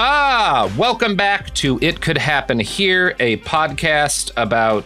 Ah, welcome back to It Could Happen Here, a podcast about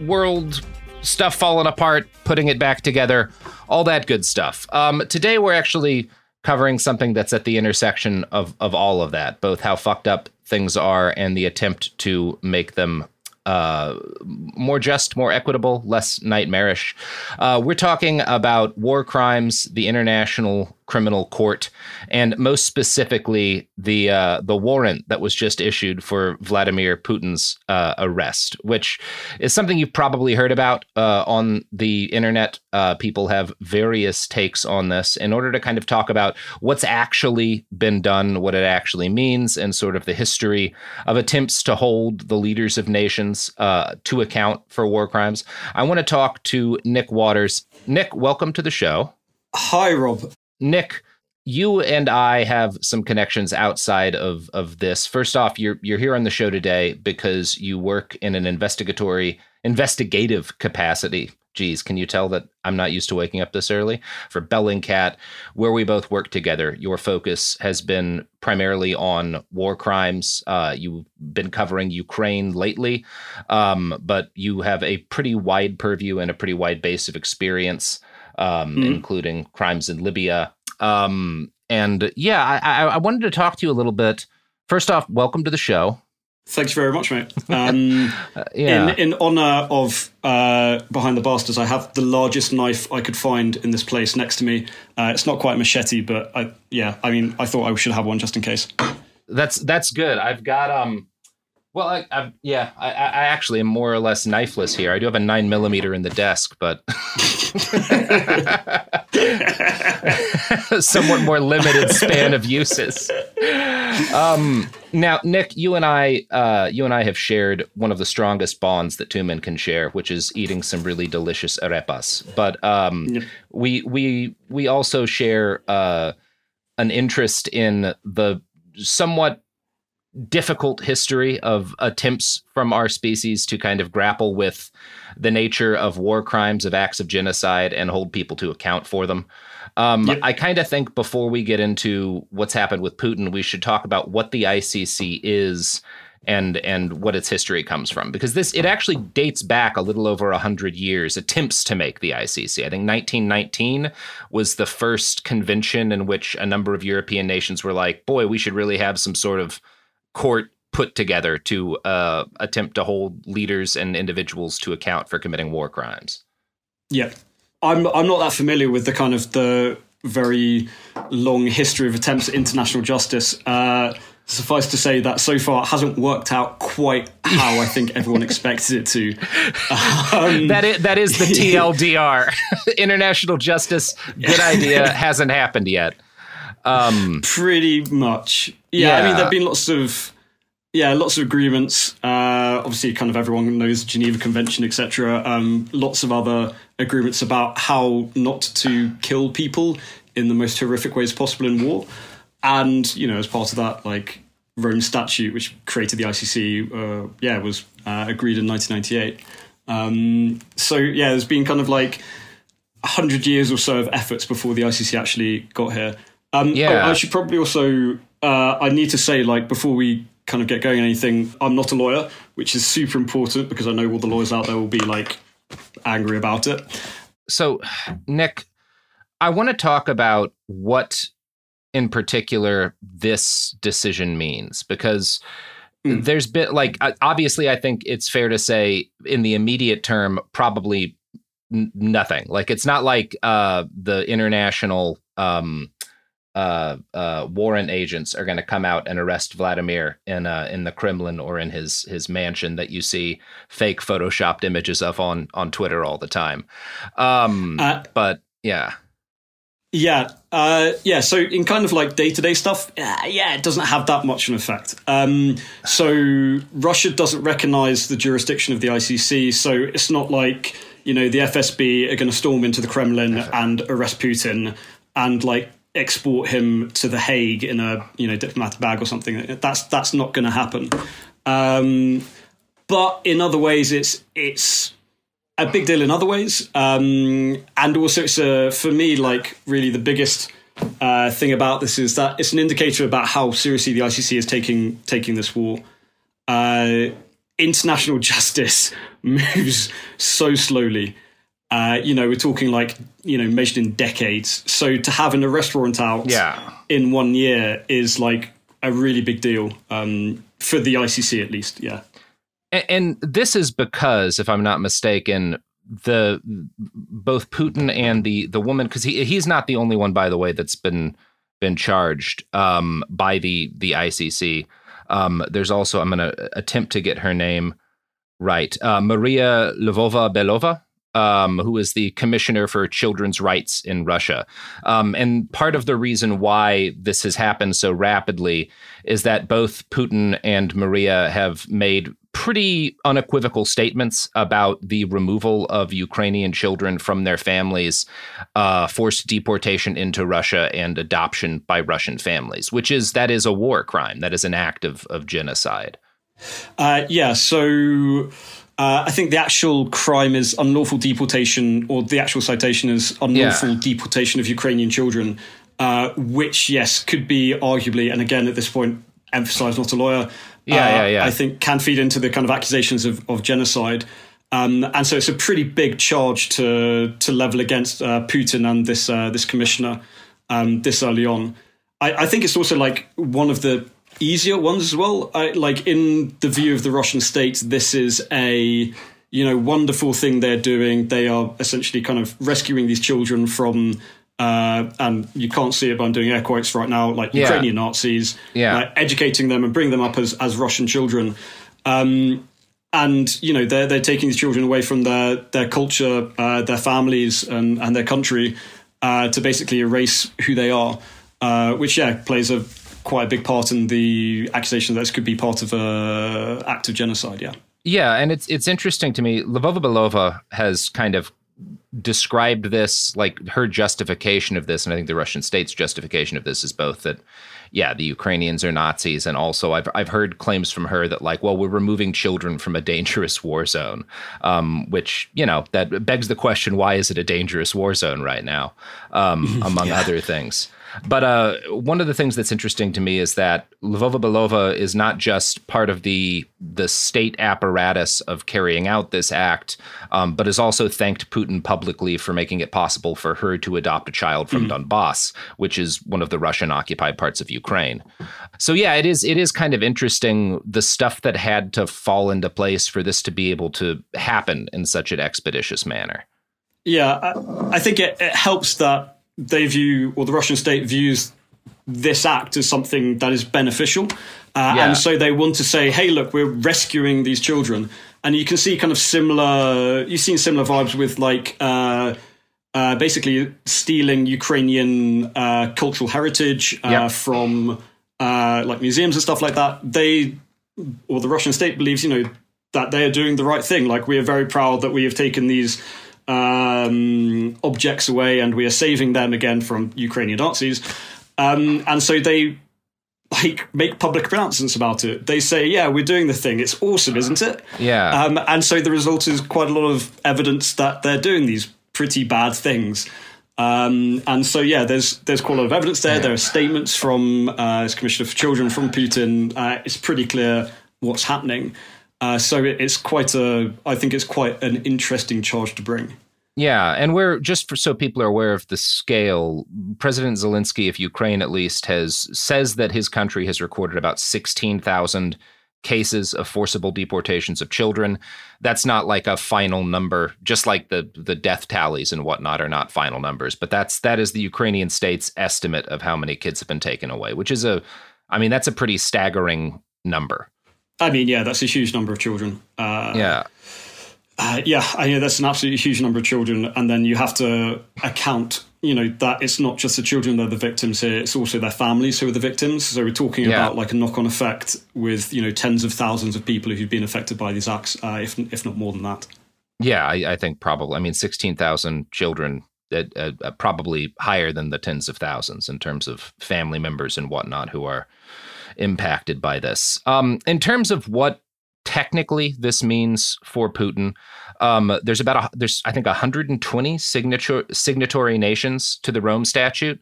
world stuff falling apart, putting it back together, all that good stuff. Um, today we're actually covering something that's at the intersection of of all of that, both how fucked up things are and the attempt to make them uh, more just, more equitable, less nightmarish. Uh, we're talking about war crimes, the International Criminal Court, and most specifically the uh, the warrant that was just issued for Vladimir Putin's uh, arrest, which is something you've probably heard about uh, on the internet. Uh, people have various takes on this. In order to kind of talk about what's actually been done, what it actually means, and sort of the history of attempts to hold the leaders of nations uh, to account for war crimes, I want to talk to Nick Waters. Nick, welcome to the show. Hi, Rob. Nick, you and I have some connections outside of of this. First off, you're you're here on the show today because you work in an investigatory investigative capacity. Geez, can you tell that I'm not used to waking up this early? For Bellingcat, where we both work together, your focus has been primarily on war crimes. Uh, you've been covering Ukraine lately, um, but you have a pretty wide purview and a pretty wide base of experience um, Mhm. including crimes in Libya. Um, and yeah, I, I, I wanted to talk to you a little bit. First off, welcome to the show. Thanks very much, mate. Um, Uh, yeah, In in honor of uh, Behind the Bastards, I have the largest knife I could find in this place next to me. Uh, it's not quite a machete, but I, yeah, I mean, I thought I should have one just in case. that's that's good. I've got um, well, I, I've yeah, I, I I actually am more or less knifeless here. I do have a nine millimeter in the desk, but somewhat more limited span of uses. Um, now, Nick, you and I, uh, you and I have shared one of the strongest bonds that two men can share, which is eating some really delicious arepas. But um, we we we also share uh, an interest in the somewhat difficult history of attempts from our species to kind of grapple with the nature of war crimes, of acts of genocide, and hold people to account for them. Um, Yep. I kind of think before we get into what's happened with Putin, we should talk about what the ICC is and and what its history comes from because this it actually dates back a little over 100 years attempts to make the ICC i think 1919 was the first convention in which a number of european nations were like boy we should really have some sort of court put together to uh, attempt to hold leaders and individuals to account for committing war crimes yeah i'm i'm not that familiar with the kind of the very long history of attempts at international justice uh, suffice to say that so far it hasn't worked out quite how I think everyone expected it to. Um, that is that is the TLDR. International justice, good idea, hasn't happened yet. Um, Pretty much. Yeah, yeah, I mean, there've been lots of yeah, lots of agreements. Uh, obviously, kind of everyone knows the Geneva Convention, etc. Um, lots of other agreements about how not to kill people in the most horrific ways possible in war. And you know, as part of that, like Rome Statute, which created the ICC, uh, yeah, was uh, agreed in 1998. Um, so yeah, there's been kind of like hundred years or so of efforts before the ICC actually got here. Um, yeah, oh, I should probably also uh, I need to say like before we kind of get going anything, I'm not a lawyer, which is super important because I know all the lawyers out there will be like angry about it. So, Nick, I want to talk about what in particular this decision means because mm. there's been like obviously I think it's fair to say in the immediate term probably n- nothing. Like it's not like uh, the international um, uh, uh, warrant agents are going to come out and arrest Vladimir in uh, in the Kremlin or in his his mansion that you see fake photoshopped images of on on Twitter all the time. Um, uh, but yeah. Yeah, uh, yeah. So in kind of like day to day stuff, uh, yeah, it doesn't have that much of an effect. Um, so Russia doesn't recognize the jurisdiction of the ICC, so it's not like you know the FSB are going to storm into the Kremlin and arrest Putin and like export him to the Hague in a you know diplomatic bag or something. That's that's not going to happen. Um, but in other ways, it's it's a big deal in other ways, um, and also it's a, for me like really the biggest uh, thing about this is that it's an indicator about how seriously the ICC is taking taking this war. Uh, international justice moves so slowly. Uh, you know, we're talking like you know measured in decades. So to have an arrest warrant out yeah. in one year is like a really big deal um, for the ICC at least. Yeah. And, and this is because, if I'm not mistaken, the both Putin and the the woman because he he's not the only one by the way that's been been charged um, by the the ICC. Um, there's also I'm going to attempt to get her name right, uh, Maria Lvova Belova. Um, who is the commissioner for children's rights in Russia. Um, and part of the reason why this has happened so rapidly is that both Putin and Maria have made pretty unequivocal statements about the removal of Ukrainian children from their families, uh, forced deportation into Russia, and adoption by Russian families, which is that is a war crime. That is an act of, of genocide. Uh, yeah. So. Uh, I think the actual crime is unlawful deportation, or the actual citation is unlawful yeah. deportation of Ukrainian children, uh, which, yes, could be arguably, and again at this point, emphasize not a lawyer, yeah, uh, yeah, yeah. I think can feed into the kind of accusations of, of genocide. Um, and so it's a pretty big charge to to level against uh, Putin and this uh, this commissioner um, this early on. I, I, think it's also like one of the easier ones as well. I, like in the view of the Russian state, this is a you know wonderful thing they're doing. They are essentially kind of rescuing these children from uh, and you can't see it, but I'm doing air quotes right now, like yeah. Ukrainian Nazis, yeah. like educating them and bring them up as, as Russian children. Um, and you know they're they're taking these children away from their their culture, uh, their families, and and their country uh, to basically erase who they are, uh, which yeah plays a quite a big part in the accusation that this could be part of a act of genocide. Yeah. Yeah, and it's it's interesting to me. Lvova Belova has kind of described this like her justification of this and i think the russian state's justification of this is both that yeah the ukrainians are nazis and also i've, I've heard claims from her that like well we're removing children from a dangerous war zone um, which you know that begs the question why is it a dangerous war zone right now um, among yeah. other things But uh, one of the things that's interesting to me is that Lvova Belova is not just part of the the state apparatus of carrying out this act, um, but has also thanked Putin publicly for making it possible for her to adopt a child from mm. Donbass, which is one of the Russian occupied parts of Ukraine. So yeah, it is it is kind of interesting the stuff that had to fall into place for this to be able to happen in such an expeditious manner. Yeah, I, I think it, it helps that they view, or the Russian state views this act as something that is beneficial. Uh, yeah. And so they want to say, hey, look, we're rescuing these children. And you can see kind of similar, you've seen similar vibes with like, uh, uh, basically stealing Ukrainian uh, cultural heritage uh, yep. from uh, like museums and stuff like that. They, or the Russian state believes, you know, that they are doing the right thing. Like we are very proud that we have taken these um, objects away and we are saving them again from Ukrainian Nazis. Um, and so they like make public pronouncements about it. They say, "Yeah, we're doing the thing. It's awesome, isn't it?" Yeah. Um, and so the result is quite a lot of evidence that they're doing these pretty bad things. Um, and so, yeah, there's there's quite a lot of evidence there. There are statements from uh, as Commissioner for Children from Putin. Uh, it's pretty clear what's happening. Uh, so it, it's quite a, I think it's quite an interesting charge to bring. Yeah, and we're just for, so people are aware of the scale. President Zelensky of Ukraine, at least, has says that his country has recorded about sixteen thousand cases of forcible deportations of children. That's not like a final number, just like the the death tallies and whatnot are not final numbers. But that's that is the Ukrainian state's estimate of how many kids have been taken away, which is a, I mean, that's a pretty staggering number. I mean, yeah, that's a huge number of children. Uh, yeah. Uh, yeah, I know that's an absolutely huge number of children, and then you have to account, you know, that it's not just the children that are the victims here; it's also their families who are the victims. So we're talking yeah. about like a knock-on effect with you know tens of thousands of people who've been affected by these acts, uh, if if not more than that. Yeah, I, I think probably. I mean, sixteen thousand children, uh, uh, probably higher than the tens of thousands in terms of family members and whatnot who are impacted by this. Um, in terms of what technically this means for Putin, um, there's about a, there's I think 120 signature signatory nations to the Rome Statute.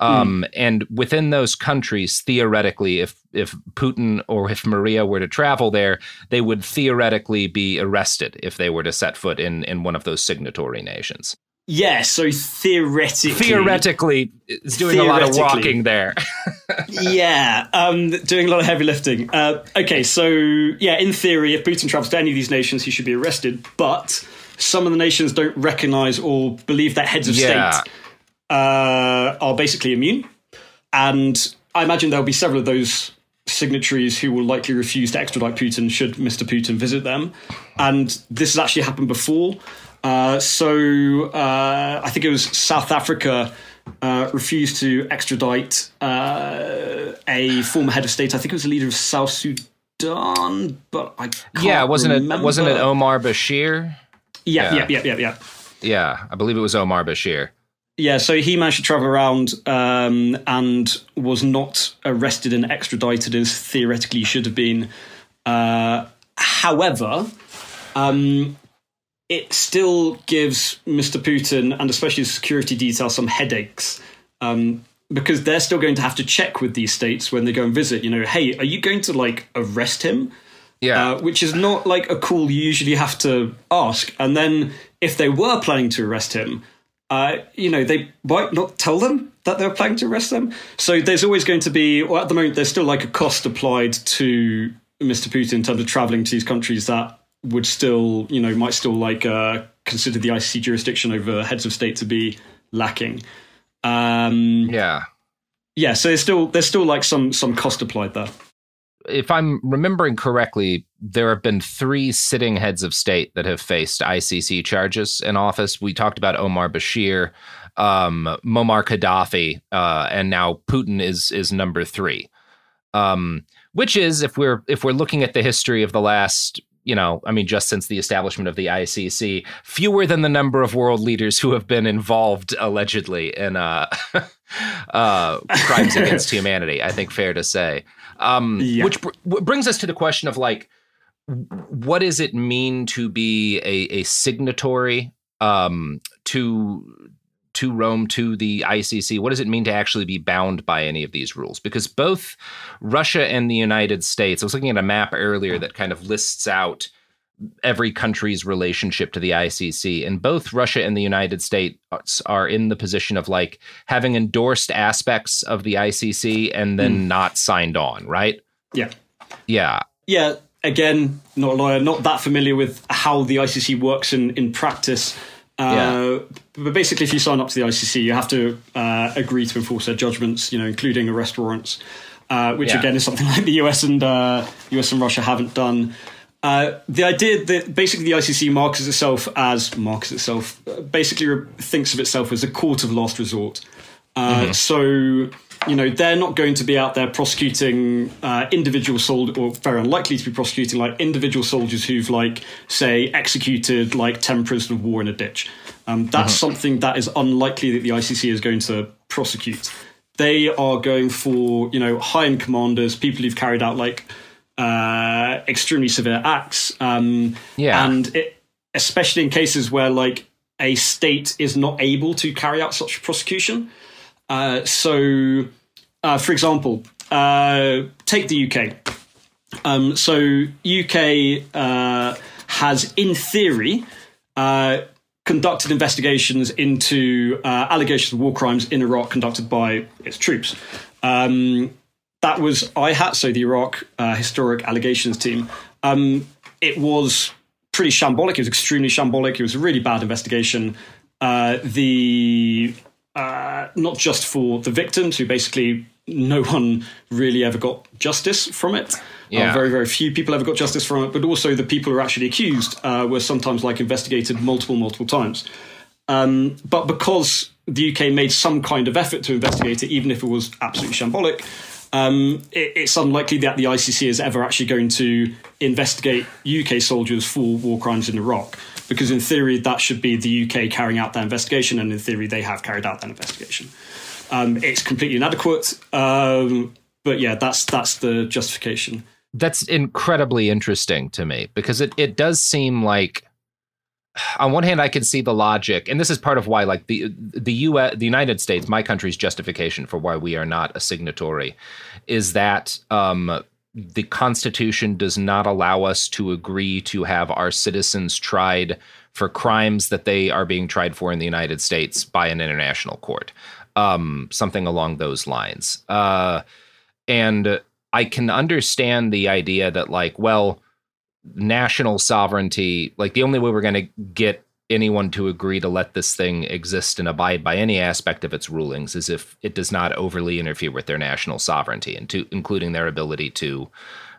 Um, mm. And within those countries, theoretically, if if Putin or if Maria were to travel there, they would theoretically be arrested if they were to set foot in in one of those signatory nations. Yeah, so theoretically, theoretically, it's doing a lot of walking there. yeah, um, doing a lot of heavy lifting. Uh, okay, so yeah, in theory, if Putin travels to any of these nations, he should be arrested. But some of the nations don't recognise or believe that heads of yeah. state uh, are basically immune, and I imagine there'll be several of those signatories who will likely refuse to extradite Putin should Mr. Putin visit them. And this has actually happened before. Uh, so uh, I think it was South Africa uh, refused to extradite uh, a former head of state. I think it was the leader of South Sudan, but I yeah, wasn't remember. it wasn't it Omar Bashir? Yeah, yeah, yeah, yeah, yeah. Yeah, I believe it was Omar Bashir. Yeah, so he managed to travel around um, and was not arrested and extradited as theoretically should have been. Uh, however, um, it still gives Mr. Putin and especially the security detail some headaches. Um, because they're still going to have to check with these states when they go and visit. You know, hey, are you going to like arrest him? Yeah, uh, which is not like a call you usually have to ask. And then if they were planning to arrest him, uh, you know, they might not tell them that they're planning to arrest them. So there's always going to be, or at the moment, there's still like a cost applied to Mr. Putin in terms of traveling to these countries that would still, you know, might still like uh, consider the ICC jurisdiction over heads of state to be lacking. Um, yeah, yeah. So there's still there's still like some some cost applied there. If I'm remembering correctly, there have been three sitting heads of state that have faced ICC charges in office. We talked about Omar Bashir, um, Muammar Gaddafi, uh, and now Putin is is number three. Um, which is, if we're if we're looking at the history of the last you know, I mean, just since the establishment of the ICC, fewer than the number of world leaders who have been involved allegedly in uh, uh, crimes against humanity. I think fair to say. Um, yeah. Which br- brings us to the question of like, what does it mean to be a, a signatory um, to to Rome to the ICC? What does it mean to actually be bound by any of these rules? Because both Russia and the United States, I was looking at a map earlier that kind of lists out every country's relationship to the ICC. And both Russia and the United States are in the position of like having endorsed aspects of the ICC and then mm. not signed on, right? Yeah. Yeah. Yeah. Again, not a lawyer, not that familiar with how the ICC works in, in practice. Uh, yeah. But basically, if you sign up to the ICC, you have to uh, agree to enforce their judgments, you know, including arrest warrants, uh, which yeah. again is something like the US and US uh, and Russia haven't done. Uh, the idea that basically the ICC marks itself as marks itself uh, basically re- thinks of itself as a court of last resort. Uh, mm-hmm. So you know they're not going to be out there prosecuting uh, individual soldiers, or very unlikely to be prosecuting like individual soldiers who've like say executed like ten prisoners of war in a ditch. Um, that's mm-hmm. something that is unlikely that the ICC is going to prosecute. They are going for you know high end commanders, people who've carried out like uh, extremely severe acts. Um, yeah, and it, especially in cases where like a state is not able to carry out such prosecution. Uh, so, uh, for example, uh, take the UK. Um, so, UK uh, has, in theory, uh, conducted investigations into allegations of war crimes in Iraq conducted by its troops. Um, that was IHAT, so the Iraq Historic Allegations Team. Um, it was pretty shambolic. It was extremely shambolic. It was a really bad investigation. The uh, not just for the victims, who basically no one really ever got justice from it. Uh, very, very few people ever got justice from it, but also the people who are actually accused uh, were sometimes like investigated multiple, multiple times. Um, but because the UK made some kind of effort to investigate it, even if it was absolutely shambolic, um, it, it's unlikely that the ICC is ever actually going to investigate UK soldiers for war crimes in Iraq, because in theory that should be the UK carrying out that investigation, and in theory they have carried out that investigation. Um, it's completely inadequate, um, but yeah, that's that's the justification. That's incredibly interesting to me because it, it does seem like on one hand, I can see the logic, and this is part of why, like the the U.S., the United States, my country's justification for why we are not a signatory, is that um, the Constitution does not allow us to agree to have our citizens tried for crimes that they are being tried for in the United States by an international court, um, something along those lines. Uh, and I can understand the idea that, like, well national sovereignty, like the only way we're going to get anyone to agree to let this thing exist and abide by any aspect of its rulings is if it does not overly interfere with their national sovereignty and to including their ability to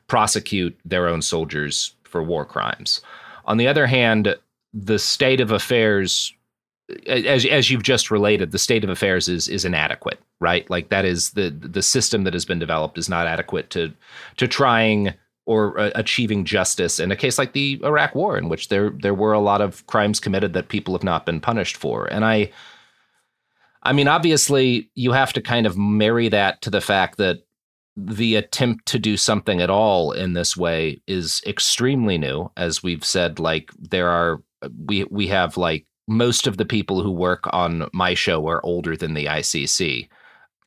prosecute their own soldiers for war crimes. On the other hand, the state of affairs as as you've just related, the state of affairs is is inadequate, right? Like that is the the system that has been developed is not adequate to to trying or uh, achieving justice in a case like the Iraq War, in which there there were a lot of crimes committed that people have not been punished for. And I, I mean, obviously, you have to kind of marry that to the fact that the attempt to do something at all in this way is extremely new. As we've said, like there are we we have like most of the people who work on my show are older than the ICC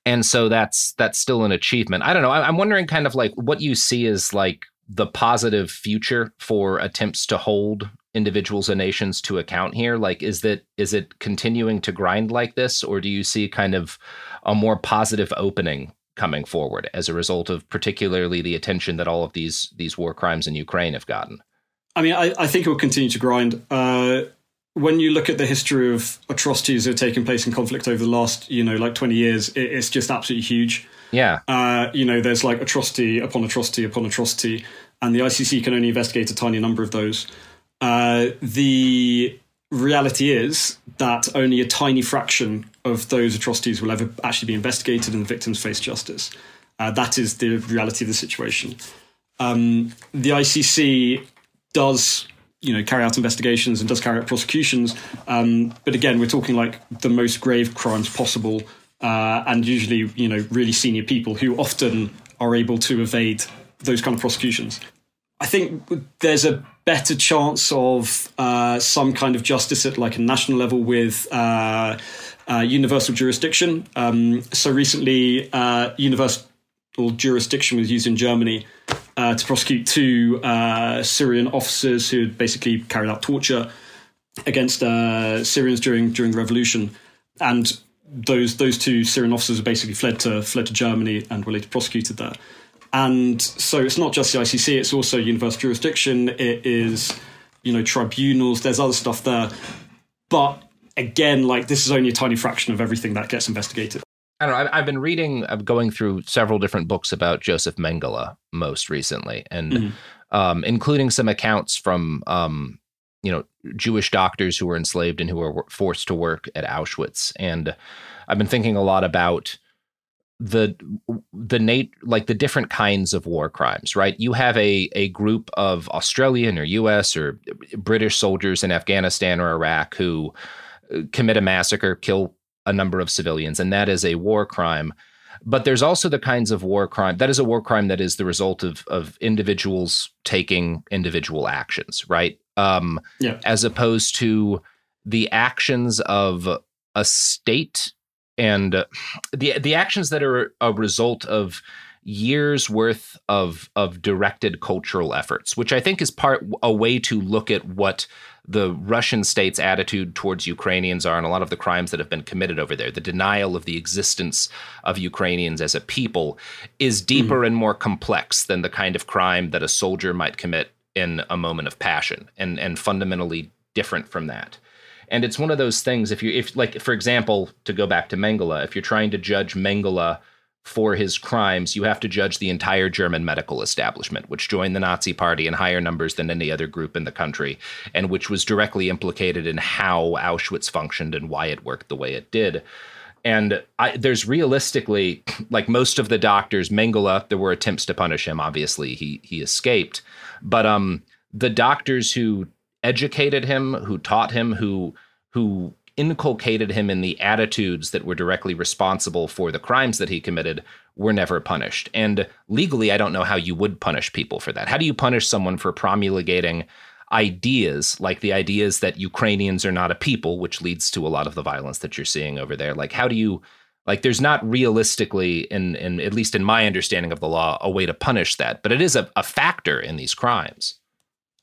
and so that's that's still an achievement. I don't know. I'm wondering kind of like what you see as like the positive future for attempts to hold individuals and nations to account here. Like, is that is it continuing to grind like this, or do you see kind of a more positive opening coming forward as a result of particularly the attention that all of these these war crimes in Ukraine have gotten? I mean, I, I think it will continue to grind. Uh, when you look at the history of atrocities that have taken place in conflict over the last, you know, like 20 years, it, it's just absolutely huge. Yeah. Uh, you know, there's like atrocity upon atrocity upon atrocity, and the ICC can only investigate a tiny number of those. Uh, the reality is that only a tiny fraction of those atrocities will ever actually be investigated and the victims face justice. Uh, that is the reality of the situation. Um, the ICC does you know carry out investigations and does carry out prosecutions. Um, but again, we're talking like the most grave crimes possible, uh, and usually you know really senior people who often are able to evade those kind of prosecutions. I think there's a better chance of uh, some kind of justice at like a national level with uh, uh, universal jurisdiction. Um, so recently, uh, universal jurisdiction was used in Germany uh, to prosecute two uh, Syrian officers who had basically carried out torture against uh, Syrians during during the revolution, and those those two Syrian officers basically fled to fled to Germany and were later prosecuted there. And so it's not just the ICC; it's also universal jurisdiction. It is you know tribunals. There's other stuff there, but again, like this is only a tiny fraction of everything that gets investigated. I don't know. I've been reading, I'm going through several different books about Joseph Mengele most recently, and mm-hmm. um, including some accounts from, um, you know, Jewish doctors who were enslaved and who were forced to work at Auschwitz. And I've been thinking a lot about the the nat- like the different kinds of war crimes right you have a a group of australian or us or british soldiers in afghanistan or iraq who uh, commit a massacre kill a number of civilians, and that is a war crime. But there's also the kinds of war crime that is a war crime that is the result of of individuals taking individual actions, right? Um, yeah. As opposed to the actions of a state and uh, the the actions that are a result of years worth of of directed cultural efforts, which I think is part a way to look at what the Russian state's attitude towards Ukrainians are and a lot of the crimes that have been committed over there. The denial of the existence of Ukrainians as a people is deeper mm. and more complex than the kind of crime that a soldier might commit in a moment of passion and and fundamentally different from that. And it's one of those things if you if like for example to go back to Mengele, if you're trying to judge Mengele for his crimes, you have to judge the entire German medical establishment, which joined the Nazi Party in higher numbers than any other group in the country, and which was directly implicated in how Auschwitz functioned and why it worked the way it did. And I, there's realistically, like most of the doctors, Mengele, there were attempts to punish him. Obviously, he he escaped, but um, the doctors who educated him, who taught him, who who inculcated him in the attitudes that were directly responsible for the crimes that he committed were never punished. And legally, I don't know how you would punish people for that. How do you punish someone for promulgating ideas like the ideas that Ukrainians are not a people, which leads to a lot of the violence that you're seeing over there? Like, how do you like there's not realistically in in at least in my understanding of the law a way to punish that but it is a, a factor in these crimes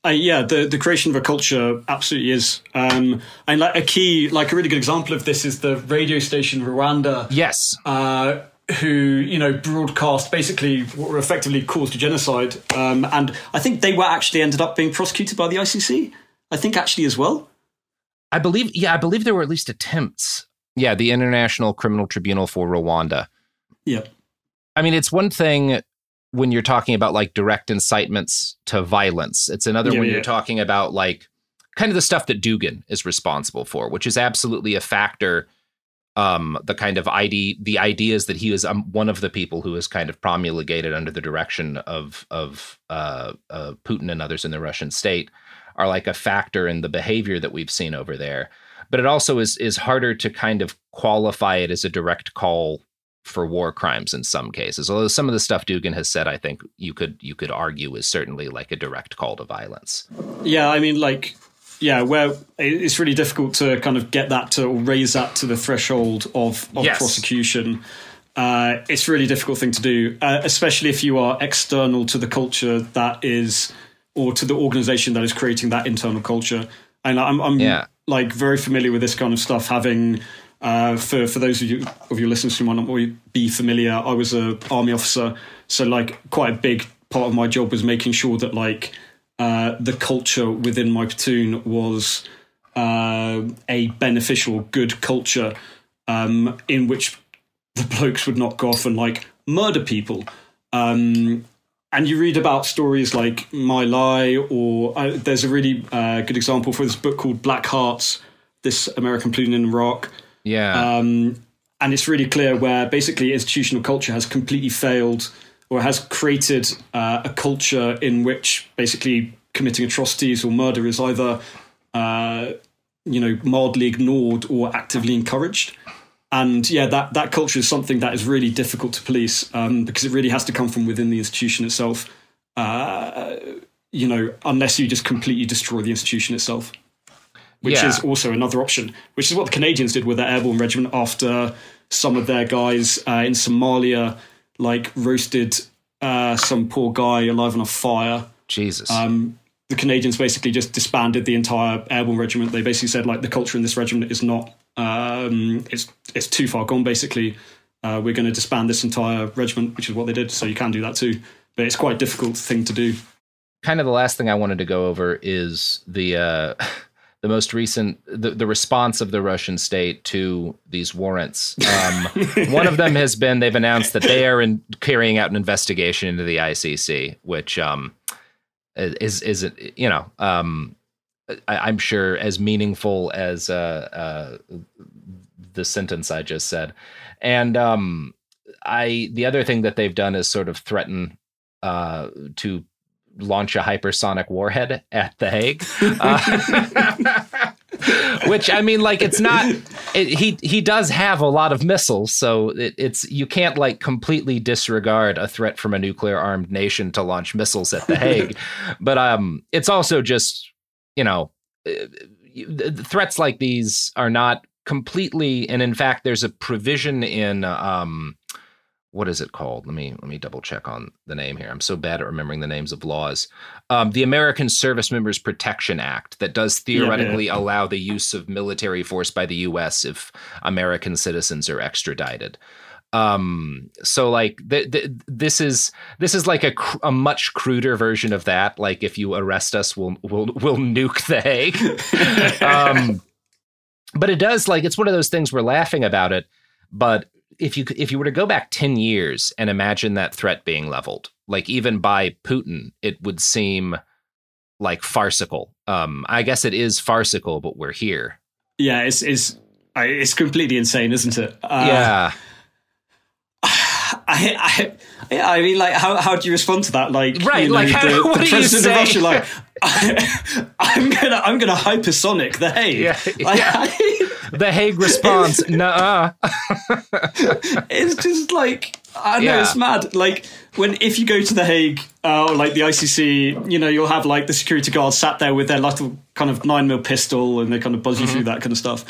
uh, yeah, the, the creation of a culture absolutely is. Um, and like a key, like a really good example of this is the radio station Rwanda. Yes. Uh, who you know broadcast basically what were effectively calls to genocide, um, and I think they were actually ended up being prosecuted by the ICC. I think actually as well. I believe, yeah, I believe there were at least attempts. Yeah, the International Criminal Tribunal for Rwanda. Yeah. I mean, it's one thing when you're talking about like direct incitements to violence. It's another yeah, when yeah. you're talking about like kind of the stuff that Dugin is responsible for, which is absolutely a factor. Um, the kind of ID, the ideas that he was um, one of the people who was kind of promulgated under the direction of of uh, uh, Putin and others in the Russian state are like a factor in the behavior that we've seen over there. But it also is is harder to kind of qualify it as a direct call for war crimes in some cases. Although some of the stuff Dugin has said, I think you could you could argue is certainly like a direct call to violence. Yeah, I mean, like, yeah, where it's really difficult to kind of get that to raise that to the threshold of, of yes. prosecution. Uh, it's a really difficult thing to do, uh, especially if you are external to the culture that is, or to the organization that is creating that internal culture. And I'm, I'm yeah. like very familiar with this kind of stuff, having uh, for for those of you of your listeners who might not be familiar, I was a army officer, so like quite a big part of my job was making sure that like uh, the culture within my platoon was uh, a beneficial, good culture um, in which the blokes would not go off and like murder people. Um, and you read about stories like My Lai, or uh, there's a really uh, good example for this book called Black Hearts, this American platoon in Iraq, yeah. Um, and it's really clear where basically institutional culture has completely failed or has created uh, a culture in which basically committing atrocities or murder is either uh, you know mildly ignored or actively encouraged and yeah that that culture is something that is really difficult to police um, because it really has to come from within the institution itself uh, you know unless you just completely destroy the institution itself which Yeah. is also another option, which is what the Canadians did with their airborne regiment after some of their guys uh, in Somalia like roasted uh, some poor guy alive on a fire. Jesus. Um, the Canadians basically just disbanded the entire airborne regiment. They basically said like the culture in this regiment is not um, it's it's too far gone. Basically, uh, we're going to disband this entire regiment, which is what they did. So you can do that too, but it's quite a difficult thing to do. kind of the last thing I wanted to go over is the uh, the most recent the, the response of the Russian state to these warrants. Um, one of them has been they've announced that they are in, carrying out an investigation into the ICC, which um, is is you know um, I, I'm sure as meaningful as uh, uh, the sentence I just said, and um, I the other thing that they've done is sort of threaten uh, to launch a hypersonic warhead at the Hague. Uh, which I mean, like, it's not. It, he he does have a lot of missiles, so it, it's you can't like completely disregard a threat from a nuclear armed nation to launch missiles at the Hague. but um, it's also just you know, uh, you- the- the threats like these are not completely. And in fact, there's a provision in um, what is it called? Let me let me double check on the name here. I'm so bad at remembering the names of laws. Um, the American Service Members Protection Act that does theoretically allow the use of military force by the U.S. if American citizens are extradited. Um, so like th- th- this is this is like a, cr- a much cruder version of that. Like if you arrest us, we'll we'll we'll nuke the Hague. um, but it does like it's one of those things we're laughing about it, but if you if you were to go back 10 years and imagine that threat being leveled like even by putin it would seem like farcical um i guess it is farcical but we're here Yeah, it's it's I- it's completely insane, isn't it? Uh, yeah I, I, I mean, like, how, how do you respond to that? Like, Right, you know, like, how- the, what the do you president of Russia, like, I, am gonna, I'm gonna hypersonic the Hague. Yeah, Like, yeah. The hague response nah it's just like I know Yeah. it's mad. Like when if you go to the Hague uh, or like the ICC, you know, you'll have like the security guards sat there with their little kind of nine mil pistol and they kind of buzz you Mm-hmm. through that kind of stuff,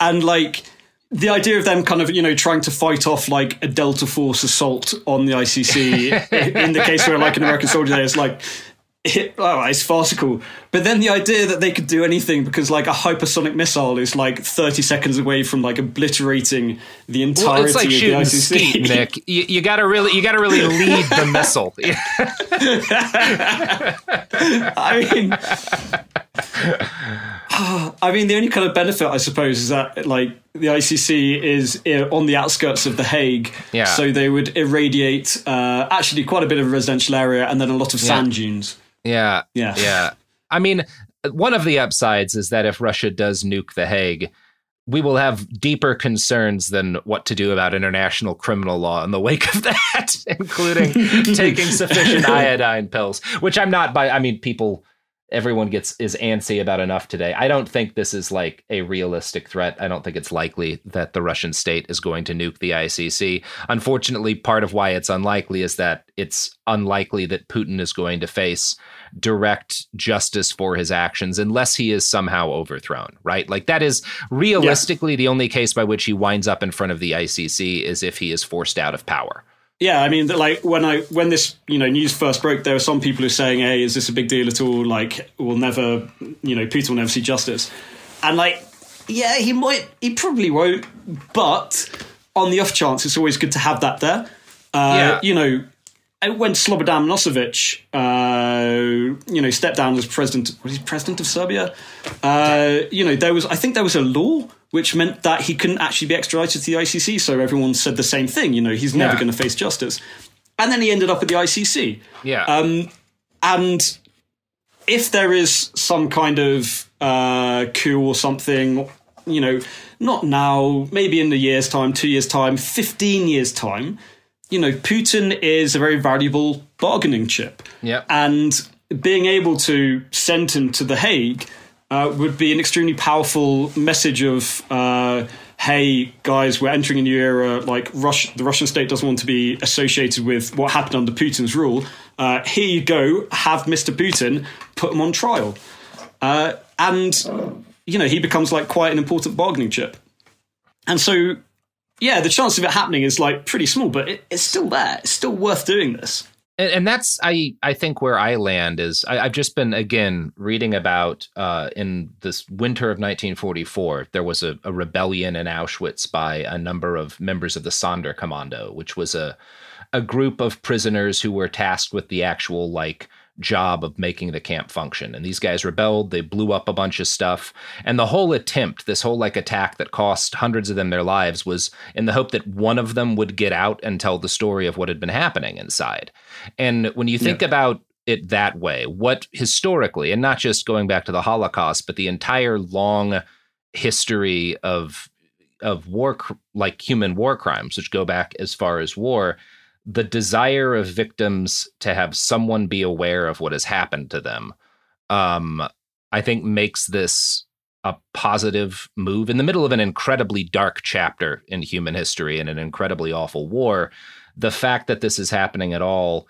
and like. The idea of them kind of, you know, trying to fight off like a Delta Force assault on the ICC in the case where like an American soldier there is like, it, it's farcical. But then the idea that they could do anything because like a hypersonic missile is like 30 seconds away from like obliterating the entirety well, it's like of the shooting ICC. skeet nick you, you gotta really you gotta really lead the missile I mean, I mean, the only kind of benefit, I suppose, is that like the ICC is uh, on the outskirts of the Hague, Yeah. so they would irradiate uh, actually quite a bit of residential area and then a lot of sand Yeah. dunes. Yeah. Yeah. Yeah. I mean, one of the upsides is that if Russia does nuke The Hague, we will have deeper concerns than what to do about international criminal law in the wake of that, including taking sufficient iodine pills, which I'm not by, I mean, people, everyone gets, is antsy about enough today. I don't think this is like a realistic threat. I don't think it's likely that the Russian state is going to nuke the ICC. Unfortunately, part of why it's unlikely is that it's unlikely that Putin is going to face direct justice for his actions unless he is somehow overthrown, right? Like that is realistically the only case by which he winds up in front of the ICC is if he is forced out of power. Yeah, I mean, like when I when this you know news first broke, there were some people who were saying, "Hey, is this a big deal at all? Like, we'll never, you know, Putin will never see justice." And like, yeah, he might, he probably won't, but on the off chance, it's always good to have that there. Uh, Yeah. You know, when Slobodan Milosevic, uh, you know, stepped down as president, was he president of Serbia? Uh, you know, there was, I think there was a law which meant that he couldn't actually be extradited to the ICC. So everyone said the same thing. You know, he's never Yeah. going to face justice. And then he ended up at the ICC. Yeah. Um, and if there is some kind of uh, coup or something, you know, not now, maybe in a year's time, two years' time, 15 years' time, you know, Putin is a very valuable bargaining chip. Yep. And being able to send him to The Hague uh, would be an extremely powerful message of, uh, hey, guys, we're entering a new era. Like, Rush, the Russian state doesn't want to be associated with what happened under Putin's rule. Uh, here you go, have Mr. Putin, put him on trial. Uh, and you know, he becomes like quite an important bargaining chip. And so, yeah, the chance of it happening is like pretty small, but it, it's still there. It's still worth doing this. And, and that's I I think where I land is I, have just been again reading about uh, in this winter of 1944 there was a, a rebellion in Auschwitz by a number of members of the Sonderkommando, which was a a group of prisoners who were tasked with the actual like job of making the camp function. And these guys rebelled, they blew up a bunch of stuff. And the whole attempt, this whole like attack that cost hundreds of them their lives, was in the hope that one of them would get out and tell the story of what had been happening inside. And when you think yeah. about it that way, what historically, and not just going back to the Holocaust, but the entire long history of of war like human war crimes which go back as far as war the desire of victims to have someone be aware of what has happened to them, um, I think makes this a positive move in the middle of an incredibly dark chapter in human history and an incredibly awful war. The fact that this is happening at all,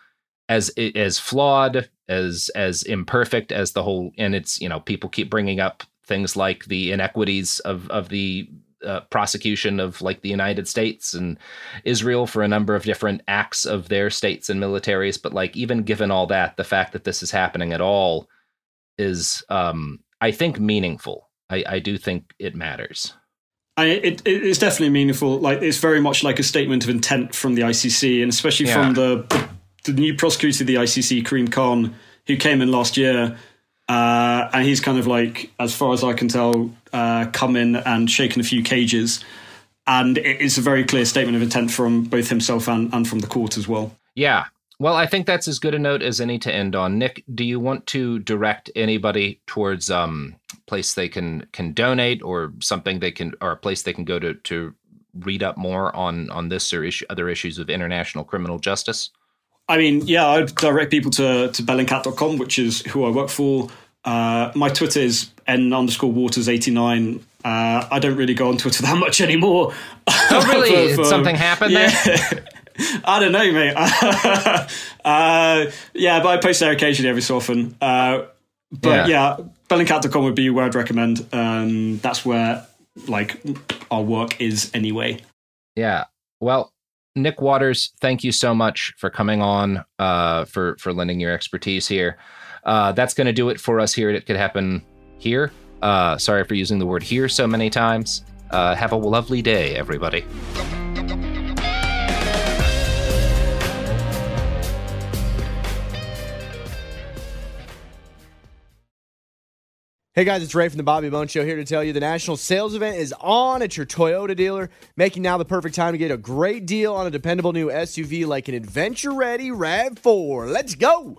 as as flawed, as as imperfect as the whole, and it's you know people keep bringing up things like the inequities of of the uh, prosecution of like the United States and Israel for a number of different acts of their states and militaries. But like even given all that, the fact that this is happening at all is, um, I think, meaningful. I, I do think it matters. I, it, it is definitely meaningful. Like it's very much like a statement of intent from the ICC, and especially yeah. from the, the, new prosecutor of the ICC, Karim Khan, who came in last year uh, and he's kind of like, as far as I can tell, uh, come in and shaken a few cages. And it's a very clear statement of intent from both himself and, and from the court as well. Yeah. Well, I think that's as good a note as any to end on. Nick, do you want to direct anybody towards um place they can can donate or something they can or a place they can go to to read up more on on this or issue, other issues of international criminal justice? I mean, yeah, I'd direct people to, to bellingcat.com, which is who I work for. Uh, my Twitter is n underscore waters 89. Uh, I don't really go on Twitter that much anymore. Oh, really? for, for, something happened yeah. there? I don't know, mate. uh, yeah, but I post there occasionally every so often. Uh, but yeah, yeah bellingcat.com would be where I'd recommend. Um, that's where like our work is anyway. Yeah. Well, Nick Waters, thank you so much for coming on, uh, for for lending your expertise here. Uh, that's going to do it for us here. It could happen here. Uh, sorry for using the word here so many times. Uh, have a lovely day, everybody. Hey guys, it's Ray from the Bobby Bones Show here to tell you the national sales event is on at your Toyota dealer, making now the perfect time to get a great deal on a dependable new SUV like an adventure ready RAV4. Let's go!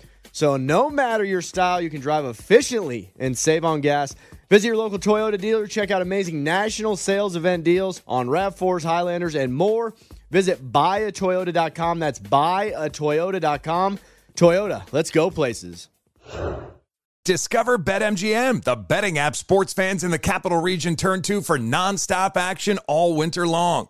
So, no matter your style, you can drive efficiently and save on gas. Visit your local Toyota dealer, check out amazing national sales event deals on RAV4s, Highlanders, and more. Visit buyatoyota.com. That's buyatoyota.com. Toyota, let's go places. Discover BetMGM, the betting app sports fans in the capital region turn to for nonstop action all winter long.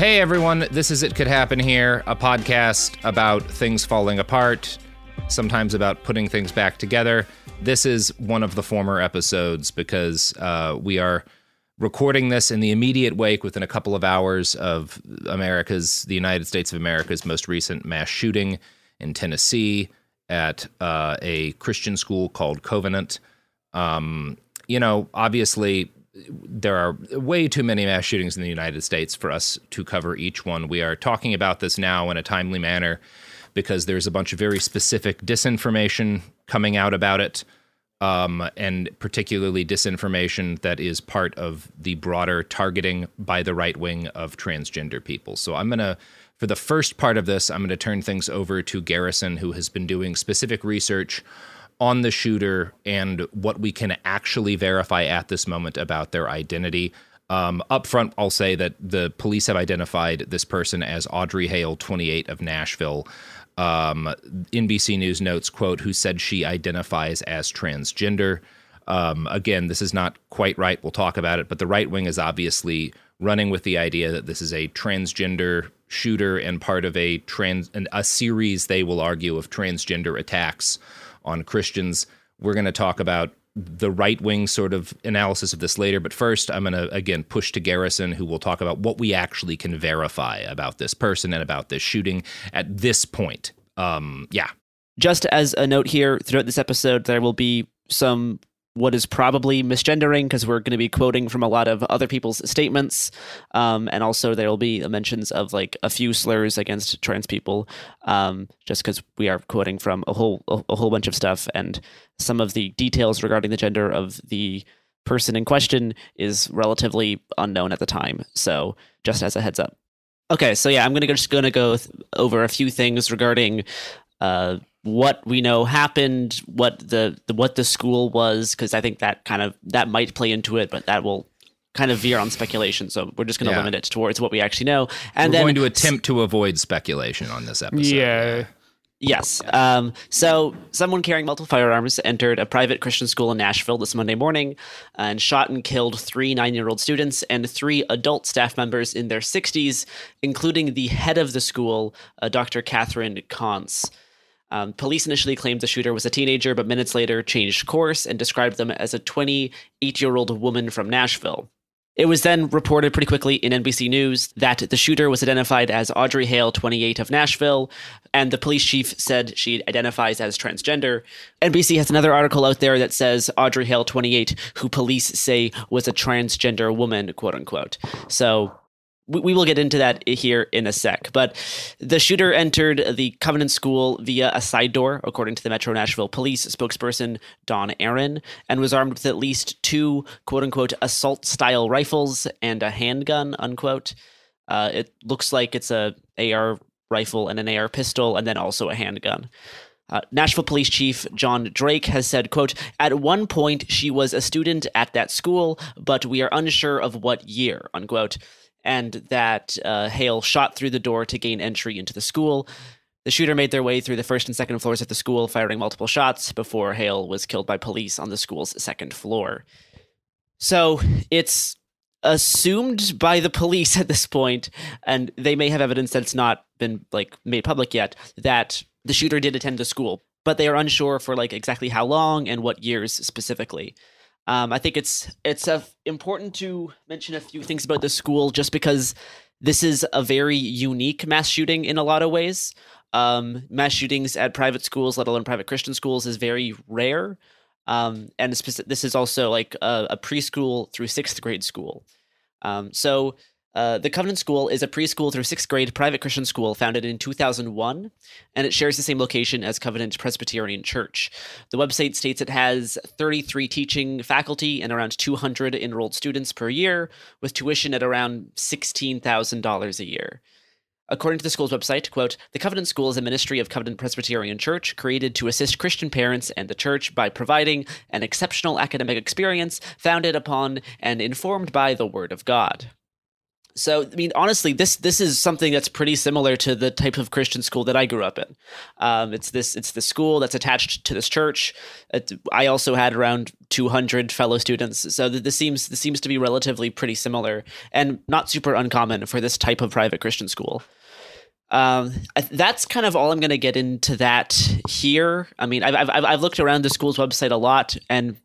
Hey everyone, this is It Could Happen Here, a podcast about things falling apart, sometimes about putting things back together. This is one of the former episodes because uh, we are recording this in the immediate wake within a couple of hours of America's, the United States of America's most recent mass shooting in Tennessee at uh, a Christian school called Covenant. Um, you know, obviously, there are way too many mass shootings in the United States for us to cover each one. We are talking about this now in a timely manner because there's a bunch of very specific disinformation coming out about it, um, and particularly disinformation that is part of the broader targeting by the right wing of transgender people. So I'm going to. For the first part of this, I'm going to turn things over to Garrison, who has been doing specific research on the shooter and what we can actually verify at this moment about their identity. Um, up front, I'll say that the police have identified this person as Audrey Hale, 28 of Nashville. Um, NBC News notes, quote, who said she identifies as transgender. Um, again, this is not quite right. We'll talk about it, but the right wing is obviously running with the idea that this is a transgender shooter and part of a trans a series they will argue of transgender attacks on Christians. We're going to talk about the right wing sort of analysis of this later. But first, I'm going to again push to Garrison, who will talk about what we actually can verify about this person and about this shooting at this point. Um, yeah. Just as a note here, throughout this episode, there will be some what is probably misgendering because we're going to be quoting from a lot of other people's statements. Um, and also there will be mentions of like a few slurs against trans people um, just because we are quoting from a whole a, whole bunch of stuff. And some of the details regarding the gender of the person in question is relatively unknown at the time. So just as a heads up. Okay so yeah i'm gonna go, just gonna go th- over a few things regarding uh, what we know happened, what the, the what the school was, because I think that kind of that might play into it, but that will kind of veer on speculation. So we're just going to yeah. limit it towards what we actually know. And we're then, going to attempt to avoid speculation on this episode. Yeah. Yes. Um, so, someone carrying multiple firearms entered a private Christian school in Nashville this Monday morning and shot and killed three nine year old students and three adult staff members in their 60s, including the head of the school, uh, Dr. Katherine Koonce. Um, police initially claimed the shooter was a teenager, but minutes later changed course and described them as a 28 year old woman from Nashville. It was then reported pretty quickly in NBC News that the shooter was identified as Audrey Hale, 28 of Nashville, and the police chief said she identifies as transgender. NBC has another article out there that says Audrey Hale, 28, who police say was a transgender woman, quote unquote. So we will get into that here in a sec. But the shooter entered the Covenant School via a side door, according to the Metro Nashville police spokesperson, Don Aaron, and was armed with at least two quote unquote assault style rifles and a handgun, unquote. Uh, it looks like it's a AR rifle and an AR pistol, and then also a handgun. Uh, Nashville Police Chief John Drake has said, quote, at one point she was a student at that school, but we are unsure of what year, unquote and that uh, Hale shot through the door to gain entry into the school. The shooter made their way through the first and second floors of the school, firing multiple shots before Hale was killed by police on the school's second floor. So it's assumed by the police at this point, and they may have evidence that's not been like made public yet, that the shooter did attend the school, but they are unsure for like exactly how long and what years specifically. Um, I think it's it's important to mention a few things about the school, just because this is a very unique mass shooting in a lot of ways. Um, mass shootings at private schools, let alone private Christian schools, is very rare. Um, and this is also like a, a, preschool through sixth grade school. Um, so Uh, the Covenant School is a preschool through sixth grade private Christian school founded in 2001, and it shares the same location as Covenant Presbyterian Church. The website states it has 33 teaching faculty and around 200 enrolled students per year, with tuition at around $16,000 a year. According to the school's website, quote, the Covenant School is a ministry of Covenant Presbyterian Church created to assist Christian parents and the church by providing an exceptional academic experience founded upon and informed by the Word of God. So, I mean, honestly, this this is something that's pretty similar to the type of Christian school that I grew up in. Um, it's this it's the school that's attached to this church. It, I also had around 200 fellow students, so this seems this seems to be relatively pretty similar and not super uncommon for this type of private Christian school. Um, that's kind of all I'm going to get into that here. I mean, I've, I've I've looked around the school's website a lot, and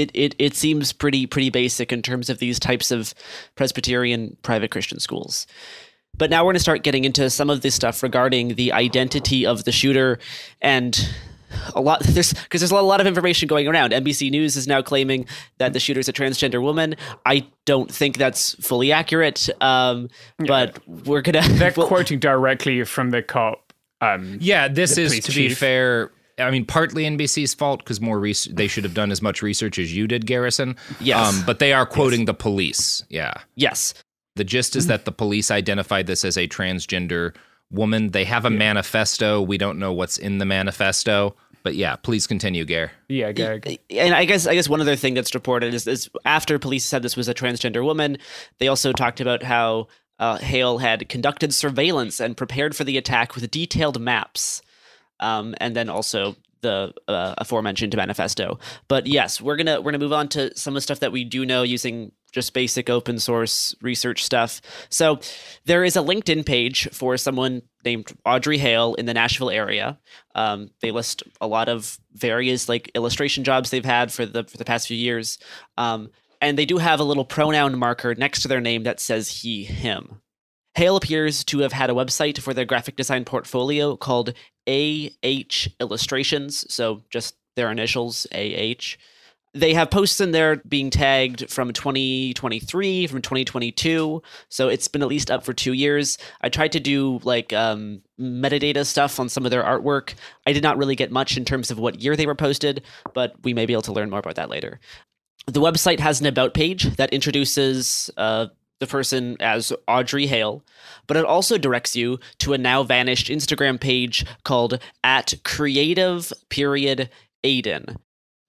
it, it it seems pretty pretty basic in terms of these types of Presbyterian private Christian schools. But now we're going to start getting into some of this stuff regarding the identity of the shooter and a lot there's because there's a lot of information going around. NBC News is now claiming that the shooter is a transgender woman. I don't think that's fully accurate, um, but we're gonna. They're quoting directly from the cop. Um, yeah, this is to chief. be fair. I mean, partly NBC's fault because more res- they should have done as much research as you did, Garrison. Yes. Um, but they are quoting yes. the police. Yeah. Yes. The gist is that the police identified this as a transgender woman. They have a yeah. manifesto. We don't know what's in the manifesto. But yeah, please continue, Gare. Yeah, Gare. And I guess I guess one other thing that's reported is, is after police said this was a transgender woman, they also talked about how uh, Hale had conducted surveillance and prepared for the attack with detailed maps um, and then also the uh, aforementioned manifesto. But yes, we're gonna we're gonna move on to some of the stuff that we do know using just basic open source research stuff. So there is a LinkedIn page for someone named Audrey Hale in the Nashville area. Um, they list a lot of various like illustration jobs they've had for the for the past few years. Um, and they do have a little pronoun marker next to their name that says he him. Hale appears to have had a website for their graphic design portfolio called AH Illustrations, so just their initials, AH. They have posts in there being tagged from 2023, from 2022, so it's been at least up for two years. I tried to do like um, metadata stuff on some of their artwork. I did not really get much in terms of what year they were posted, but we may be able to learn more about that later. The website has an about page that introduces uh, the person as Audrey Hale, but it also directs you to a now vanished Instagram page called at creative period Aiden.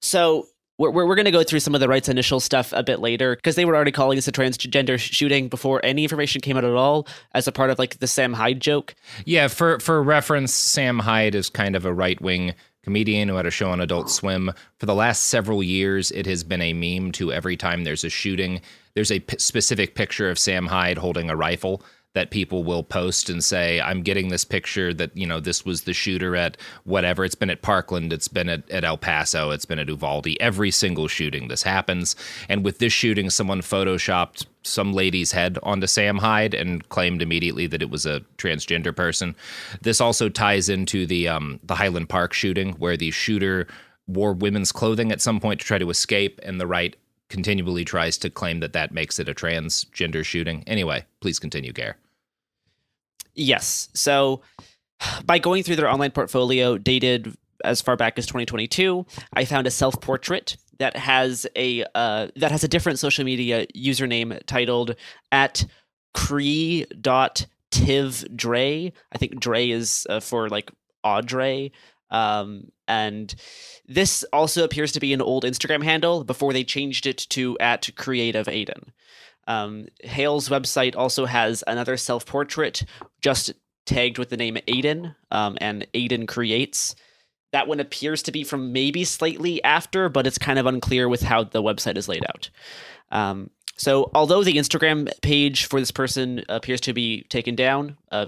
So we're, we're going to go through some of the rights initial stuff a bit later because they were already calling this a transgender shooting before any information came out at all as a part of like the Sam Hyde joke. Yeah, for for reference, Sam Hyde is kind of a right wing comedian who had a show on Adult Swim. For the last several years, it has been a meme to every time there's a shooting there's a p- specific picture of Sam Hyde holding a rifle that people will post and say, I'm getting this picture that, you know, this was the shooter at whatever. It's been at Parkland, it's been at, at El Paso, it's been at Uvalde. Every single shooting this happens. And with this shooting, someone photoshopped some lady's head onto Sam Hyde and claimed immediately that it was a transgender person. This also ties into the um, the Highland Park shooting where the shooter wore women's clothing at some point to try to escape, and the right continually tries to claim that that makes it a transgender shooting. Anyway, please continue, Gare. Yes. So by going through their online portfolio dated as far back as 2022, I found a self-portrait that has a uh, that has a different social media username titled at cree.tivdre. I think Dre is uh, for like Audrey. Um, and this also appears to be an old Instagram handle before they changed it to at Creative Aiden. Um, Hale's website also has another self portrait just tagged with the name Aiden um, and Aiden Creates. That one appears to be from maybe slightly after, but it's kind of unclear with how the website is laid out. Um, so, although the Instagram page for this person appears to be taken down, uh,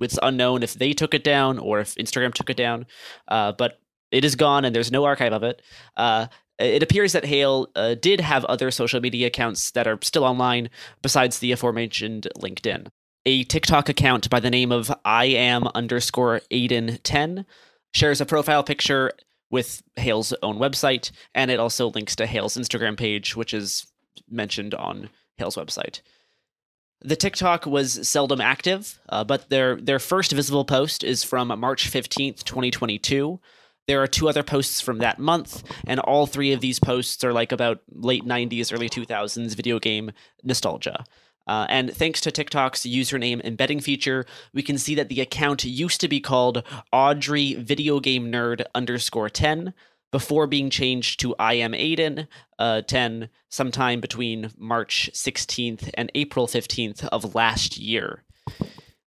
it's unknown if they took it down or if Instagram took it down. Uh, but it is gone and there's no archive of it. Uh, it appears that Hale uh, did have other social media accounts that are still online besides the aforementioned LinkedIn. A TikTok account by the name of I am underscore Aiden 10 shares a profile picture with Hale's own website, and it also links to Hale's Instagram page, which is mentioned on Hale's website. The TikTok was seldom active, uh, but their their first visible post is from March 15th, 2022. There are two other posts from that month, and all three of these posts are like about late 90s, early 2000s video game nostalgia. Uh, and thanks to TikTok's username embedding feature, we can see that the account used to be called Audrey Video Game Nerd underscore 10 before being changed to I am Aiden uh, 10 sometime between March 16th and April 15th of last year.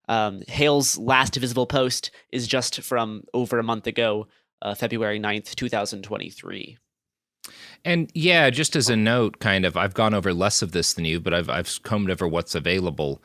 Um, Hale's last visible post is just from over a month ago, uh, February 9th, 2023. And yeah, just as a note, kind of, I've gone over less of this than you, but I've I've combed over what's available.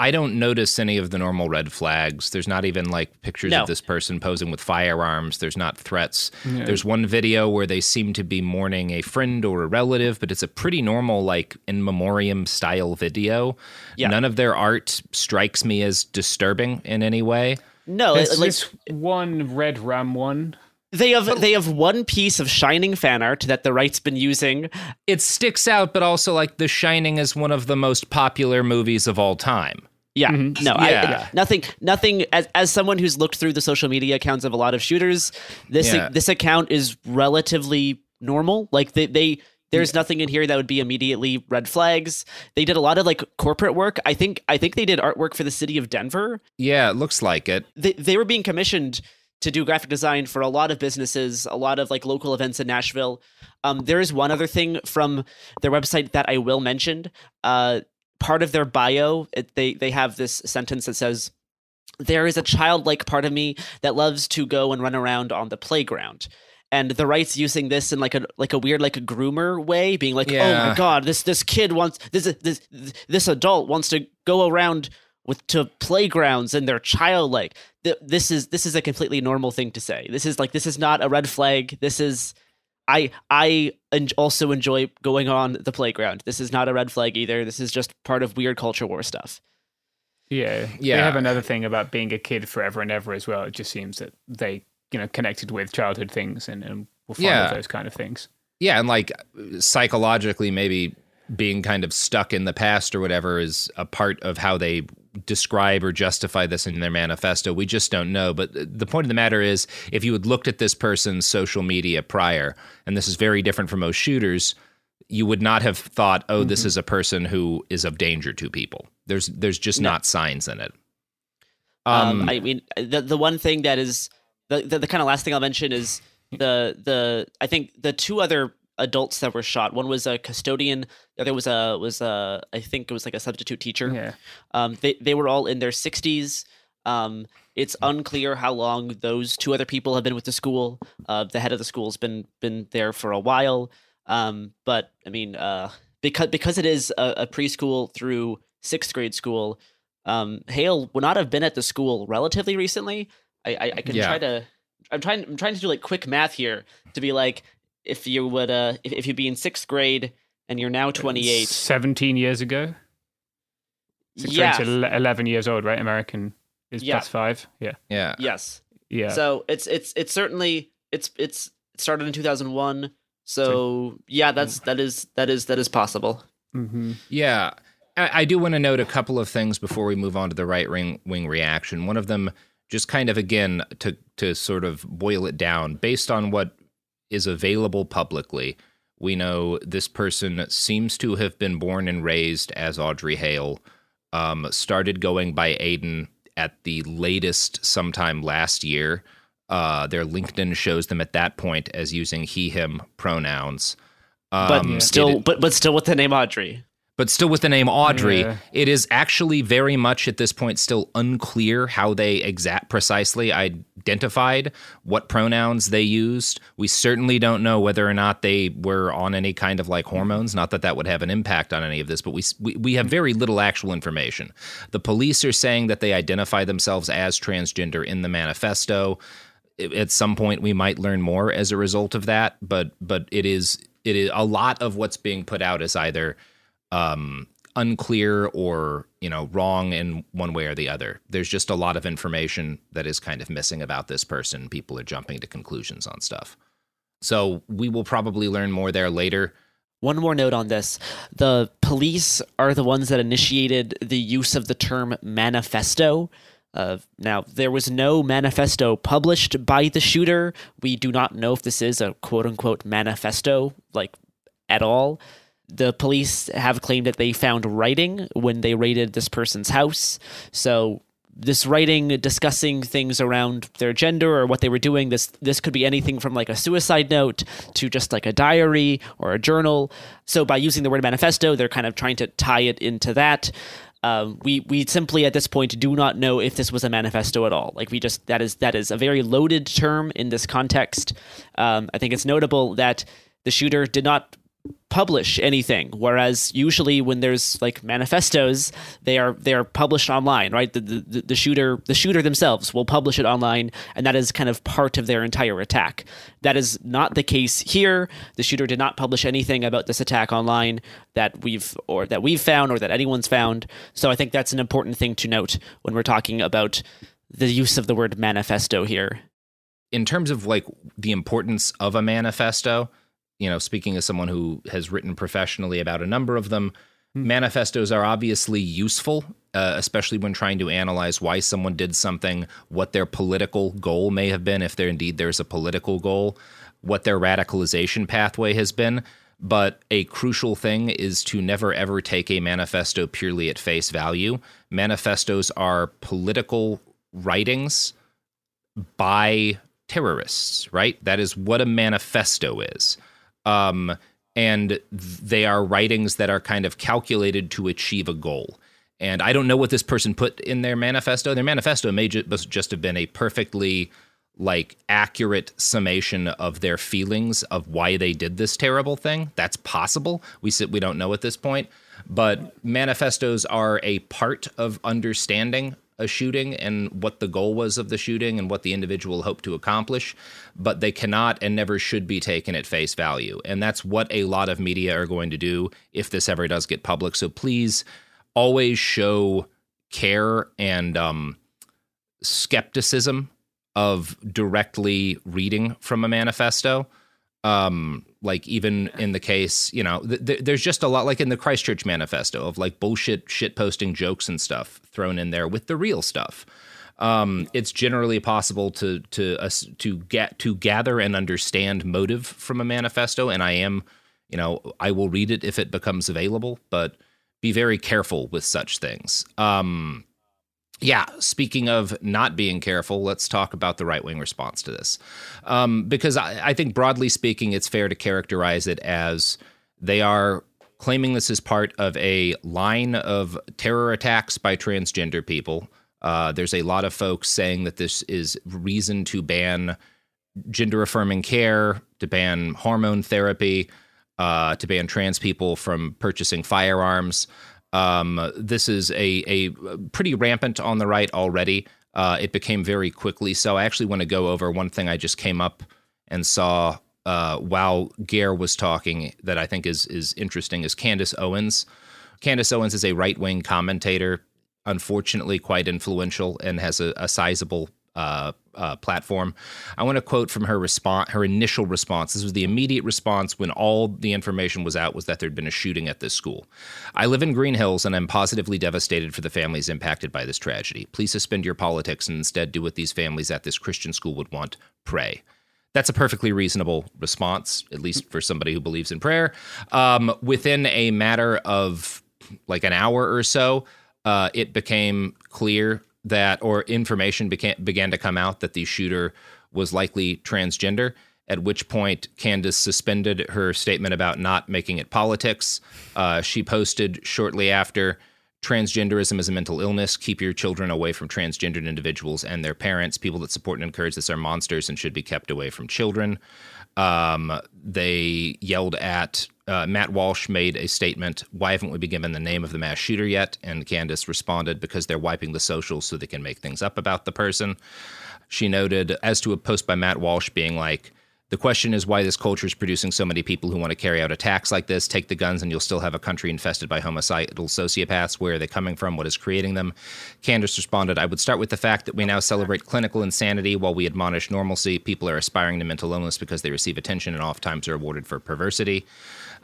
I don't notice any of the normal red flags. There's not even like pictures No. of this person posing with firearms. There's not threats. Yeah. There's one video where they seem to be mourning a friend or a relative, but it's a pretty normal, like in memoriam style video. Yeah. None of their art strikes me as disturbing in any way. No, There's like this one red ram one. they have they have one piece of shining fan art that the right's been using. It sticks out, but also like The Shining is one of the most popular movies of all time. Yeah, Mm-hmm. no, Yeah. I, nothing, nothing. As as someone who's looked through the social media accounts of a lot of shooters, this Yeah. this account is relatively normal. Like they they. There's nothing in here that would be immediately red flags. They did a lot of like corporate work. I think I think they did artwork for the city of Denver. Yeah, it looks like it. They they were being commissioned to do graphic design for a lot of businesses, a lot of like local events in Nashville. Um, there is one other thing from their website that I will mention. Uh, part of their bio, it, they they have this sentence that says, "There is a childlike part of me that loves to go and run around on the playground." And the right's using this in like a like a weird like a groomer way, being like, "Oh my god, this this kid wants this this this adult wants to go around with to playgrounds and they're childlike." Th- This is this is a completely normal thing to say. This is like this is not a red flag. This is I I en- also enjoy going on the playground. This is not a red flag either. This is just part of weird culture war stuff. Yeah. Yeah. They have another thing about being a kid forever and ever as well. It just seems that they, you know, connected with childhood things and, and will follow Yeah. those kind of things. Yeah, and like psychologically, maybe being kind of stuck in the past or whatever is a part of how they describe or justify this in their manifesto. We just don't know. But the point of the matter is, if you had looked at this person's social media prior, and this is very different from most shooters, you would not have thought, "Oh, this is a person who is of danger to people." There's there's just not signs in it. Um, I mean, the the one thing that is the, the the kind of last thing I'll mention is the the I think the two other adults that were shot. One was a custodian. The other was a was a I think it was like a substitute teacher. Yeah. Um, they they were all in their sixties. Um, it's unclear how long those two other people have been with the school. Uh, the head of the school's been been there for a while. Um, but I mean, uh, because because it is a, a preschool through sixth grade school, um, Hale would not have been at the school relatively recently. I I, I can Yeah. try to. I'm trying. I'm trying to do like quick math here to be like, if you would, uh, if, if you'd be in sixth grade and you're now 28, 17 years ago. Six yeah, grade to 11 years old, right? American is Yeah. plus five. Yeah. Yeah. yes. Yeah. So it's it's it's certainly it's it's it started in 2001. So yeah, that's that is that is that is possible. mm-hmm. Yeah. I, I do want to note a couple of things before we move on to the right wing, wing reaction. One of them, just kind of again, to, to sort of boil it down, based on what is available publicly, we know this person seems to have been born and raised as Audrey Hale, um, started going by Aiden at the latest sometime last year. Uh, their LinkedIn shows them at that point as using he, him pronouns. But Um, still it- but but still with the name Audrey. But still with the name Audrey, Yeah. it is actually very much at this point still unclear how they exact precisely identified what pronouns they used. We certainly don't know whether or not they were on any kind of like hormones. Not that that would have an impact on any of this, but we we, we have very little actual information. The police are saying that they identify themselves as transgender in the manifesto. At some point, we might learn more as a result of that, but but it is it is a lot of what's being put out is either um, unclear or you know wrong in one way or the other. There's just a lot of information that is kind of missing about this person. People are jumping to conclusions on stuff. So we will probably learn more there later. One more note on this. The police are the ones that initiated the use of the term manifesto. Uh, now, there was no manifesto published by the shooter. We do not know if this is a quote unquote manifesto, like at all. The police have claimed that they found writing when they raided this person's house. So this writing discussing things around their gender or what they were doing this this could be anything from like a suicide note to just like a diary or a journal so by using the word manifesto they're kind of trying to tie it into that um, we we simply at this point do not know if this was a manifesto at all. Like we just that is that is a very loaded term in this context. Um, I think it's notable that the shooter did not publish anything whereas usually when there's like manifestos they are they are published online right? The, the the shooter the shooter themselves will publish it online and that is kind of part of their entire attack. That is not the case here. The shooter did not publish anything about this attack online that we've or that we've found or that anyone's found. So i think that's an important thing to note when we're talking about the use of the word manifesto here. In terms of like the importance of a manifesto you know, speaking as someone who has written professionally about a number of them, mm. manifestos are obviously useful, uh, especially when trying to analyze why someone did something, what their political goal may have been, if there indeed there's a political goal, what their radicalization pathway has been. But a crucial thing is to never ever take a manifesto purely at face value. Manifestos are political writings by terrorists, right? That is what a manifesto is. Um, and they are writings that are kind of calculated to achieve a goal. And I don't know what this person put in their manifesto. Their manifesto may ju- just have been a perfectly like accurate summation of their feelings of why they did this terrible thing. That's possible. We sit, we don't know at this point, but manifestos are a part of understanding a shooting and what the goal was of the shooting and what the individual hoped to accomplish, but they cannot and never should be taken at face value. And that's what a lot of media are going to do if this ever does get public. So please always show care and um, skepticism of directly reading from a manifesto um like even in the case you know th- th- there's just a lot like in the christchurch manifesto of like bullshit shit posting jokes and stuff thrown in there with the real stuff. Um it's generally possible to to uh, to get to gather and understand motive from a manifesto and i am you know i will read it if it becomes available but be very careful with such things. Um yeah, speaking of not being careful, let's talk about the right wing response to this. Um, because I, I think, broadly speaking, it's fair to characterize it as they are claiming this is part of a line of terror attacks by transgender people. Uh, there's a lot of folks saying that this is reason to ban gender affirming care, to ban hormone therapy, uh, to ban trans people from purchasing firearms. Um, this is a, a pretty rampant on the right already. Uh, it became very quickly so. I actually want to go over one thing I just came up and saw uh, while Gare was talking that I think is is interesting is Candace Owens. Candace Owens is a right wing commentator, unfortunately quite influential and has a, a sizable uh, uh, platform. I want to quote from her response, her initial response. This was the immediate response when all the information was out was that there'd been a shooting at this school. I live in Green Hills and I'm positively devastated for the families impacted by this tragedy. Please suspend your politics and instead do what these families at this Christian school would want: pray. That's a perfectly reasonable response, at least for somebody who believes in prayer. Um, within a matter of like an hour or so, uh, it became clear that or information began, began to come out that the shooter was likely transgender at which point Candace suspended her statement about not making it politics. Uh, she posted shortly after transgenderism is a mental illness. Keep your children away from transgendered individuals and their parents. People that support and encourage this are monsters and should be kept away from children. Um, they yelled at uh, Matt Walsh made a statement. Why haven't we been given the name of the mass shooter yet? And Candace responded because they're wiping the socials so they can make things up about the person. She noted, as to a post by Matt Walsh being like, The question is why this culture is producing so many people who want to carry out attacks like this. Take the guns, and you'll still have a country infested by homicidal sociopaths. Where are they coming from? What is creating them? Candace responded, I would start with the fact that we now celebrate clinical insanity while we admonish normalcy. People are aspiring to mental illness because they receive attention and oftentimes are awarded for perversity.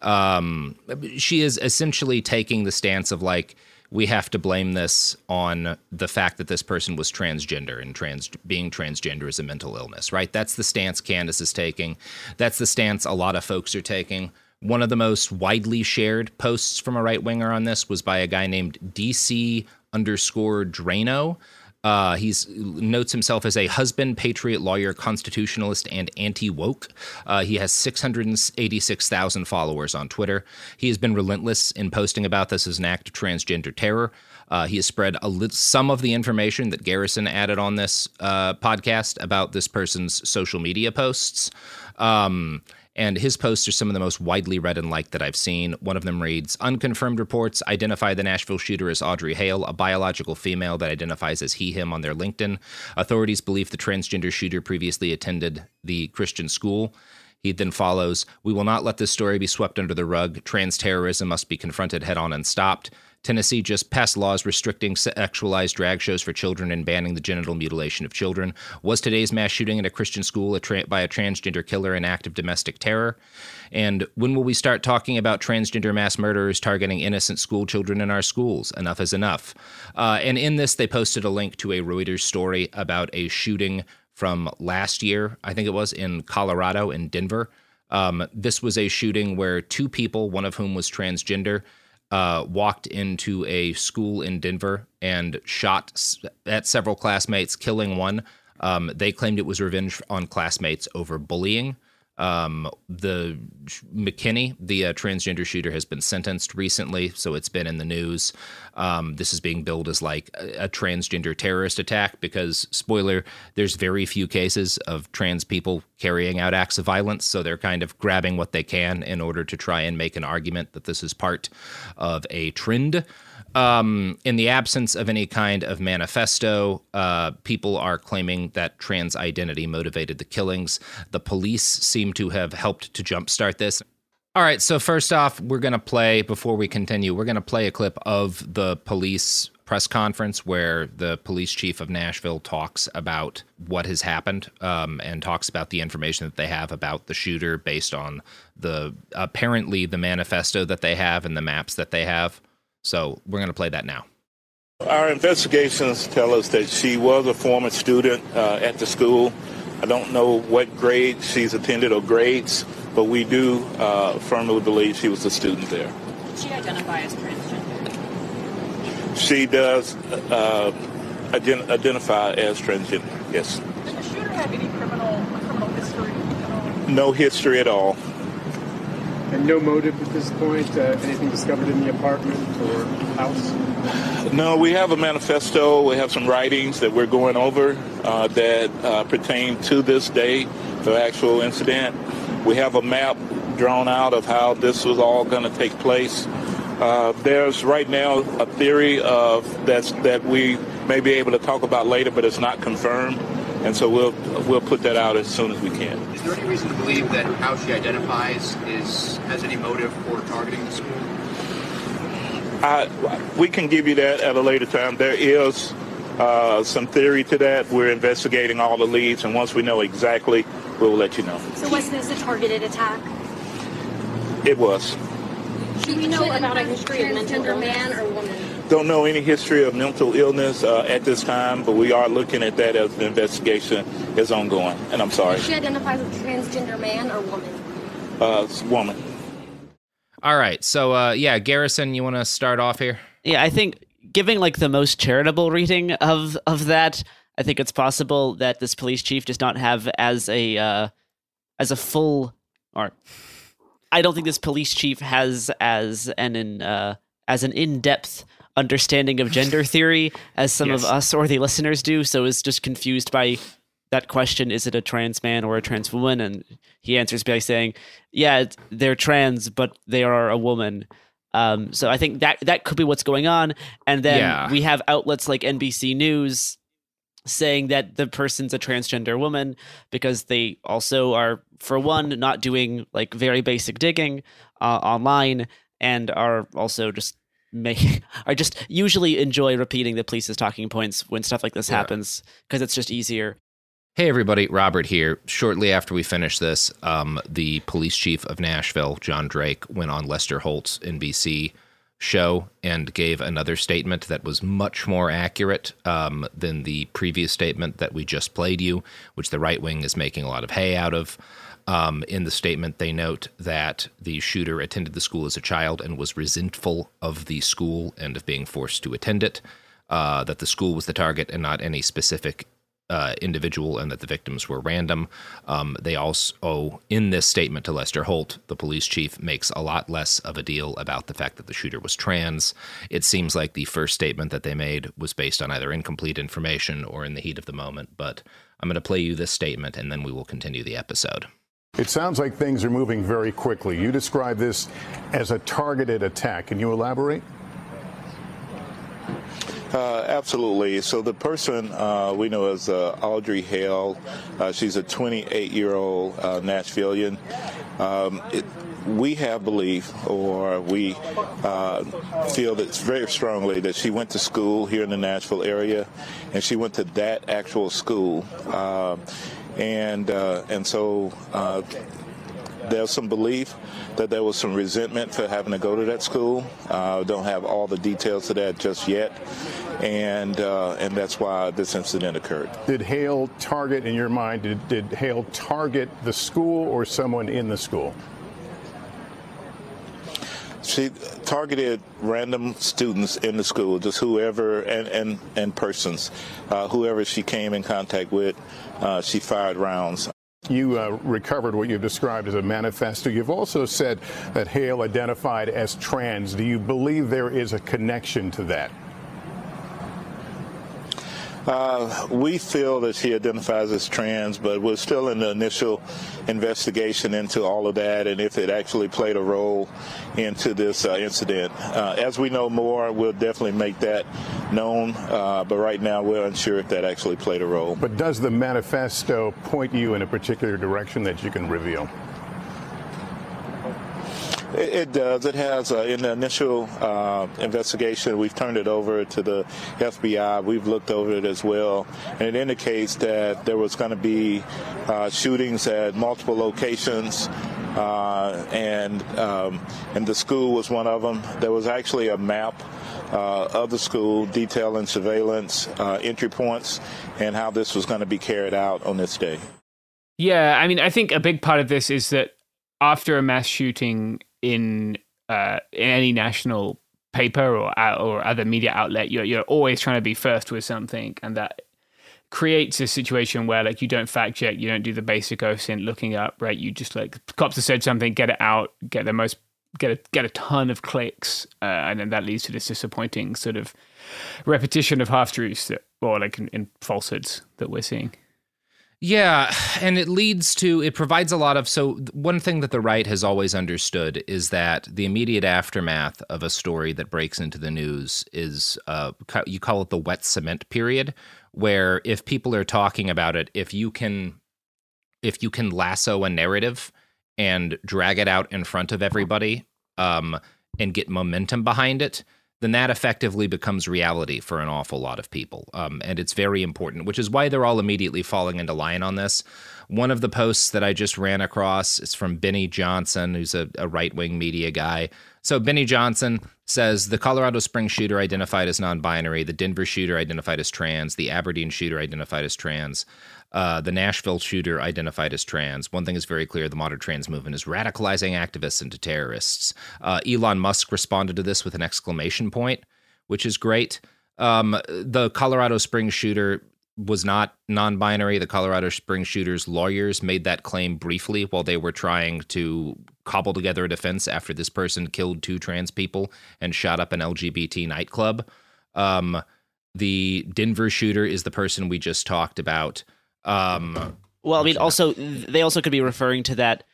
Um, she is essentially taking the stance of like, we have to blame this on the fact that this person was transgender and trans being transgender is a mental illness, right? That's the stance Candace is taking. That's the stance a lot of folks are taking. One of the most widely shared posts from a right winger on this was by a guy named DC underscore Draino. Uh, he notes himself as a husband, patriot, lawyer, constitutionalist, and anti woke. Uh, he has 686,000 followers on Twitter. He has been relentless in posting about this as an act of transgender terror. Uh, he has spread li- some of the information that Garrison added on this uh, podcast about this person's social media posts. Um, and his posts are some of the most widely read and liked that I've seen. One of them reads Unconfirmed reports identify the Nashville shooter as Audrey Hale, a biological female that identifies as he, him on their LinkedIn. Authorities believe the transgender shooter previously attended the Christian school. He then follows We will not let this story be swept under the rug. Trans terrorism must be confronted head on and stopped. Tennessee just passed laws restricting sexualized drag shows for children and banning the genital mutilation of children. Was today's mass shooting at a Christian school a tra- by a transgender killer an act of domestic terror? And when will we start talking about transgender mass murderers targeting innocent school children in our schools? Enough is enough. Uh, and in this, they posted a link to a Reuters story about a shooting from last year, I think it was in Colorado, in Denver. Um, this was a shooting where two people, one of whom was transgender, uh, walked into a school in Denver and shot at several classmates, killing one. Um, they claimed it was revenge on classmates over bullying. Um, the McKinney, the uh, transgender shooter, has been sentenced recently, so it's been in the news. Um, this is being billed as like a, a, transgender terrorist attack because, spoiler, there's very few cases of trans people carrying out acts of violence, so they're kind of grabbing what they can in order to try and make an argument that this is part of a trend. Um, in the absence of any kind of manifesto, uh, people are claiming that trans identity motivated the killings. The police seem to have helped to jumpstart this. All right, so first off, we're going to play, before we continue, we're going to play a clip of the police press conference where the police chief of Nashville talks about what has happened um, and talks about the information that they have about the shooter based on the apparently the manifesto that they have and the maps that they have. So we're going to play that now. Our investigations tell us that she was a former student uh, at the school. I don't know what grade she's attended or grades, but we do uh, firmly believe she was a student there. Did she identify as transgender? She does uh, ident- identify as transgender, yes. Did the shooter have any criminal, criminal history? No history at all. And no motive at this point? Uh, anything discovered in the apartment or house? No, we have a manifesto. We have some writings that we're going over uh, that uh, pertain to this date, the actual incident. We have a map drawn out of how this was all going to take place. Uh, there's right now a theory of that's that we may be able to talk about later, but it's not confirmed and so we'll we'll put that out as soon as we can. Is there any reason to believe that how she identifies is has any motive for targeting the school? I, we can give you that at a later time. There is uh, some theory to that. We're investigating all the leads, and once we know exactly, we'll let you know. So was this a targeted attack? It was. Do we know about a history of mental man or woman? Don't know any history of mental illness uh, at this time, but we are looking at that as the investigation is ongoing. And I'm sorry. She identifies as a transgender man or woman? Uh, woman. All right. So, uh, yeah, Garrison, you want to start off here? Yeah, I think giving like the most charitable reading of of that, I think it's possible that this police chief does not have as a uh, as a full or I don't think this police chief has as an uh, as an in depth understanding of gender theory as some yes. of us or the listeners do. So is just confused by that question: Is it a trans man or a trans woman? And he answers by saying, "Yeah, they're trans, but they are a woman." Um, so I think that that could be what's going on. And then yeah. we have outlets like NBC News saying that the person's a transgender woman because they also are, for one, not doing like very basic digging uh, online and are also just make are just usually enjoy repeating the police's talking points when stuff like this Yeah. happens because it's just easier. Hey, everybody, Robert here. Shortly after we finish this, um, the police chief of Nashville, John Drake, went on Lester Holt's NBC show and gave another statement that was much more accurate um, than the previous statement that we just played you, which the right wing is making a lot of hay out of. Um, in the statement, they note that the shooter attended the school as a child and was resentful of the school and of being forced to attend it. Uh, that the school was the target and not any specific uh, individual, and that the victims were random. Um, they also, in this statement to Lester Holt, the police chief makes a lot less of a deal about the fact that the shooter was trans. It seems like the first statement that they made was based on either incomplete information or in the heat of the moment. But I'm going to play you this statement, and then we will continue the episode. It sounds like things are moving very quickly. You describe this as a targeted attack. Can you elaborate? Uh, absolutely. So the person uh, we know as uh, Audrey Hale, uh, she's a 28-year-old uh, Nashvilleian. Um, it, we have belief, or we uh, feel that very strongly that she went to school here in the Nashville area, and she went to that actual school, and uh, and so uh, there's some belief that there was some resentment for having to go to that school. Uh, don't have all the details of that just yet, and uh, and that's why this incident occurred. Did Hale target, in your mind, did, did Hale target the school or someone in the school? She targeted random students in the school, just whoever and and, and persons, uh, whoever she came in contact with. Uh, she fired rounds. You uh, recovered what you've described as a manifesto. You've also said that Hale identified as trans. Do you believe there is a connection to that? Uh, we feel that she identifies as trans, but we're still in the initial investigation into all of that and if it actually played a role into this uh, incident. Uh, as we know more, we'll definitely make that known, uh, but right now we're unsure if that actually played a role. But does the manifesto point you in a particular direction that you can reveal? It, it does. It has. Uh, in the initial uh, investigation, we've turned it over to the FBI. We've looked over it as well, and it indicates that there was going to be uh, shootings at multiple locations. Uh, and um, and the school was one of them. There was actually a map uh, of the school detailing surveillance, uh, entry points, and how this was going to be carried out on this day. Yeah, I mean, I think a big part of this is that after a mass shooting in uh, in any national paper or or other media outlet, you're you're always trying to be first with something, and that creates a situation where like you don't fact check, you don't do the basic OSINT looking up, right? You just like cops have said something, get it out, get the most get a get a ton of clicks, uh, and then that leads to this disappointing sort of repetition of half truths or like in, in falsehoods that we're seeing. Yeah, and it leads to it provides a lot of so one thing that the right has always understood is that the immediate aftermath of a story that breaks into the news is uh you call it the wet cement period where if people are talking about it if you can if you can lasso a narrative and drag it out in front of everybody um and get momentum behind it then that effectively becomes reality for an awful lot of people. Um, and it's very important, which is why they're all immediately falling into line on this. One of the posts that I just ran across is from Benny Johnson, who's a, a right wing media guy. So Benny Johnson says the Colorado Springs shooter identified as non binary, the Denver shooter identified as trans, the Aberdeen shooter identified as trans. Uh, the Nashville shooter identified as trans. One thing is very clear the modern trans movement is radicalizing activists into terrorists. Uh, Elon Musk responded to this with an exclamation point, which is great. Um, the Colorado Springs shooter was not non binary. The Colorado Springs shooter's lawyers made that claim briefly while they were trying to cobble together a defense after this person killed two trans people and shot up an LGBT nightclub. Um, the Denver shooter is the person we just talked about. Um, Well, I mean, also they also could be referring to that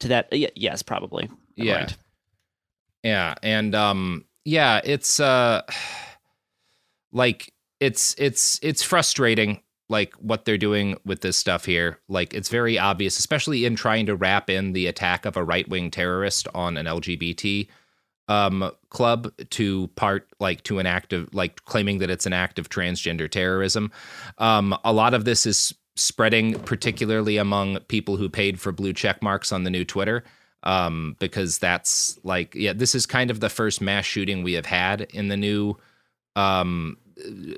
to that. y- Yes, probably. Never yeah yeah and um yeah it's uh like it's it's it's frustrating like what they're doing with this stuff here. Like it's very obvious, especially in trying to wrap in the attack of a right wing terrorist on an LGBT um, club to part like to an act of like claiming that it's an act of transgender terrorism. Um, a lot of this is spreading, particularly among people who paid for blue check marks on the new Twitter. Um, because that's like, yeah, this is kind of the first mass shooting we have had in the new um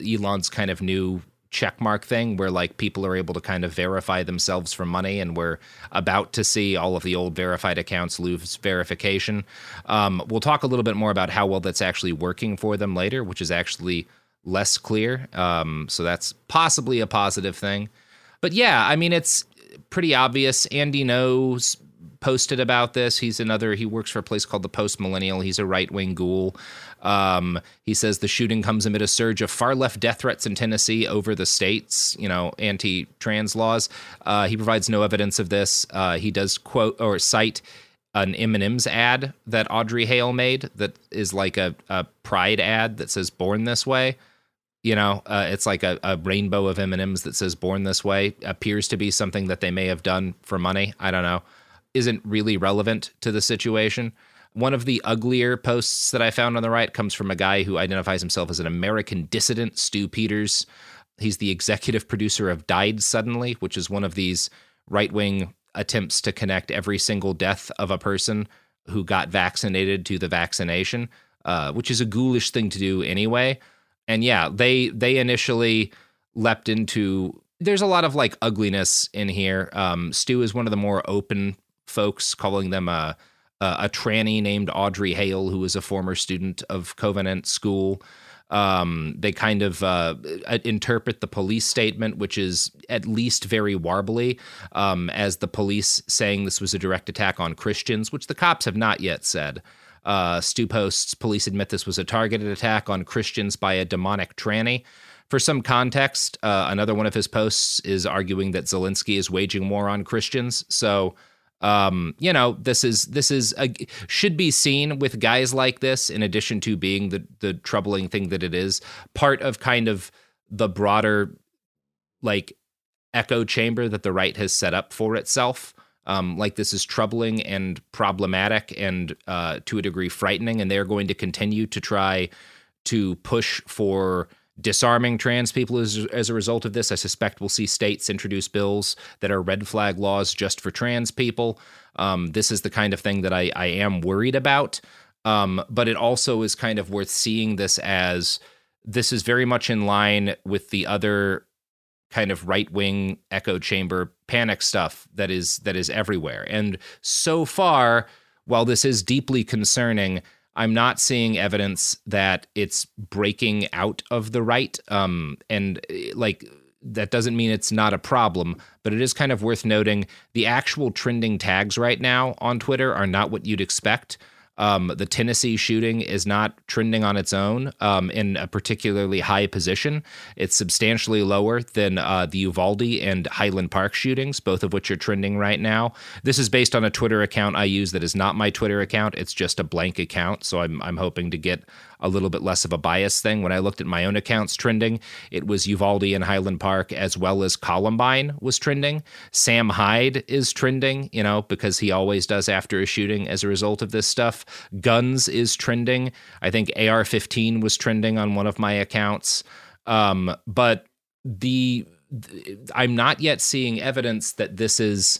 Elon's kind of new checkmark thing where like people are able to kind of verify themselves for money and we're about to see all of the old verified accounts lose verification um, we'll talk a little bit more about how well that's actually working for them later which is actually less clear um, so that's possibly a positive thing but yeah i mean it's pretty obvious Andy Ngo posted about this. He's another. He works for a place called the Post Millennial. He's a right wing ghoul. Um, he says the shooting comes amid a surge of far left death threats in Tennessee over the state's, you know, anti trans laws. Uh, he provides no evidence of this. Uh, he does quote or cite an M&M's ad that Audrey Hale made that is like a, a pride ad that says "Born This Way." You know, uh, it's like a, a rainbow of M&M's that says "Born This Way." Appears to be something that they may have done for money. I don't know isn't really relevant to the situation. One of the uglier posts that I found on the right comes from a guy who identifies himself as an American dissident, Stu Peters. He's the executive producer of Died Suddenly, which is one of these right wing attempts to connect every single death of a person who got vaccinated to the vaccination, uh, which is a ghoulish thing to do anyway. And yeah, they they initially leapt into. There's a lot of like ugliness in here. Um, Stu is one of the more open folks, calling them a, a, a tranny named Audrey Hale, who was a former student of Covenant School. Um, they kind of uh, interpret the police statement, which is at least very warbly, um, as the police saying this was a direct attack on Christians, which the cops have not yet said. Uh, Stu posts police admit this was a targeted attack on Christians by a demonic tranny. For some context, uh, another one of his posts is arguing that Zelensky is waging war on Christians. So um, you know, this is this is a, should be seen with guys like this, in addition to being the the troubling thing that it is, part of kind of the broader like echo chamber that the right has set up for itself. Um, like this is troubling and problematic and uh, to a degree frightening, and they're going to continue to try to push for disarming trans people as, as a result of this. I suspect we'll see states introduce bills that are red flag laws just for trans people. Um, this is the kind of thing that I, I am worried about. Um, but it also is kind of worth seeing this as this is very much in line with the other kind of right wing echo chamber panic stuff that is that is everywhere. And so far, while this is deeply concerning, I'm not seeing evidence that it's breaking out of the right. Um, and eh, like, that doesn't mean it's not a problem, but it is kind of worth noting the actual trending tags right now on Twitter are not what you'd expect. Um, the Tennessee shooting is not trending on its own um, in a particularly high position. It's substantially lower than uh, the Uvalde and Highland Park shootings, both of which are trending right now. This is based on a Twitter account I use that is not my Twitter account. It's just a blank account, so I'm I'm hoping to get a little bit less of a bias thing. When I looked at my own accounts trending, it was Uvalde and Highland Park as well as Columbine was trending. Sam Hyde is trending, you know, because he always does after a shooting as a result of this stuff. Guns is trending. I think AR 15 was trending on one of my accounts. Um, but the I'm not yet seeing evidence that this is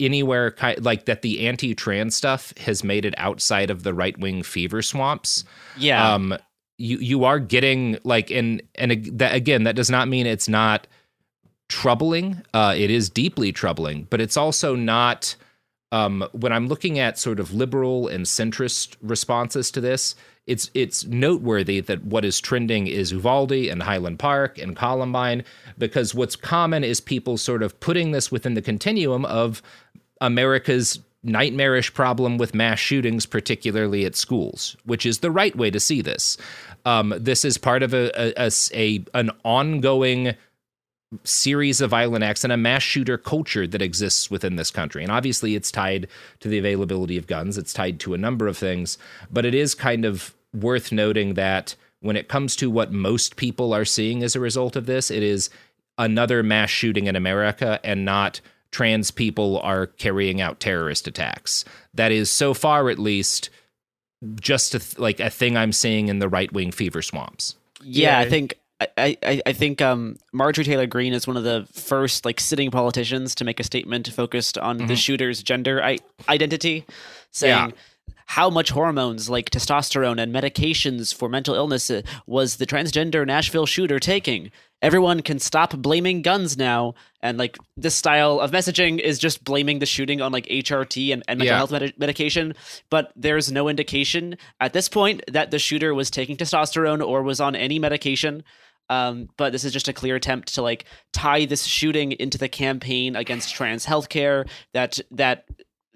anywhere like that the anti-trans stuff has made it outside of the right-wing fever swamps. Yeah. Um you you are getting like and and that again that does not mean it's not troubling. Uh it is deeply troubling but it's also not um when i'm looking at sort of liberal and centrist responses to this it's it's noteworthy that what is trending is Uvalde and Highland Park and Columbine because what's common is people sort of putting this within the continuum of America's nightmarish problem with mass shootings, particularly at schools, which is the right way to see this. Um, this is part of a, a, a, a an ongoing series of violent acts and a mass shooter culture that exists within this country. And obviously, it's tied to the availability of guns, it's tied to a number of things, but it is kind of worth noting that when it comes to what most people are seeing as a result of this, it is another mass shooting in America and not trans people are carrying out terrorist attacks. That is so far at least just a th- like a thing I'm seeing in the right wing fever swamps. Yeah, I think I, I, I think um, Marjorie Taylor Greene is one of the first like sitting politicians to make a statement focused on the Mhm. shooter's gender I- identity, saying how much hormones like testosterone and medications for mental illness uh, was the transgender Nashville shooter taking. Everyone can stop blaming guns now, and like this style of messaging is just blaming the shooting on like HRT and, and mental Yeah. health medi- medication. But there's no indication at this point that the shooter was taking testosterone or was on any medication. Um, but this is just a clear attempt to like tie this shooting into the campaign against trans healthcare that that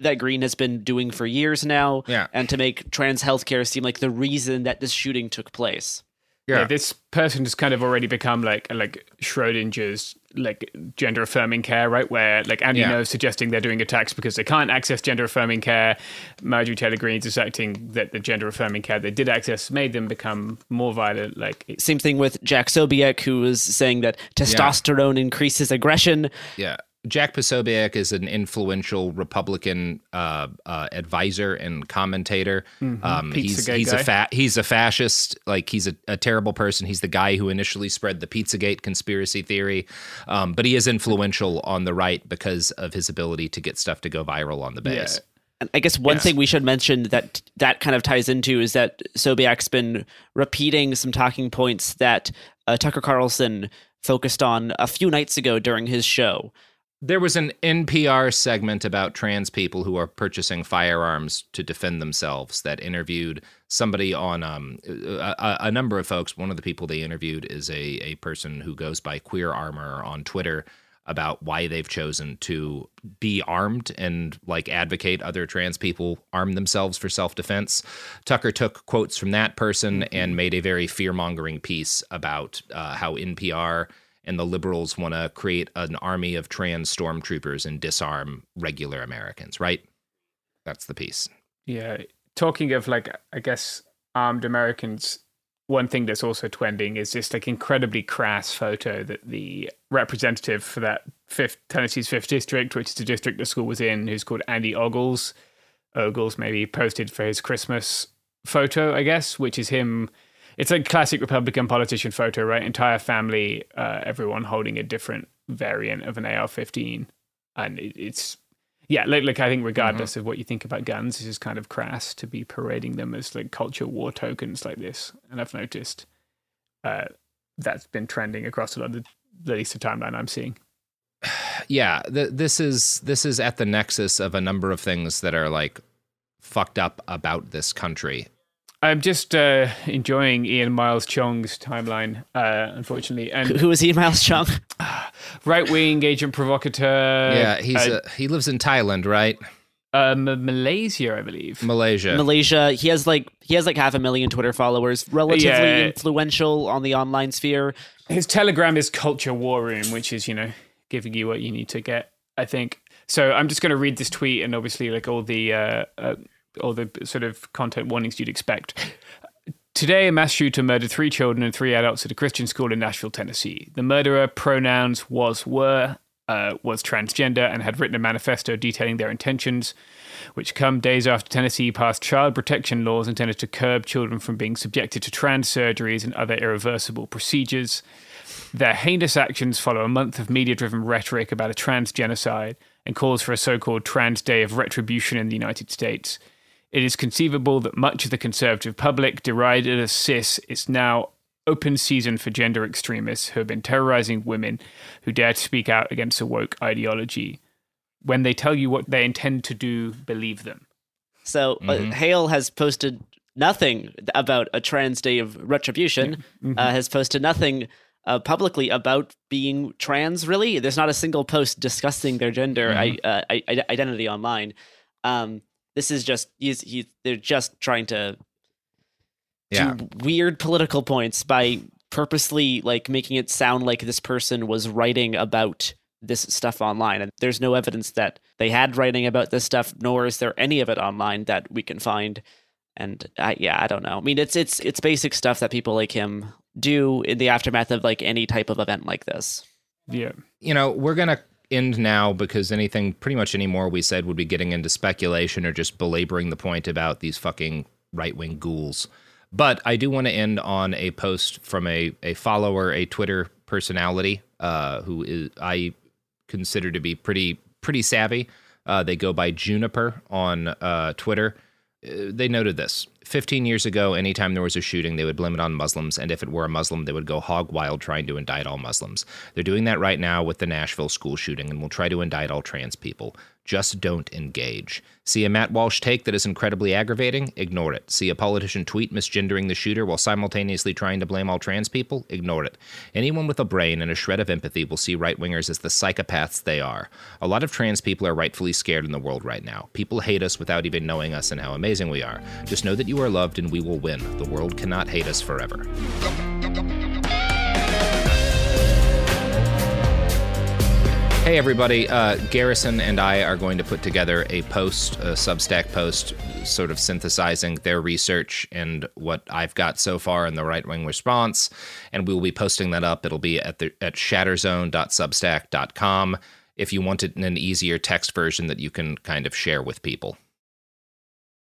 that Greene has been doing for years now, Yeah. and to make trans healthcare seem like the reason that this shooting took place. Yeah. this person has kind of already become like like Schrodinger's like gender affirming care, right? Where like Andy Yeah. Ngo's suggesting they're doing attacks because they can't access gender affirming care. Marjorie Taylor Greene's asserting that the gender affirming care they did access made them become more violent. Like Same thing with Jack Sobiek, who was saying that testosterone increases aggression. Yeah. Jack Posobiec is an influential Republican uh, uh, advisor and commentator. Mhm. Um, he's Pizzagate he's guy. a fa- he's a fascist. Like he's a, a terrible person. He's the guy who initially spread the Pizzagate conspiracy theory. Um, but he is influential on the right because of his ability to get stuff to go viral on the base. And I guess one Yes. thing we should mention that that kind of ties into is that Sobiak's been repeating some talking points that uh, Tucker Carlson focused on a few nights ago during his show. There was an NPR segment about trans people who are purchasing firearms to defend themselves that interviewed somebody on um, a, a- number of folks. One of the people they interviewed is a, a person who goes by Queer Armor on Twitter about why they've chosen to be armed and like advocate other trans people arm themselves for self-defense. Tucker took quotes from that person and made a very fear-mongering piece about uh, how NPR and the liberals want to create an army of trans stormtroopers and disarm regular Americans, right? That's the piece. Yeah. Talking of like, I guess, armed Americans, one thing that's also trending is this like incredibly crass photo that the representative for that fifth Tennessee's fifth district, which is the district the school was in, who's called Andy Ogles. Ogles maybe posted for his Christmas photo, I guess, which is him. It's a classic Republican politician photo, right? Entire family, uh, everyone holding a different variant of an AR-15, and it, it's yeah, like, like I think regardless of what you think about guns, this is kind of crass to be parading them as like culture war tokens like this. And I've noticed uh, that's been trending across a lot of the, at least the timeline I'm seeing. Yeah, th- this is this is at the nexus of a number of things that are like fucked up about this country. I'm just uh, enjoying Ian Miles Cheong's timeline, uh, unfortunately. And Who is Ian Miles Chong? right wing agent provocateur. yeah, he's uh, uh, he lives in Thailand, right? um, Malaysia, I believe. Malaysia. Malaysia. He has like he has like half a million Twitter followers, relatively Yeah. influential on the online sphere. His Telegram is Culture War Room, which is, you know, giving you what you need to get, I think. So I'm just going to read this tweet and obviously, like, all the, uh, the sort of content warnings you'd expect. Today, a mass shooter murdered three children and three adults at a Christian school in Nashville, Tennessee. The murderer pronouns was, were, uh, was transgender and had written a manifesto detailing their intentions, which come days after Tennessee passed child protection laws intended to curb children from being subjected to trans surgeries and other irreversible procedures. Their heinous actions follow a month of media driven rhetoric about a trans genocide and calls for a so called Trans Day of Retribution in the United States. It is conceivable that much of the conservative public, derided as cis, is now open season for gender extremists who have been terrorizing women who dare to speak out against a woke ideology. When they tell you what they intend to do, believe them. So uh, Hale has posted nothing about a trans day of retribution. Mhm. Uh, has posted nothing uh, publicly about being trans. Really, there's not a single post discussing their gender Mhm. I, uh, I, I- identity online. Um, this is just he's, he, they're just trying to Yeah. do weird political points by purposely like making it sound like this person was writing about this stuff online and there's no evidence that they had writing about this stuff nor is there any of it online that we can find and I, yeah i don't know i mean it's it's it's basic stuff that people like him do in the aftermath of like any type of event like this Yeah. You know, we're going to end now because anything, pretty much any more we said would be getting into speculation or just belaboring the point about these fucking right wing ghouls. But I do want to end on a post from a, a follower, a Twitter personality, uh, who is I consider to be pretty pretty savvy. Uh, they go by Juniper on uh, Twitter. Uh, they noted this 15 years ago, anytime there was a shooting, they would blame it on Muslims. And if it were a Muslim, they would go hog wild trying to indict all Muslims. They're doing that right now with the Nashville school shooting and will try to indict all trans people. Just don't engage. See a Matt Walsh take that is incredibly aggravating? Ignore it. See a politician tweet misgendering the shooter while simultaneously trying to blame all trans people? Ignore it. Anyone with a brain and a shred of empathy will see right wingers as the psychopaths they are. A lot of trans people are rightfully scared in the world right now. People hate us without even knowing us and how amazing we are. Just know that you are loved and we will win. The world cannot hate us forever. Hey, everybody. Uh, Garrison and I are going to put together a post, a Substack post, sort of synthesizing their research and what I've got so far in the right wing response. And we will be posting that up. It'll be at, the, at shatterzone.substack.com if you want it in an easier text version that you can kind of share with people.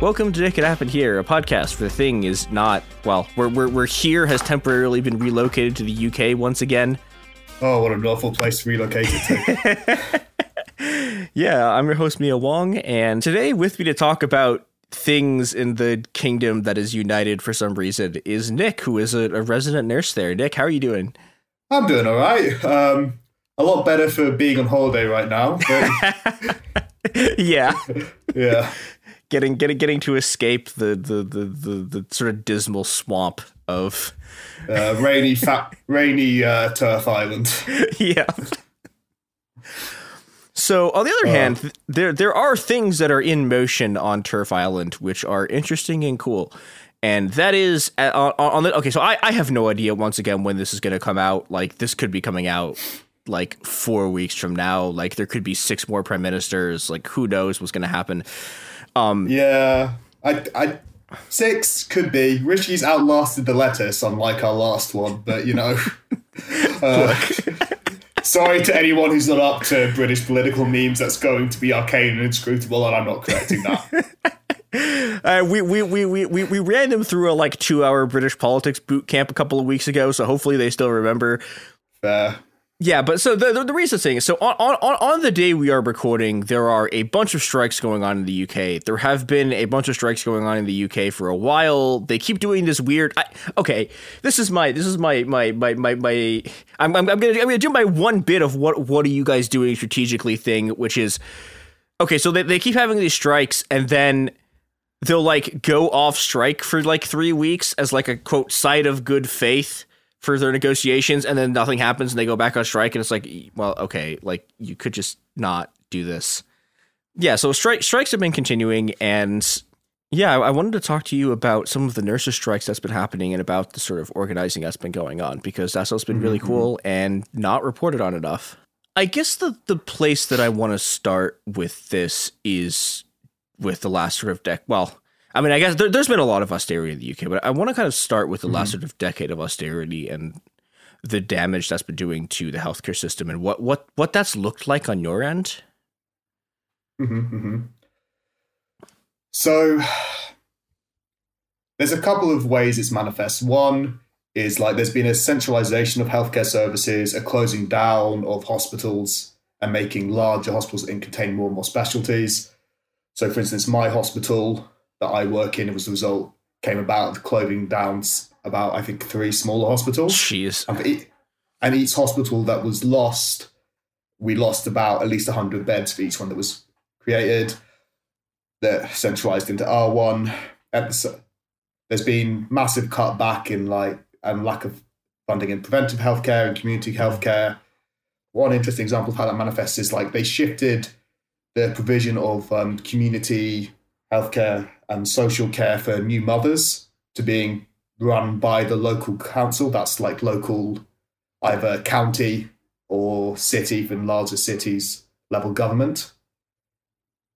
Welcome to Nick It Could Happen Here, a podcast where the thing is not, well, we're, we're, we're here has temporarily been relocated to the UK once again. Oh, what an awful place to relocate it to. yeah, I'm your host, Mia Wong, and today with me to talk about things in the kingdom that is united for some reason is Nick, who is a, a resident nurse there. Nick, how are you doing? I'm doing all right. Um, a lot better for being on holiday right now. Yeah. yeah getting getting getting to escape the the the the, the sort of dismal swamp of uh, rainy fat rainy uh, turf island. yeah. So on the other uh, hand, there there are things that are in motion on Turf Island which are interesting and cool. And that is uh, on, on the okay. So I, I have no idea once again when this is going to come out. Like this could be coming out like four weeks from now. Like there could be six more prime ministers. Like who knows what's going to happen. Um, yeah, I, I six could be. Rishi's outlasted the lettuce, unlike our last one, but you know. Uh, sorry to anyone who's not up to British political memes. That's going to be arcane and inscrutable, and I'm not correcting that. Uh, we, we, we, we, we we ran them through a like two hour British politics boot camp a couple of weeks ago, so hopefully they still remember. Fair. Yeah, but so the, the, the reason thing is so on, on on the day we are recording, there are a bunch of strikes going on in the UK. There have been a bunch of strikes going on in the UK for a while. They keep doing this weird. I, okay, this is my this is my my my my, my I'm, I'm I'm gonna I'm gonna do my one bit of what what are you guys doing strategically thing, which is okay. So they they keep having these strikes, and then they'll like go off strike for like three weeks as like a quote side of good faith for their negotiations and then nothing happens and they go back on strike and it's like well okay like you could just not do this yeah so strike strikes have been continuing and yeah I, I wanted to talk to you about some of the nurses strikes that's been happening and about the sort of organizing that's been going on because that's what's been really Mhm. cool and not reported on enough i guess the the place that i want to start with this is with the last sort of deck. Well, I mean, I guess there, there's been a lot of austerity in the UK, but I want to kind of start with the last Mhm. sort of decade of austerity and the damage that's been doing to the healthcare system and what what what that's looked like on your end. hmm hmm So there's a couple of ways it's manifest. One is like there's been a centralization of healthcare services, a closing down of hospitals, and making larger hospitals and contain more and more specialties. So, for instance, my hospital that I work in was the result came about of closing down about I think three smaller hospitals. Jeez. And, and each hospital that was lost, we lost about at least hundred beds for each one that was created. That centralized into R one. At the, s- there's been massive cutback in like and lack of funding in preventive healthcare and community healthcare. One interesting example of how that manifests is like they shifted the provision of um, community healthcare and social care for new mothers to being run by the local council. That's like local, either county or city even larger cities level government.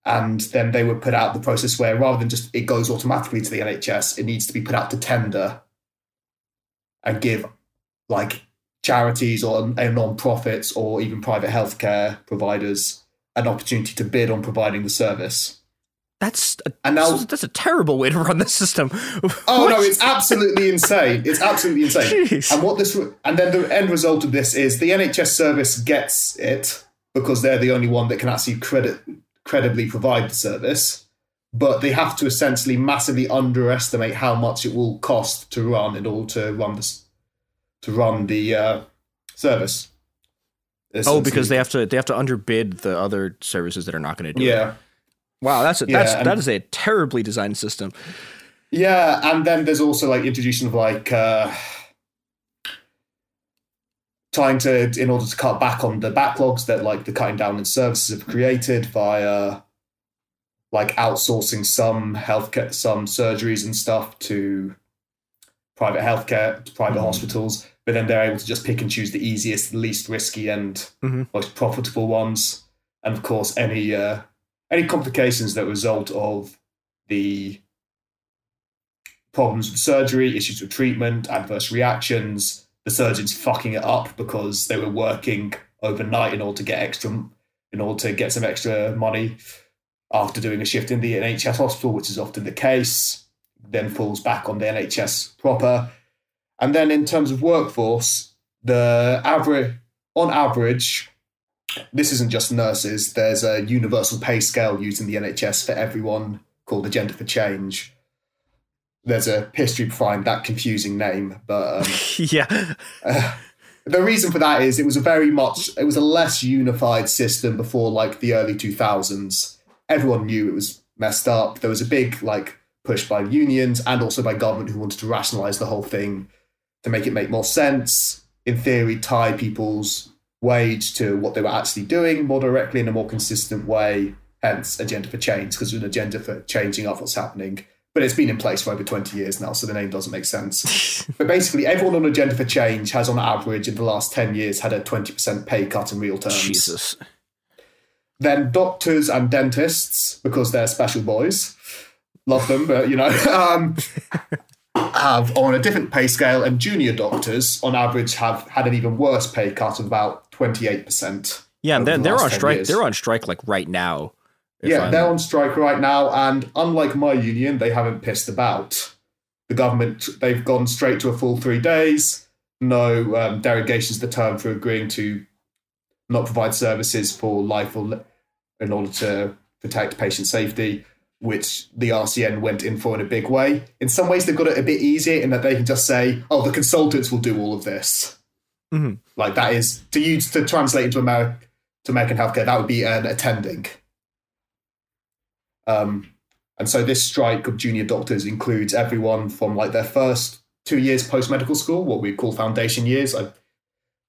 And then they would put out the process where rather than just it goes automatically to the NHS, it needs to be put out to tender and give like charities or non profits or even private healthcare providers an opportunity to bid on providing the service. That's a, and now that's a terrible way to run the system. Oh no, it's absolutely insane. It's absolutely insane. Jeez. And what this and then the end result of this is the NHS service gets it because they're the only one that can actually credit credibly provide the service, but they have to essentially massively underestimate how much it will cost to run in order to run this to run the uh, service. Oh, because they have to they have to underbid the other services that are not going to do it. Yeah. Wow, that's a, Yeah, that's and- that is a terribly designed system. Yeah, and then there's also like introduction of like uh trying to in order to cut back on the backlogs that like the cutting down in services have created via like outsourcing some healthcare some surgeries and stuff to private healthcare to private hospitals but then they're able to just pick and choose the easiest least risky and Mhm. most profitable ones and of course any uh any complications that result of the problems with surgery, issues with treatment, adverse reactions, the surgeons fucking it up because they were working overnight in order to get extra, in order to get some extra money after doing a shift in the NHS hospital, which is often the case, then falls back on the NHS proper. And then in terms of workforce, the average, on average, this isn't just nurses. There's a universal pay scale used in the NHS for everyone called Agenda for Change. There's a history behind that confusing name, but um, yeah. uh, the reason for that is it was a very much it was a less unified system before like the early 2000s. Everyone knew it was messed up. There was a big like push by unions and also by government who wanted to rationalize the whole thing to make it make more sense. In theory, tie people's wage to what they were actually doing more directly in a more consistent way. Hence, agenda for change, because there's an agenda for changing up what's happening. But it's been in place for over 20 years now, so the name doesn't make sense. but basically, everyone on Agenda for Change has, on average, in the last 10 years, had a 20% pay cut in real terms. Jesus. Then doctors and dentists, because they're special boys. Love them, but you know. Um, have on a different pay scale, and junior doctors, on average, have had an even worse pay cut of about twenty eight percent. Yeah, and over they're, the they're on strike. years. They're on strike like right now. Yeah, I'm- they're on strike right now, and unlike my union, they haven't pissed about. The government, they've gone straight to a full three days. No um, derogations the term for agreeing to not provide services for life or li- in order to protect patient safety, which the RCN went in for in a big way. In some ways, they've got it a bit easier in that they can just say, "Oh, the consultants will do all of this." Mhm. Like that is to use to translate into America to American healthcare. That would be an attending. Um, and so this strike of junior doctors includes everyone from like their first two years post medical school, what we call foundation years. I,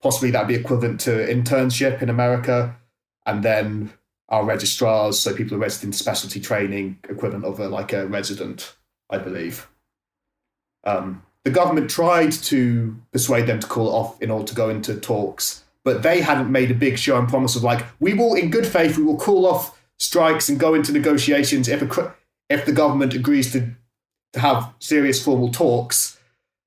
possibly that'd be equivalent to internship in America, and then our registrars, so people who are registered in specialty training, equivalent of a, like a resident, I believe. Um, the government tried to persuade them to call it off in order to go into talks, but they hadn't made a big show and promise of like, we will, in good faith, we will call off strikes and go into negotiations if a, if the government agrees to to have serious formal talks.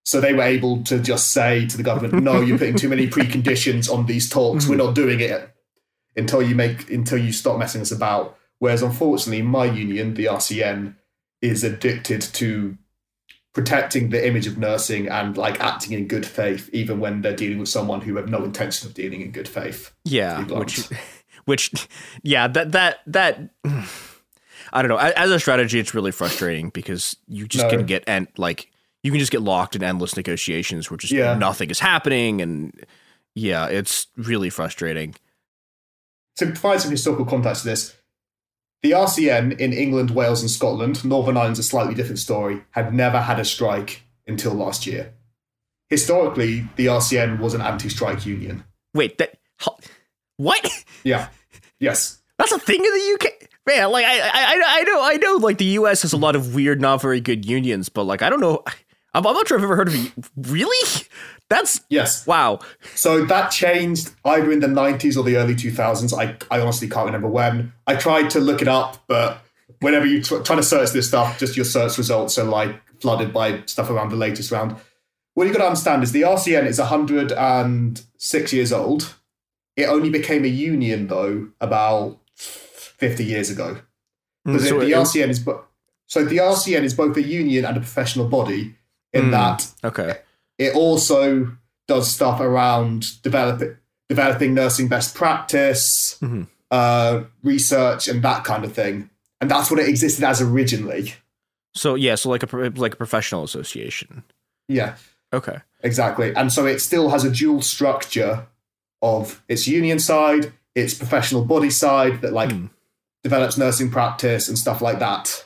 So they were able to just say to the government, "No, you're putting too many preconditions on these talks. We're not hmm. doing it until you make until you stop messing us about." Whereas, unfortunately, my union, the RCN, is addicted to protecting the image of nursing and like acting in good faith, even when they're dealing with someone who have no intention of dealing in good faith. Yeah, to be blunt. which, which, yeah, that that that. I don't know. As a strategy, it's really frustrating because you just No. can get and like you can just get locked in endless negotiations where just Yeah. nothing is happening, and yeah, it's really frustrating. to provide some historical context to this, the RCN in England, Wales, and Scotland, Northern Ireland's a slightly different story, had never had a strike until last year. Historically, the RCN was an anti strike union. Wait, that what? Yeah. Yes. That's a thing in the UK. Man, like I, I, I- I know, I know, like the US has a lot of weird, not very good unions, but like I don't know, I'm, I'm not sure I've ever heard of it. Really? That's yes. Wow. So that changed either in the 90s or the early 2000s. I, I honestly can't remember when. I tried to look it up, but whenever you tr- try to search this stuff, just your search results are like flooded by stuff around the latest round. What you got to understand is the RCN is 106 years old. It only became a union though about 50 years ago. Because Mm, so the RCN is bo- so the RCN is both a union and a professional body in Mm, that okay. It also does stuff around developing developing nursing best practice, Mm-hmm. uh, research, and that kind of thing. And that's what it existed as originally. So yeah, so like a like a professional association. Yeah, Okay. exactly. And so it still has a dual structure of its union side, its professional body side that like develops nursing practice and stuff like that.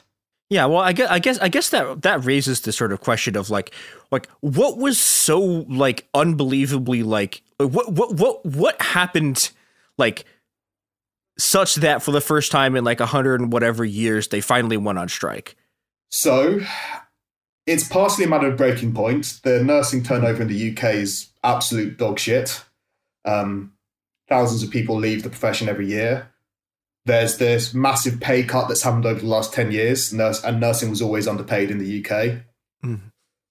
Yeah, well, I guess, I guess, I guess that that raises the sort of question of like, like what was so like unbelievably like what what what what happened like such that for the first time in like a hundred and whatever years they finally went on strike. So it's partially a matter of breaking point. The nursing turnover in the UK is absolute dog shit. Um, thousands of people leave the profession every year. There's this massive pay cut that's happened over the last 10 years, nurse, and nursing was always underpaid in the UK,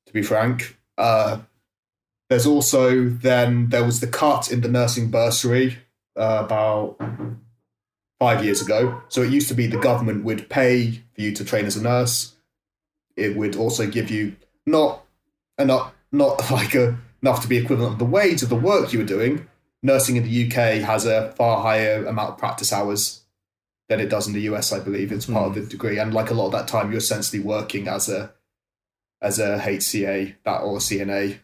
to be frank. Uh, there's also then there was the cut in the nursing bursary uh, about five years ago. So it used to be the government would pay for you to train as a nurse. It would also give you not enough, not like a, enough to be equivalent of the wage of the work you were doing. Nursing in the UK has a far higher amount of practice hours than it does in the US, I believe. It's part of the degree, and like a lot of that time, you're essentially working as a as a HCA that or CNA,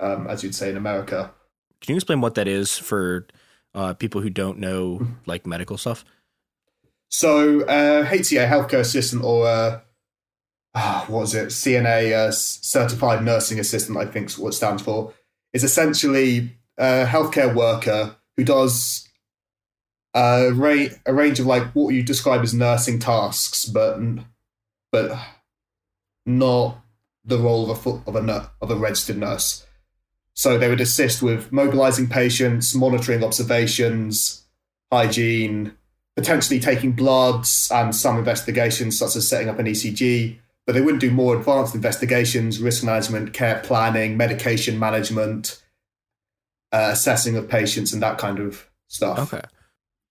um, as you'd say in America. Can you explain what that is for uh, people who don't know like medical stuff? So, uh, HCA, healthcare assistant, or uh, ah, what was it? CNA, uh, certified nursing assistant, I think is what it stands for, is essentially a healthcare worker who does a, ra- a range of like what you describe as nursing tasks, but but not the role of a of a of a registered nurse. So they would assist with mobilizing patients, monitoring observations, hygiene, potentially taking bloods and some investigations, such as setting up an ECG, but they wouldn't do more advanced investigations, risk management, care planning, medication management, uh, assessing of patients, and that kind of stuff. Okay.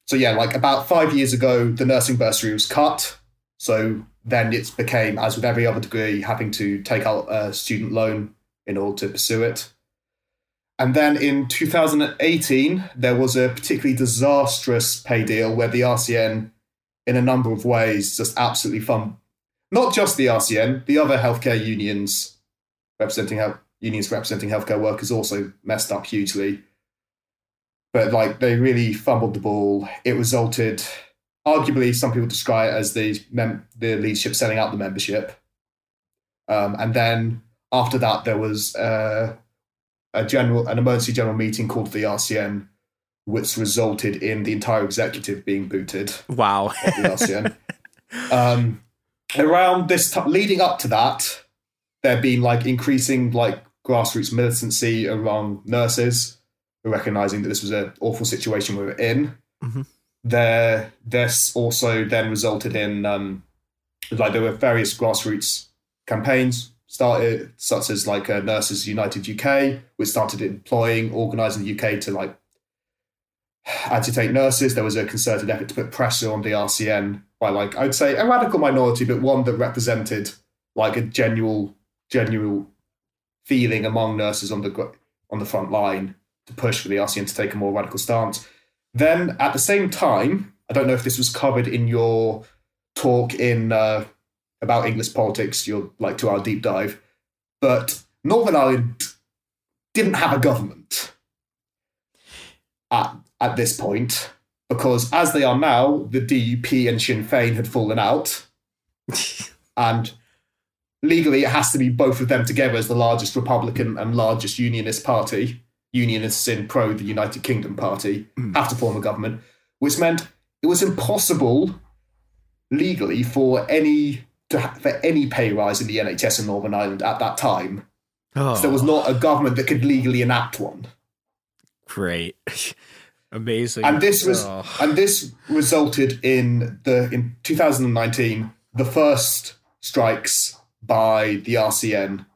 So yeah, like about five years ago, the nursing bursary was cut. So then it became, as with every other degree, having to take out a student loan in order to pursue it. And then in 2018, there was a particularly disastrous pay deal where the RCN, in a number of ways, just absolutely fun. Not just the RCN, the other healthcare unions representing health, unions representing healthcare workers also messed up hugely. But like they really fumbled the ball. It resulted, arguably, some people describe it as the mem- the leadership selling out the membership. Um, and then after that, there was uh, a general an emergency general meeting called the RCN, which resulted in the entire executive being booted. Wow. the RCN. um, around this time, leading up to that, there had been like increasing like grassroots militancy around nurses, recognizing that this was an awful situation we were in. Mhm. There, this also then resulted in um, like there were various grassroots campaigns started, such as like uh, Nurses United UK, which started employing, organising the UK to like agitate nurses. There was a concerted effort to put pressure on the RCN by like I'd say a radical minority, but one that represented like a genuine, genuine feeling among nurses on the on the front line to push for the RCN to take a more radical stance. Then at the same time, I don't know if this was covered in your talk in uh, about English politics, your like two hour deep dive, but Northern Ireland didn't have a government at at this point because as they are now, the DUP and Sinn Féin had fallen out, and legally it has to be both of them together as the largest Republican and largest Unionist party. Unionists in pro the United Kingdom party hmm. have to form a government, which meant it was impossible legally for any to ha- for any pay rise in the NHS in Northern Ireland at that time. Oh, So there was oh. not a government that could legally enact one. great. Amazing. and this was Oh. and this resulted in the in 2019 the first strikes by the RCN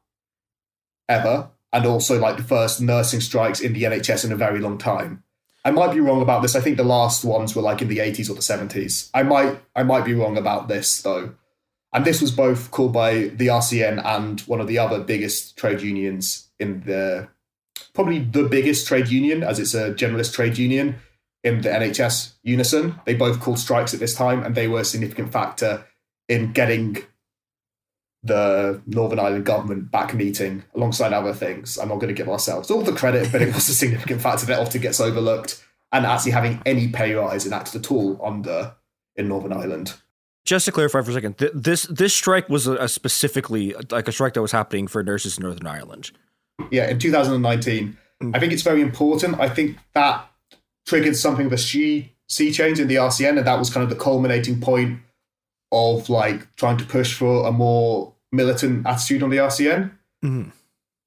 ever and also like the first nursing strikes in the NHS in a very long time. I might be wrong about this. I think the last ones were like in the 80s or the 70s. I might I might be wrong about this though. And this was both called by the RCN and one of the other biggest trade unions in the probably the biggest trade union, as it's a generalist trade union in the NHS Unison. They both called strikes at this time, and they were a significant factor in getting the Northern Ireland government back meeting alongside other things. I'm not going to give ourselves all the credit, but it was a significant factor that often gets overlooked. And actually having any pay rise enacted at all under in Northern Ireland. Just to clarify for a second, th- this this strike was a, a specifically like a strike that was happening for nurses in Northern Ireland. yeah, in 2019. Mm. I think it's very important. I think that triggered something of a she sea change in the RCN, and that was kind of the culminating point of like trying to push for a more militant attitude on the RCN. Mhm.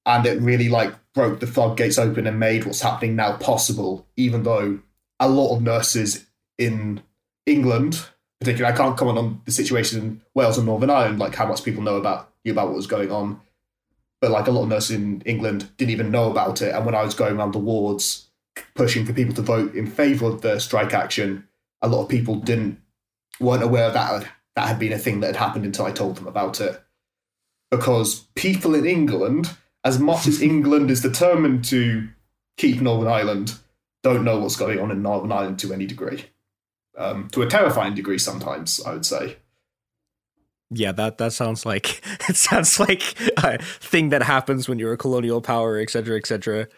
And it really like broke the floodgates open and made what's happening now possible, even though a lot of nurses in England, particularly, I can't comment on the situation in Wales and Northern Ireland, like how much people know about you about what was going on but like a lot of nurses in England didn't even know about it. And when I was going around the wards pushing for people to vote in favour of the strike action, a lot of people didn't weren't aware that that had been a thing that had happened until I told them about it. Because people in England, as much as England is determined to keep Northern Ireland, don't know what's going on in Northern Ireland to any degree. Um, to a terrifying degree, sometimes I would say. Yeah, that that sounds like it sounds like a thing that happens when you're a colonial power, etc., cetera, et cetera.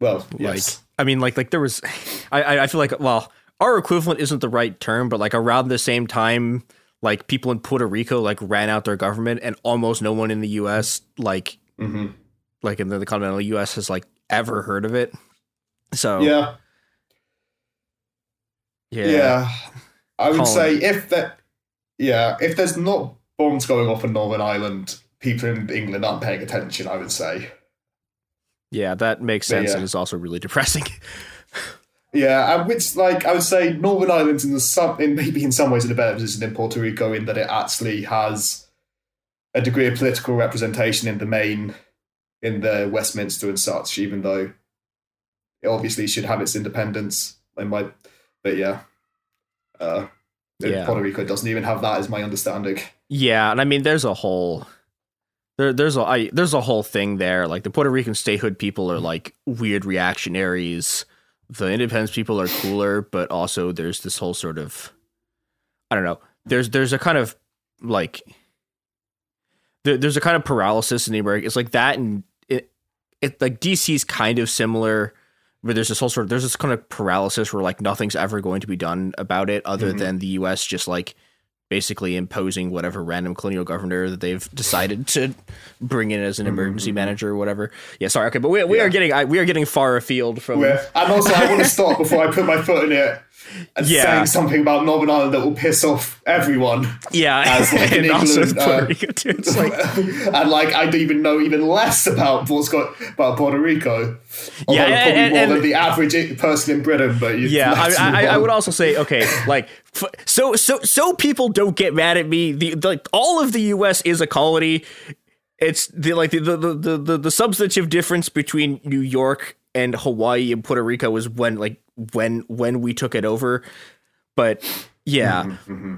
Well, like yes. I mean, like like there was, I I- I feel like well, our equivalent isn't the right term, but like around the same time, like people in Puerto Rico like ran out their government, and almost no one in the U.S. like Mhm. like in the, continental U.S. has like ever heard of it. So Yeah. yeah, Yeah. I would Colin. say if that, yeah, if there's not bombs going off in Northern Ireland, people in England aren't paying attention. I would say. yeah, that makes sense, yeah. and is also really depressing. Yeah, and which like I would say Northern Ireland's in the some in maybe in some ways in a better position than Puerto Rico in that it actually has a degree of political representation in the main in the Westminster and such, even though it obviously should have its independence. They might, but yeah, uh, Yeah. Puerto Rico doesn't even have that, is my understanding. Yeah, and I mean, there's a whole there, there's a I, there's a whole thing there. Like the Puerto Rican statehood people are like weird reactionaries. The independence people are cooler, but also there's this whole sort of I don't know. There's there's a kind of like there, there's a kind of paralysis in the American. It's like that, and it it like DC's kind of similar. But there's this whole sort of there's this kind of paralysis where like nothing's ever going to be done about it other Mhm. than the U.S. just like basically imposing whatever random colonial governor that they've decided to bring in as an emergency mm-hmm. manager or whatever. Yeah, sorry. Okay, but we, we are getting I, we are getting far afield from. Where- and also, I want to stop before I put my foot in it and Yeah. saying something about Northern Ireland that will piss off everyone. Yeah, As like in England, uh, Rico too. It's like and like I don't even know even less about what's got about Puerto Rico. Although Yeah, probably and- more and- than the average person in Britain. But you, yeah, I, I, I, would also say okay, like so so so people don't get mad at me. The, the like all of the U.S. is a colony. It's the like the the, the the the substantive difference between New York and Hawaii and Puerto Rico is when like when when we took it over. But yeah, Mm-hmm,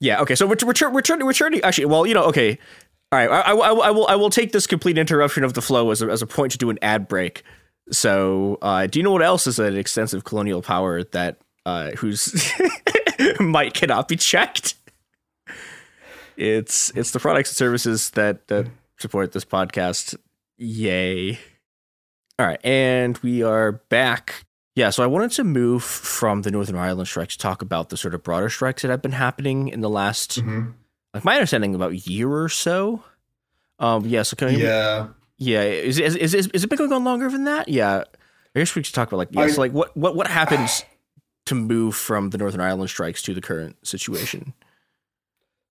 yeah. Okay, so return return returning returning. Actually, well, you know, okay. All right, I, I, I will I will take this complete interruption of the flow as a, as a point to do an ad break. So, uh, do you know what else is an extensive colonial power that uh, whose might cannot be checked? It's it's the products and services that that support this podcast. Yay! All right, and we are back. Yeah, so I wanted to move from the Northern Ireland strike to talk about the sort of broader strikes that have been happening in the last, like my understanding, about year or so. Um, yeah, so can I, Yeah. yeah, is, is is is is it been going on longer than that? Yeah, I guess we should talk about like yeah, I- so like what what what happens to move from the Northern Ireland strikes to the current situation?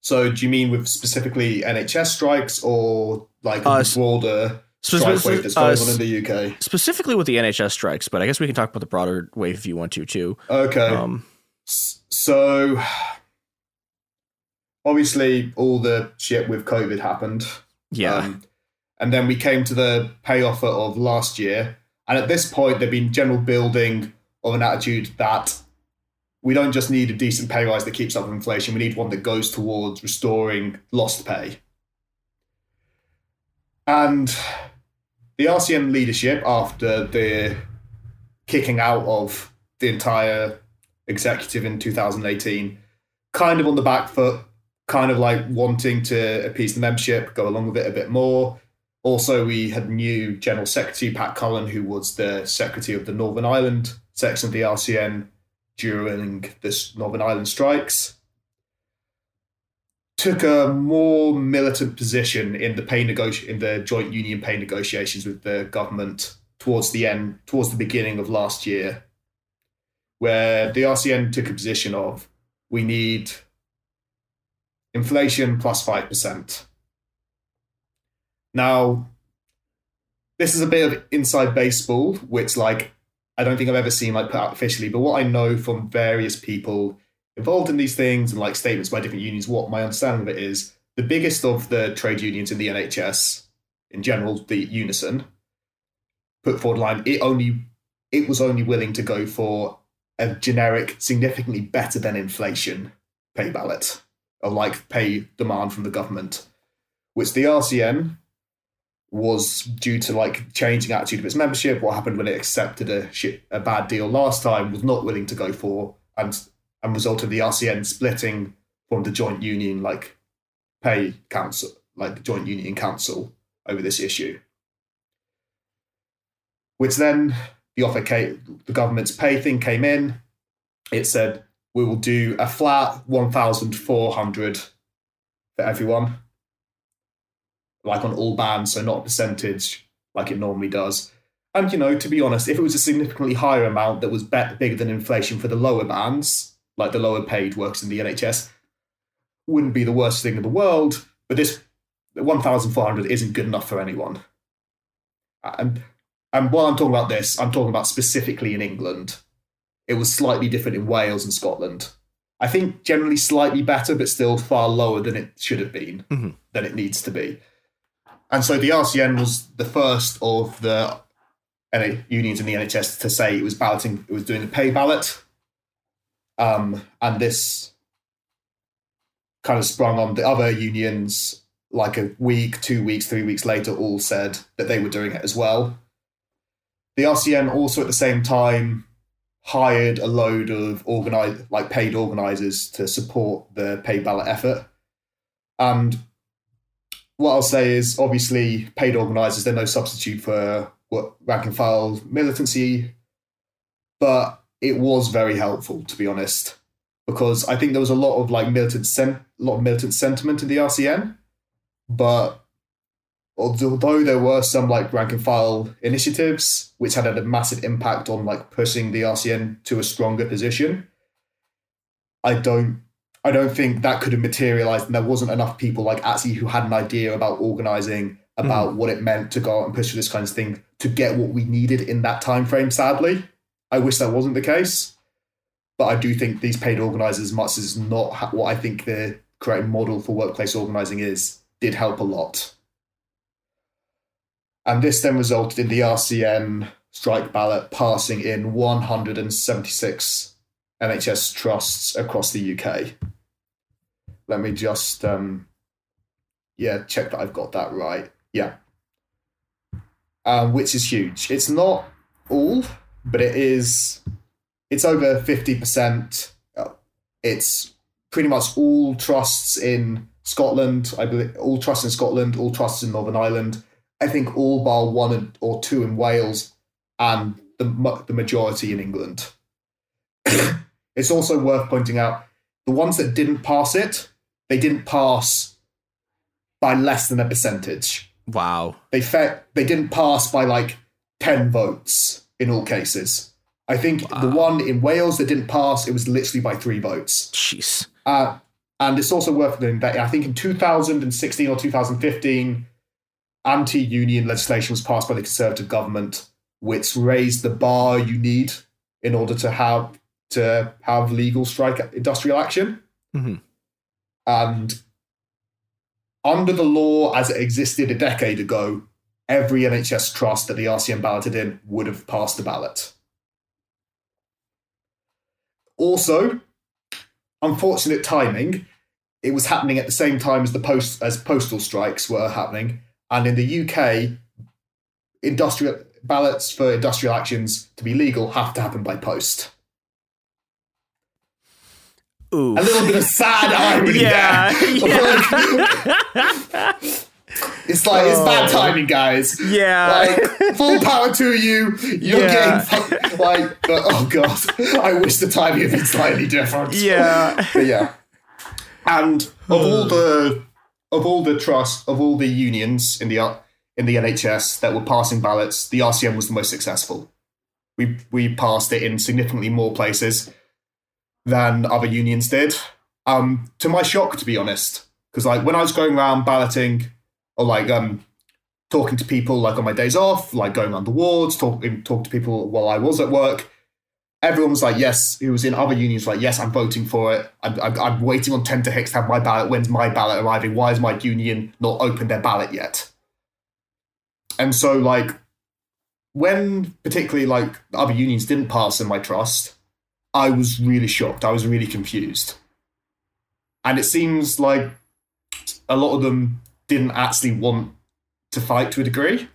So, do you mean with specifically NHS strikes or like Uh, broader strike wave that's uh, going s- on in the UK? Specifically with the NHS strikes, but I guess we can talk about the broader wave if you want to too. Okay. Um, so, obviously, all the shit with COVID happened. Yeah. Um, and then we came to the payoff of last year. And at this point, there'd been general building of an attitude that we don't just need a decent pay rise that keeps up with inflation, we need one that goes towards restoring lost pay. And the RCN leadership, after the kicking out of the entire executive in 2018, kind of on the back foot, kind of like wanting to appease the membership, go along with it a bit more. Also, we had new General Secretary Pat Cullen, who was the Secretary of the Northern Ireland section of the RCN during this Northern Ireland strikes. Took a more militant position in the pay negoti- in the joint union pay negotiations with the government towards the end, towards the beginning of last year, where the RCN took a position of we need inflation plus plus five percent. Now, this is a bit of inside baseball, which like I don't think I've ever seen like put out officially, but what I know from various people involved in these things and like statements by different unions, what my understanding of it is, the biggest of the trade unions in the NHS, in general, the Unison, put forward line. It only it was only willing to go for a generic, significantly better than inflation pay ballot, or like pay demand from the government, which the RCN was due to like changing attitude of its membership. What happened when it accepted a shit, a bad deal last time was not willing to go for, and and result of the RCN splitting from the joint union like pay council, like the joint union council over this issue. Which then the offer came, the government's pay thing came in. It said we will do a flat one thousand four hundred for everyone like on all bands, so not a percentage like it normally does. And you know, to be honest, if it was a significantly higher amount that was bet bigger than inflation for the lower bands, like the lower paid works in the NHS, wouldn't be the worst thing in the world. But this 1,400 isn't good enough for anyone. And and while I'm talking about this, I'm talking about specifically in England. It was slightly different in Wales and Scotland. I think generally slightly better, but still far lower than it should have been, Mhm. than it needs to be. And so the RCN was the first of the unions in the NHS to say it was balloting, it was doing a pay ballot. Um, and this kind of sprung on the other unions like a week, two weeks, three weeks later, all said that they were doing it as well. The RCN also at the same time hired a load of like paid organizers to support the pay ballot effort. And what I'll say is obviously paid organizers, they're no substitute for what rank and file militancy, but it was very helpful to be honest. Because I think there was a lot of like militant sen- a lot of militant sentiment in the RCN, but although there were some like rank and file initiatives which had a massive impact on like pushing the RCN to a stronger position, I don't I don't think that could have materialized and there wasn't enough people like actually who had an idea about organizing about mm. what it meant to go out and push for this kind of thing to get what we needed in that time frame sadly i wish that wasn't the case but i do think these paid organizers much as not what i think the correct model for workplace organizing is did help a lot. And this then resulted in the rcn strike ballot passing in 176 nhs trusts across the uk let me just um yeah check that i've got that right. Yeah. Um, which is huge. It's not all but it is it's over 50% Uh, it's pretty much all trusts in scotland i believe all trusts in scotland all trusts in northern ireland i think all bar one or two in wales and the, the majority in england it's also worth pointing out the ones that didn't pass it they didn't pass by less than a percentage. Wow. They fe- they didn't pass by like 10 votes in all cases. I think the one in Wales that didn't pass, it was literally by three votes. Jeez. Uh, and it's also worth noting that I think in 2016 or 2015, anti union legislation was passed by the Conservative government, which raised the bar you need in order to have to have legal strike industrial action. hmm And under the law as it existed a decade ago, every NHS trust that the RCN balloted in would have passed the ballot. Also, unfortunate timing, it was happening at the same time as the post as postal strikes were happening, and in the UK, industrial ballots for industrial actions to be legal have to happen by post. Ooh. A little bit of sad irony Yeah, there. it's like it's bad Oh. timing, guys. Yeah. like full power to you. You're Yeah. getting like, but, oh god, I wish the timing had been slightly different. Yeah. but yeah. And of all the of all the trust of all the unions in the in the NHS that were passing ballots, the RCN was the most successful. We we passed it in significantly more places than other unions did. Um, to my shock, to be honest, because like when I was going around balloting or like um talking to people like on my days off, like going on the wards, talking talking to people while I was at work, everyone was like, yes, who was in other unions, like, yes, I'm voting for it. I'm, I'm, I'm waiting on 10 to Hicks to have my ballot. When's my ballot arriving? Why has my union not opened their ballot yet? And so, like, when particularly like other unions didn't pass in my trust, I was really shocked. I was really confused. And it seems like a lot of them didn't actually want to fight to a degree,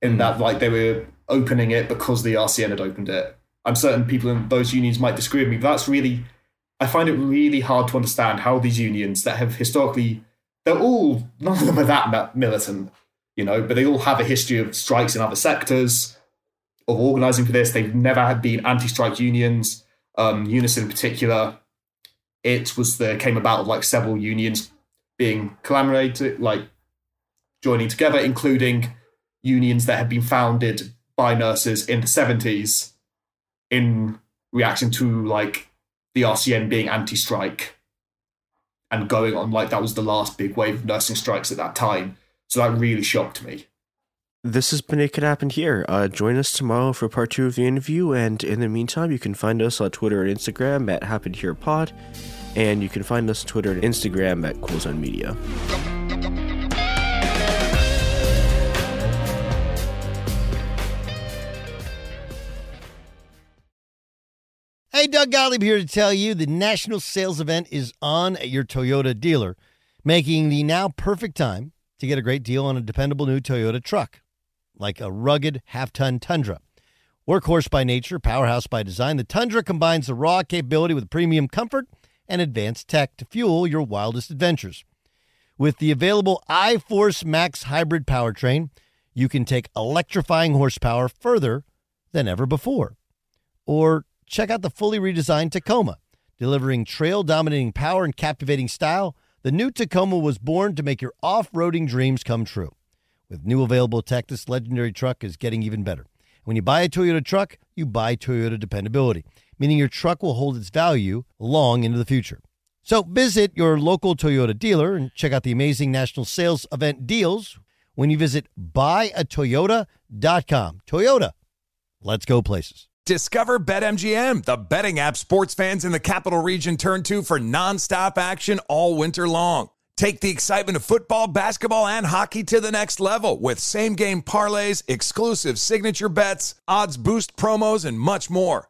in that like they were opening it because the RCN had opened it. I'm certain people in those unions might disagree with me, but that's really, I find it really hard to understand how these unions that have historically, they're all, none of them are that militant, you know, but they all have a history of strikes in other sectors, of organizing for this. They've never had been anti-strike unions, um, Unison in particular. It was the came about of like several unions being collaborated, like joining together, including unions that had been founded by nurses in the 70s in reaction to like the RCN being anti-strike and going on like that was the last big wave of nursing strikes at that time. So that really shocked me. this has been It Could Happen Here. Uh, join us tomorrow for part two of the interview. And in the meantime, you can find us on Twitter and Instagram at Happened Here Pod. And you can find us on Twitter and Instagram at Cool Zone Media. Hey, Doug Gottlieb here to tell you the national sales event is on at your Toyota dealer, making the now perfect time to get a great deal on a dependable new Toyota truck, like a rugged half ton Tundra. Workhorse by nature, powerhouse by design, the Tundra combines the raw capability with premium comfort and advanced tech to fuel your wildest adventures. With the available iForce Max hybrid powertrain, you can take electrifying horsepower further than ever before. Or check out the fully redesigned Tacoma, delivering trail dominating power and captivating style. The new Tacoma was born to make your off roading dreams come true. With new available tech, this legendary truck is getting even better. When you buy a Toyota truck, you buy Toyota dependability, meaning your truck will hold its value long into the future. So visit your local Toyota dealer and check out the amazing national sales event deals when you visit buyatoyota.com. Toyota, let's go places. Discover BetMGM, the betting app sports fans in the capital region turn to for nonstop action all winter long. Take the excitement of football, basketball, and hockey to the next level with same game parlays, exclusive signature bets, odds boost promos, and much more.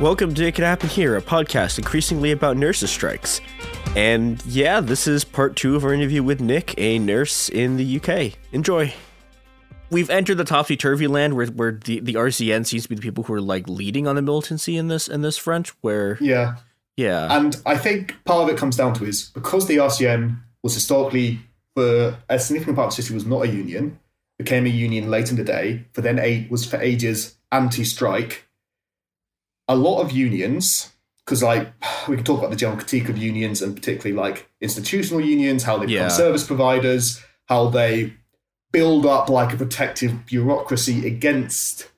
Welcome to It Could Happen Here, a podcast increasingly about nurses' strikes. And yeah, this is part two of our interview with Nick, a nurse in the UK. Enjoy. We've entered the topsy turvy land where, where the, the RCN seems to be the people who are like leading on the militancy in this in this front. Where Yeah. yeah, And I think part of it comes down to is because the RCN was historically, for a significant part of history, was not a union, became a union late in the day, for then eight was for ages anti-strike. A lot of unions, because like we can talk about the general critique of unions and particularly like institutional unions, how they become Yeah. service providers, how they build up like a protective bureaucracy against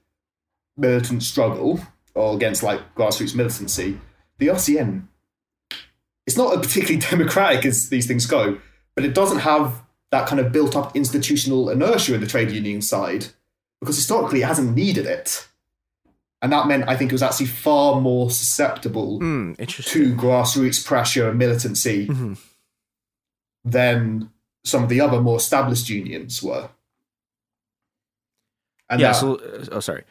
militant struggle or against like grassroots militancy. The RCN, it's not as particularly democratic as these things go, but it doesn't have that kind of built up institutional inertia in the trade union side because historically it hasn't needed it. And that meant I think it was actually far more susceptible Hmm, to grassroots pressure and militancy Mm-hmm. than some of the other more established unions were. And yeah. that- So, uh, oh, sorry.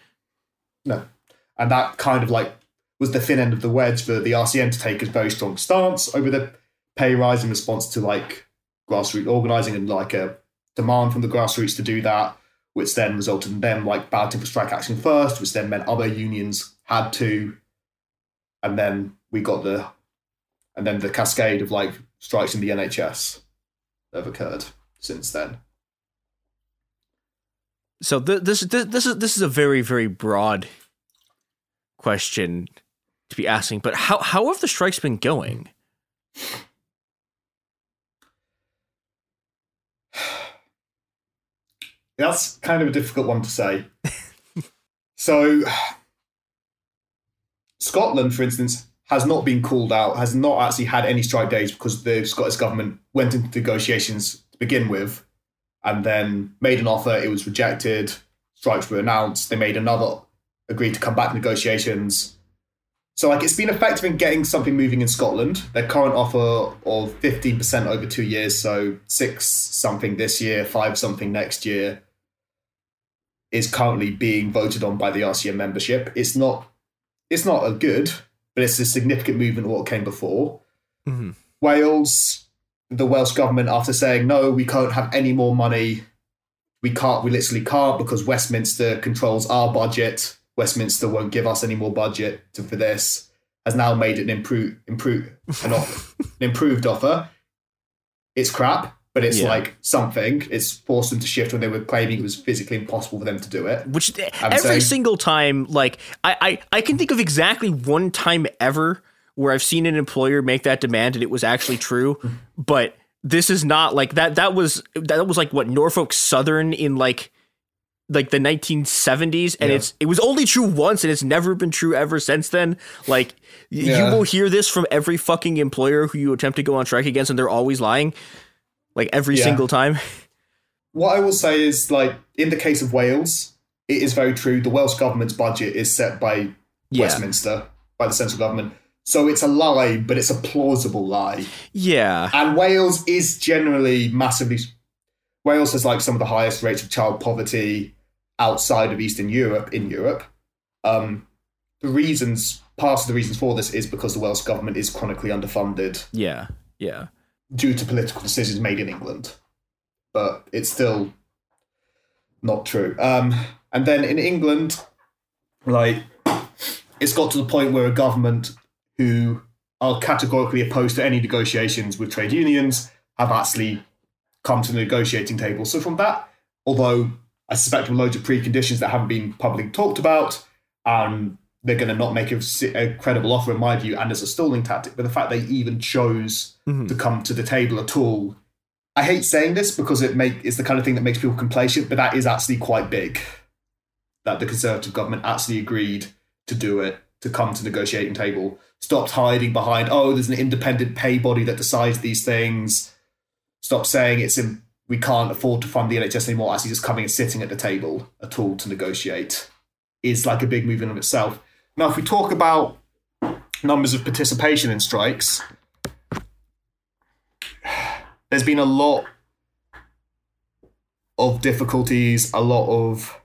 no. And that kind of like was the thin end of the wedge for the RCN to take a very strong stance over the pay rise in response to like grassroots organizing and like a demand from the grassroots to do that, which then resulted in them like balloting for strike action first, which then meant other unions had to. And then we got the and then the cascade of like strikes in the NHS that have occurred since then. So th- this this this is this is a very very broad question to be asking, but how how have the strikes been going? That's kind of a difficult one to say. so, Scotland, for instance, has not been called out, has not actually had any strike days because the Scottish government went into negotiations to begin with, and then made an offer. It was rejected. Strikes were announced. They made another, agreed to come back to negotiations. So like it's been effective in getting something moving in Scotland. Their current offer of fifteen percent over two years, so six something this year, five something next year, is currently being voted on by the RCN membership. It's not it's not a good, but it's a significant movement of what came before. Mm-hmm. Wales, the Welsh government, after saying no, we can't have any more money, we can't, we literally can't because Westminster controls our budget. Westminster won't give us any more budget to, for this. Has now made an improve, improve, an, offer, an improved offer. It's crap, but it's Yeah. like something. It's forced them to shift when they were claiming it was physically impossible for them to do it. Which eh, I'm every saying- single time, like I, I, I can think of exactly one time ever where I've seen an employer make that demand and it was actually true, but this is not like that. That was that was like what Norfolk Southern in like like the 1970s, and Yeah. it's it was only true once, and it's never been true ever since then. Like Yeah. you will hear this from every fucking employer who you attempt to go on strike against, and they're always lying, like every Yeah. single time. What I will say is, like, in the case of Wales, it is very true. The Welsh government's budget is set by Yeah. Westminster, by the central government. So it's a lie, but it's a plausible lie. Yeah. And Wales is generally massively. Wales has like some of the highest rates of child poverty outside of Eastern Europe in Europe. Um, the reasons, part of the reasons for this is because the Welsh government is chronically underfunded Yeah. Yeah. Due to political decisions made in England. But it's still not true. Um, and then in England, like, it's got to the point where a government who are categorically opposed to any negotiations with trade unions have actually come to the negotiating table. So from that, although I suspect with loads of preconditions that haven't been publicly talked about, and they're going to not make a, a credible offer in my view, and as a stalling tactic. But the fact they even chose Mhm. to come to the table at all, I hate saying this because it make it's the kind of thing that makes people complacent, but that is actually quite big. That the Conservative government actually agreed to do it, to come to the negotiating table, stopped hiding behind, oh, there's an independent pay body that decides these things. Stop saying it's in, we can't afford to fund the NHS anymore. Actually, just coming and sitting at the table at all to negotiate is like a big move in of itself. Now, if we talk about numbers of participation in strikes, there's been a lot of difficulties, a lot of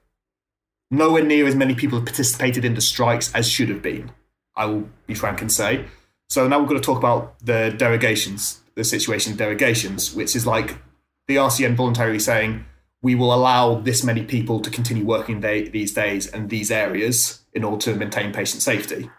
nowhere near as many people have participated in the strikes as should have been. I will be frank and say. So now we're going to talk about the derogations, the situation of derogations, which is like the RCN voluntarily saying we will allow this many people to continue working day, these days and these areas in order to maintain patient safety.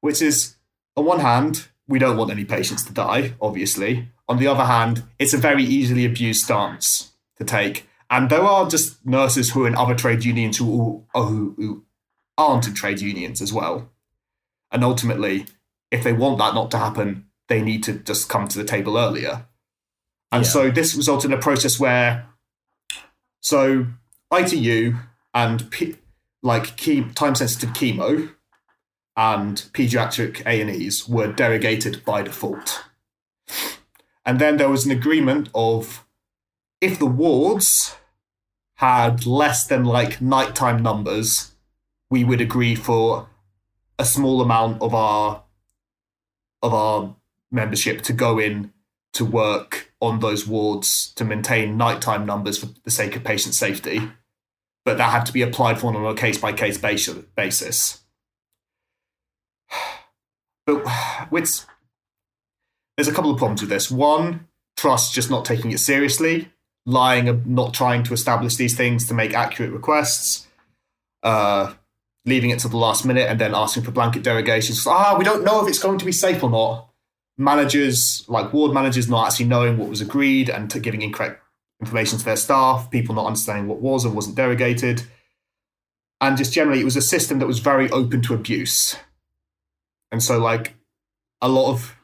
Which is, on one hand, we don't want any patients to die, obviously. On the other hand, it's a very easily abused stance to take. And there are just nurses who are in other trade unions who, who, who aren't in trade unions as well. And ultimately, if they want that not to happen, they need to just come to the table earlier. And Yeah. so this resulted in a process where, so ITU and P, like key, time sensitive chemo and pediatric A and E's were derogated by default. And then there was an agreement of if the wards had less than like nighttime numbers, we would agree for a small amount of our of our membership to go in to work on those wards to maintain nighttime numbers for the sake of patient safety. But that had to be applied for on a case by case basis. But with there's a couple of problems with this. One, trust just not taking it seriously, lying, not trying to establish these things to make accurate requests, uh, leaving it to the last minute and then asking for blanket derogations. Ah, we don't know if it's going to be safe or not. Managers, like ward managers, not actually knowing what was agreed and to giving incorrect information to their staff, people not understanding what was and wasn't derogated. And just generally, it was a system that was very open to abuse. And so, like, a lot of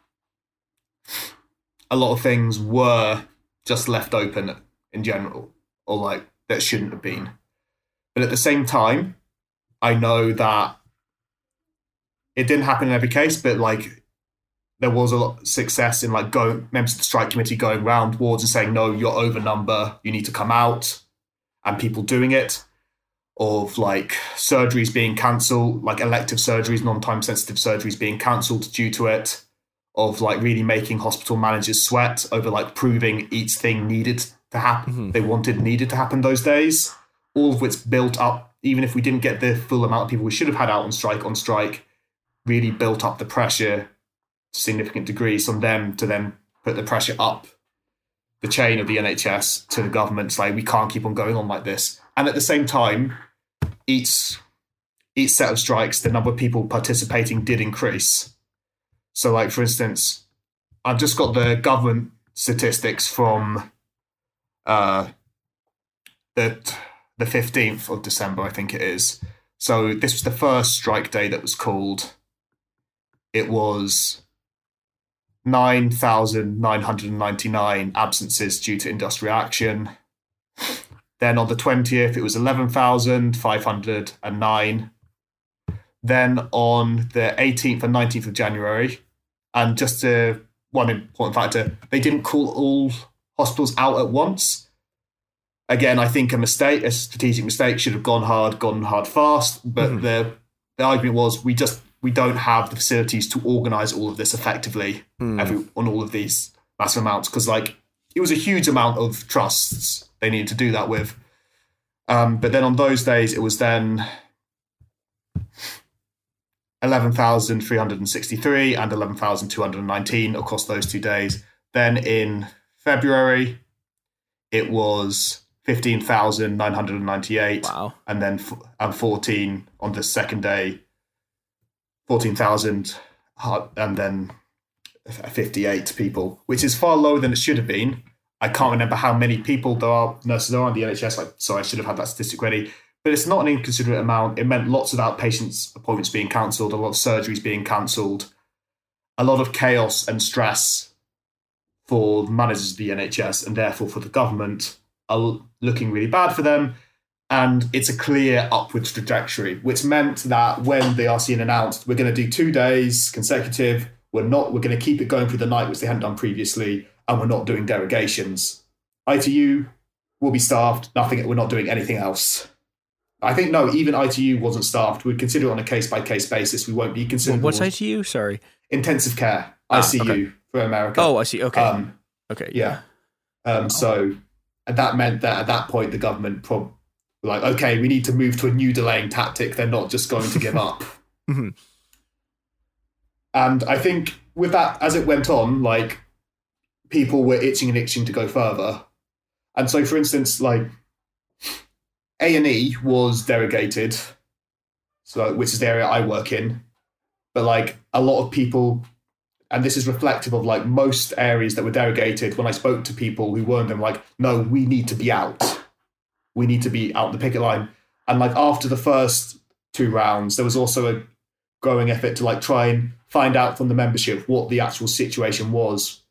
a lot of things were just left open in general, or like that shouldn't have been. But at the same time, I know that it didn't happen in every case, but like there was a lot of success in like going members of the strike committee going round wards and saying, no, you're over number, you need to come out, and people doing it. Of like surgeries being cancelled, like elective surgeries, non time sensitive surgeries being cancelled due to it. Of like really making hospital managers sweat over like proving each thing needed to happen, mm-hmm. they wanted needed to happen those days. All of which built up, even if we didn't get the full amount of people we should have had out on strike on strike, really built up the pressure significant degrees on them to then put the pressure up the chain of the NHS to the government. It's like we can't keep on going on like this. And at the same time, each each set of strikes, the number of people participating did increase. So, like for instance, I've just got the government statistics from uh, the the fifteenth of December, I think it is. So this was the first strike day that was called. It was 9,999 absences due to industrial action. Then on the 20th, it was 11,509. Then on the 18th and 19th of January, and just uh, one important factor, they didn't call all hospitals out at once. Again, I think a mistake, a strategic mistake, should have gone hard, gone hard fast. But the the argument was we just we don't have the facilities to organize all of this effectively Hmm. every, on all of these massive amounts because like it was a huge amount of trusts they needed to do that with. Um, but then on those days, it was then 11,363 and 11,219 across those two days. Then in February, it was 15,998. Wow. And then f- and 14 on the second day, 14,000. uh, And then 58 people, which is far lower than it should have been. I can't remember how many people there are nurses are on the NHS. Sorry, I should have had that statistic ready. But it's not an inconsiderate amount. It meant lots of outpatients appointments being cancelled, a lot of surgeries being cancelled, a lot of chaos and stress for managers of the NHS and therefore for the government are looking really bad for them. And it's a clear upwards trajectory, which meant that when the RCN announced we're going to do two days consecutive, we're not we're going to keep it going through the night, which they hadn't done previously, and we're not doing derogations. ITU will be staffed. Nothing. We're not doing anything else. I think no, even ITU wasn't staffed. We'd consider it on a case by case basis. We won't be considering What's ITU? Sorry. intensive care Ah, ICU okay. for America. Oh, I see. Okay. Um, okay. yeah. Um, so and that meant that at that point the government prob were like, okay, we need to move to a new delaying tactic. They're not just going to give up. Mhm. And I think with that, as it went on, like people were itching and itching to go further. And so, for instance, like A and E was derogated, so which is the area I work in. But like a lot of people, and this is reflective of like most areas that were derogated. When I spoke to people who weren't, them like, no, we need to be out. We need to be out the picket line. And like after the first two rounds, there was also a growing effort to like try and find out from the membership what the actual situation was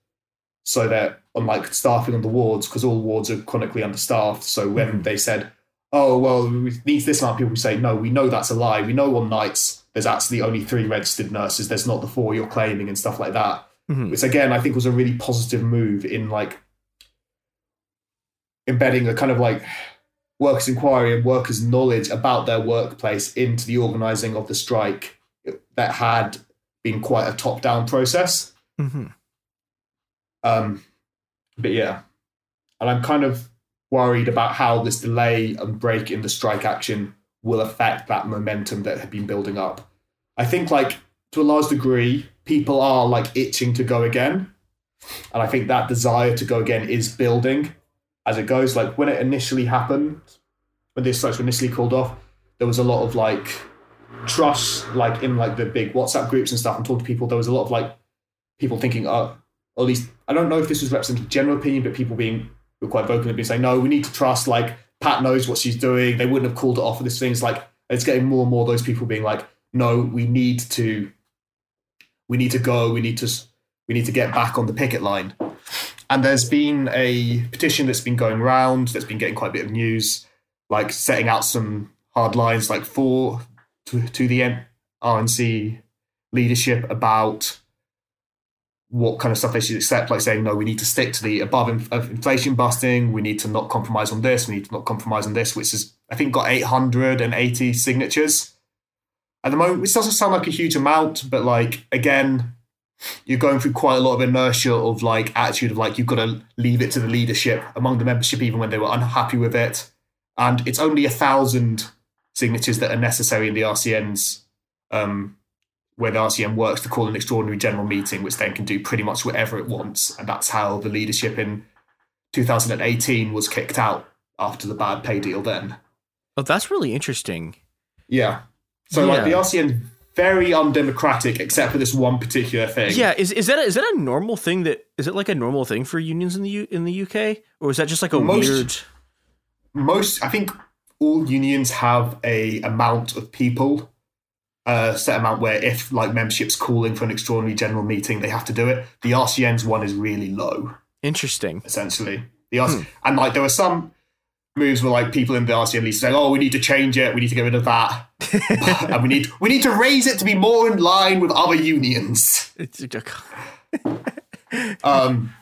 so that on like staffing on the wards because all wards are chronically understaffed so when they said oh well we need this amount of people we say no we know that's a lie we know on nights there's actually only three registered nurses there's not the four you're claiming and stuff like that Mhm. which again i think was a really positive move in like embedding a kind of like workers inquiry and workers knowledge about their workplace into the organizing of the strike that had been quite a top down process Mm-hmm. um, but yeah, and I'm kind of worried about how this delay and break in the strike action will affect that momentum that had been building up. I think, like to a large degree, people are like itching to go again, and I think that desire to go again is building as it goes. Like when it initially happened, when this strikes were initially called off, there was a lot of like trust, like in like the big WhatsApp groups and stuff, and talking to people. There was a lot of like people thinking, oh, at least I don't know if this was representing general opinion, but people being were quite vocal and being saying, no, we need to trust. Like Pat knows what she's doing. They wouldn't have called it off for this thing. It's like it's getting more and more those people being like, no, we need to, we need to go. We need to, we need to get back on the picket line. And there's been a petition that's been going around. That's been getting quite a bit of news, like setting out some hard lines, like for to, to the RNC leadership about what kind of stuff they should accept, like saying, no, we need to stick to the above in, inflation busting. We need to not compromise on this. We need to not compromise on this, which is, I think, got 880 signatures at the moment, which doesn't sound like a huge amount, but like, again, you're going through quite a lot of inertia of like attitude of like, you've got to leave it to the leadership among the membership, even when they were unhappy with it. And it's only a thousand signatures that are necessary in the RCN's um, where the RCN works to call an extraordinary general meeting, which then can do pretty much whatever it wants. And that's how the leadership in 2018 was kicked out after the bad pay deal then. Oh, that's really interesting. Yeah. So like the Yeah. RCN very undemocratic except for this one particular thing. Yeah, is is that a, is that a normal thing that is it like a normal thing for unions in the U, in the UK or is that just like a Most- weird most I think all unions have a amount of people, a set amount where if like membership's calling for an extraordinary general meeting, they have to do it. The RCN's one is really low. Interesting. Essentially. The RC- Hmm. and like there were some moves where like people in the least saying, Oh, we need to change it, we need to get rid of that. and we need we need to raise it to be more in line with other unions. um,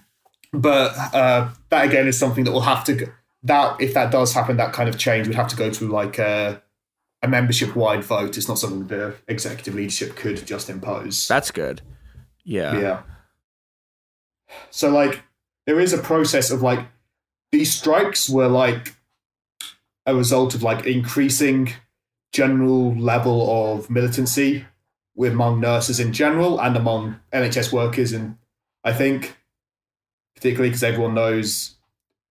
but uh, that again is something that will have to that if that does happen, that kind of change would have to go to like a, a membership wide vote. It's not something the executive leadership could just impose. That's good. Yeah. Yeah. So like there is a process of like these strikes were like a result of like increasing general level of militancy with among nurses in general and among NHS workers and I think particularly because everyone knows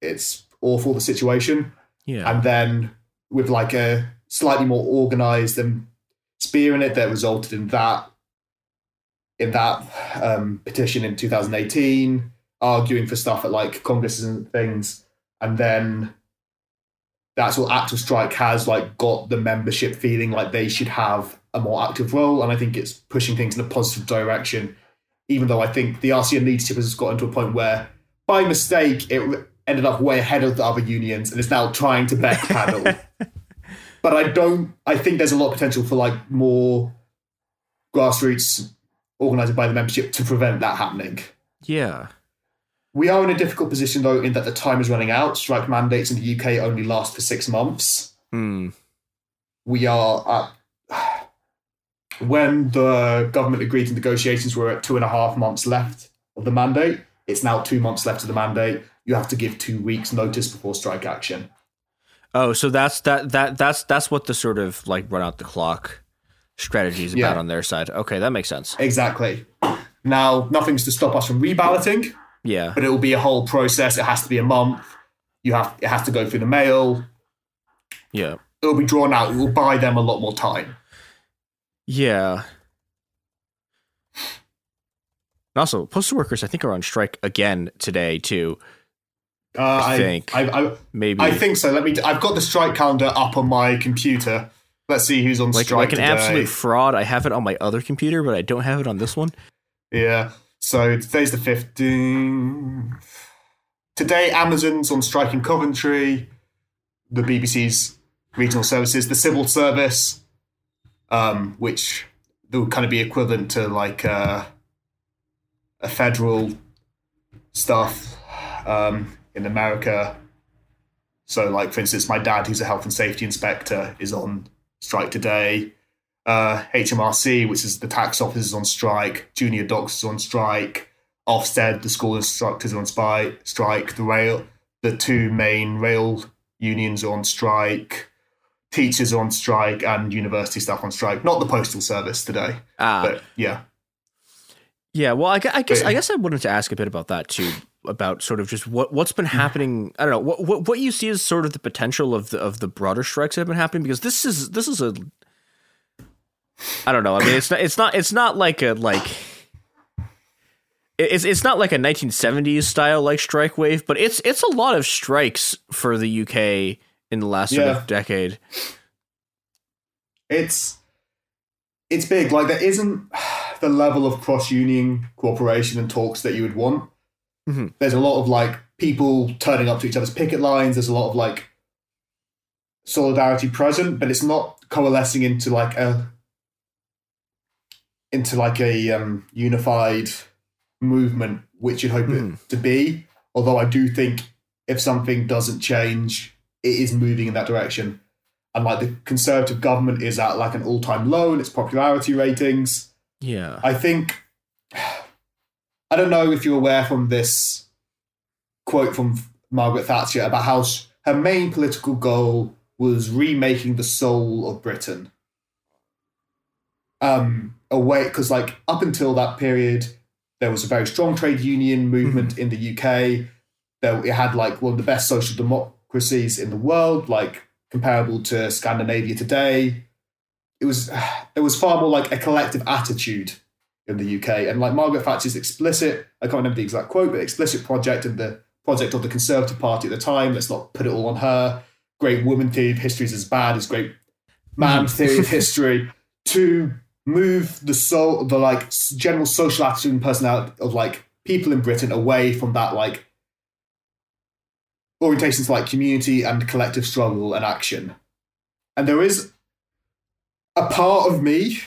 it's awful the situation. Yeah. And then with like a slightly more organized and spearing it that resulted in that in that um, petition in 2018, arguing for stuff at like congresses and things, and then the what active strike has like got the membership feeling like they should have a more active role, and I think it's pushing things in a positive direction. Even though I think the RCN leadership has gotten to a point where, by mistake, it ended up way ahead of the other unions, and is now trying to backpedal. but I don't. I think there's a lot of potential for like more grassroots organised by the membership to prevent that happening. Yeah. We are in a difficult position though, in that the time is running out. Strike mandates in the UK only last for six months. Hmm. We are at when the government agreed to negotiations, we're at two and a half months left of the mandate. It's now two months left of the mandate. You have to give two weeks notice before strike action. Oh, so that's that that that's that's what the sort of like run out the clock strategy is about Yeah. on their side. Okay, that makes sense. Exactly. Now, nothing's to stop us from reballoting, Yeah. but it will be a whole process. It has to be a month. You have it has to go through the mail. Yeah. It'll be drawn out. It will buy them a lot more time. Yeah. And also, postal workers, I think, are on strike again today too. Uh, I I think. I, I, Maybe. I think so. Let me. I've got the strike calendar up on my computer. Let's see who's on like strike like an today. absolute fraud. I have it on my other computer, but I don't have it on this one. Yeah. So today's the 15th. Today, Amazon's on strike in Coventry, the BBC's regional services, the civil service, um, which would kind of be equivalent to like uh, a federal stuff um, in America. So, like for instance, my dad, who's a health and safety inspector, is on strike today. Uh, HMRC, which is the tax office, is on strike. Junior doctors on strike. Ofsted, the school instructors, on spy, strike. The rail, the two main rail unions on strike. Teachers on strike, and university staff on strike. Not the postal service today, Ah. but yeah. Yeah, well, I, I guess But- I guess I wanted to ask a bit about that too, about sort of just what what's been happening. I don't know what what, what you see as sort of the potential of the of the broader strikes that have been happening because this is this is a I don't know. I mean, it's not it's not it's not like a like it's it's not like a 1970s style like strike wave, but it's it's a lot of strikes for the UK in the last sort of decade. it's it's big. Like there isn't the level of cross union cooperation and talks that you would want. Mhm. There's a lot of like people turning up to each other's picket lines. There's a lot of like solidarity present, but it's not coalescing into like a into like a um, unified movement which you'd hope Hmm. it to be. Although I do think if something doesn't change, it is moving in that direction. And like the conservative government is at like an all time low in its popularity ratings. Yeah. I think I don't know if you're aware from this quote from Margaret Thatcher about how her main political goal was remaking the soul of Britain. Um, away because like up until that period, there was a very strong trade union movement mm-hmm. in the UK. There, it had like one of the best social democracies in the world, like comparable to Scandinavia today. It was there was far more like a collective attitude in the UK. And like Margaret Thatcher's explicit, I can't remember the exact quote, but explicit project and the project of the Conservative Party at the time, let's not put it all on her. Great woman theory of history is as bad as great man mm. theory of history to move the soul, the like general social attitude and personality of like people in Britain away from that like orientation to like community and collective struggle and action. And there is a part of me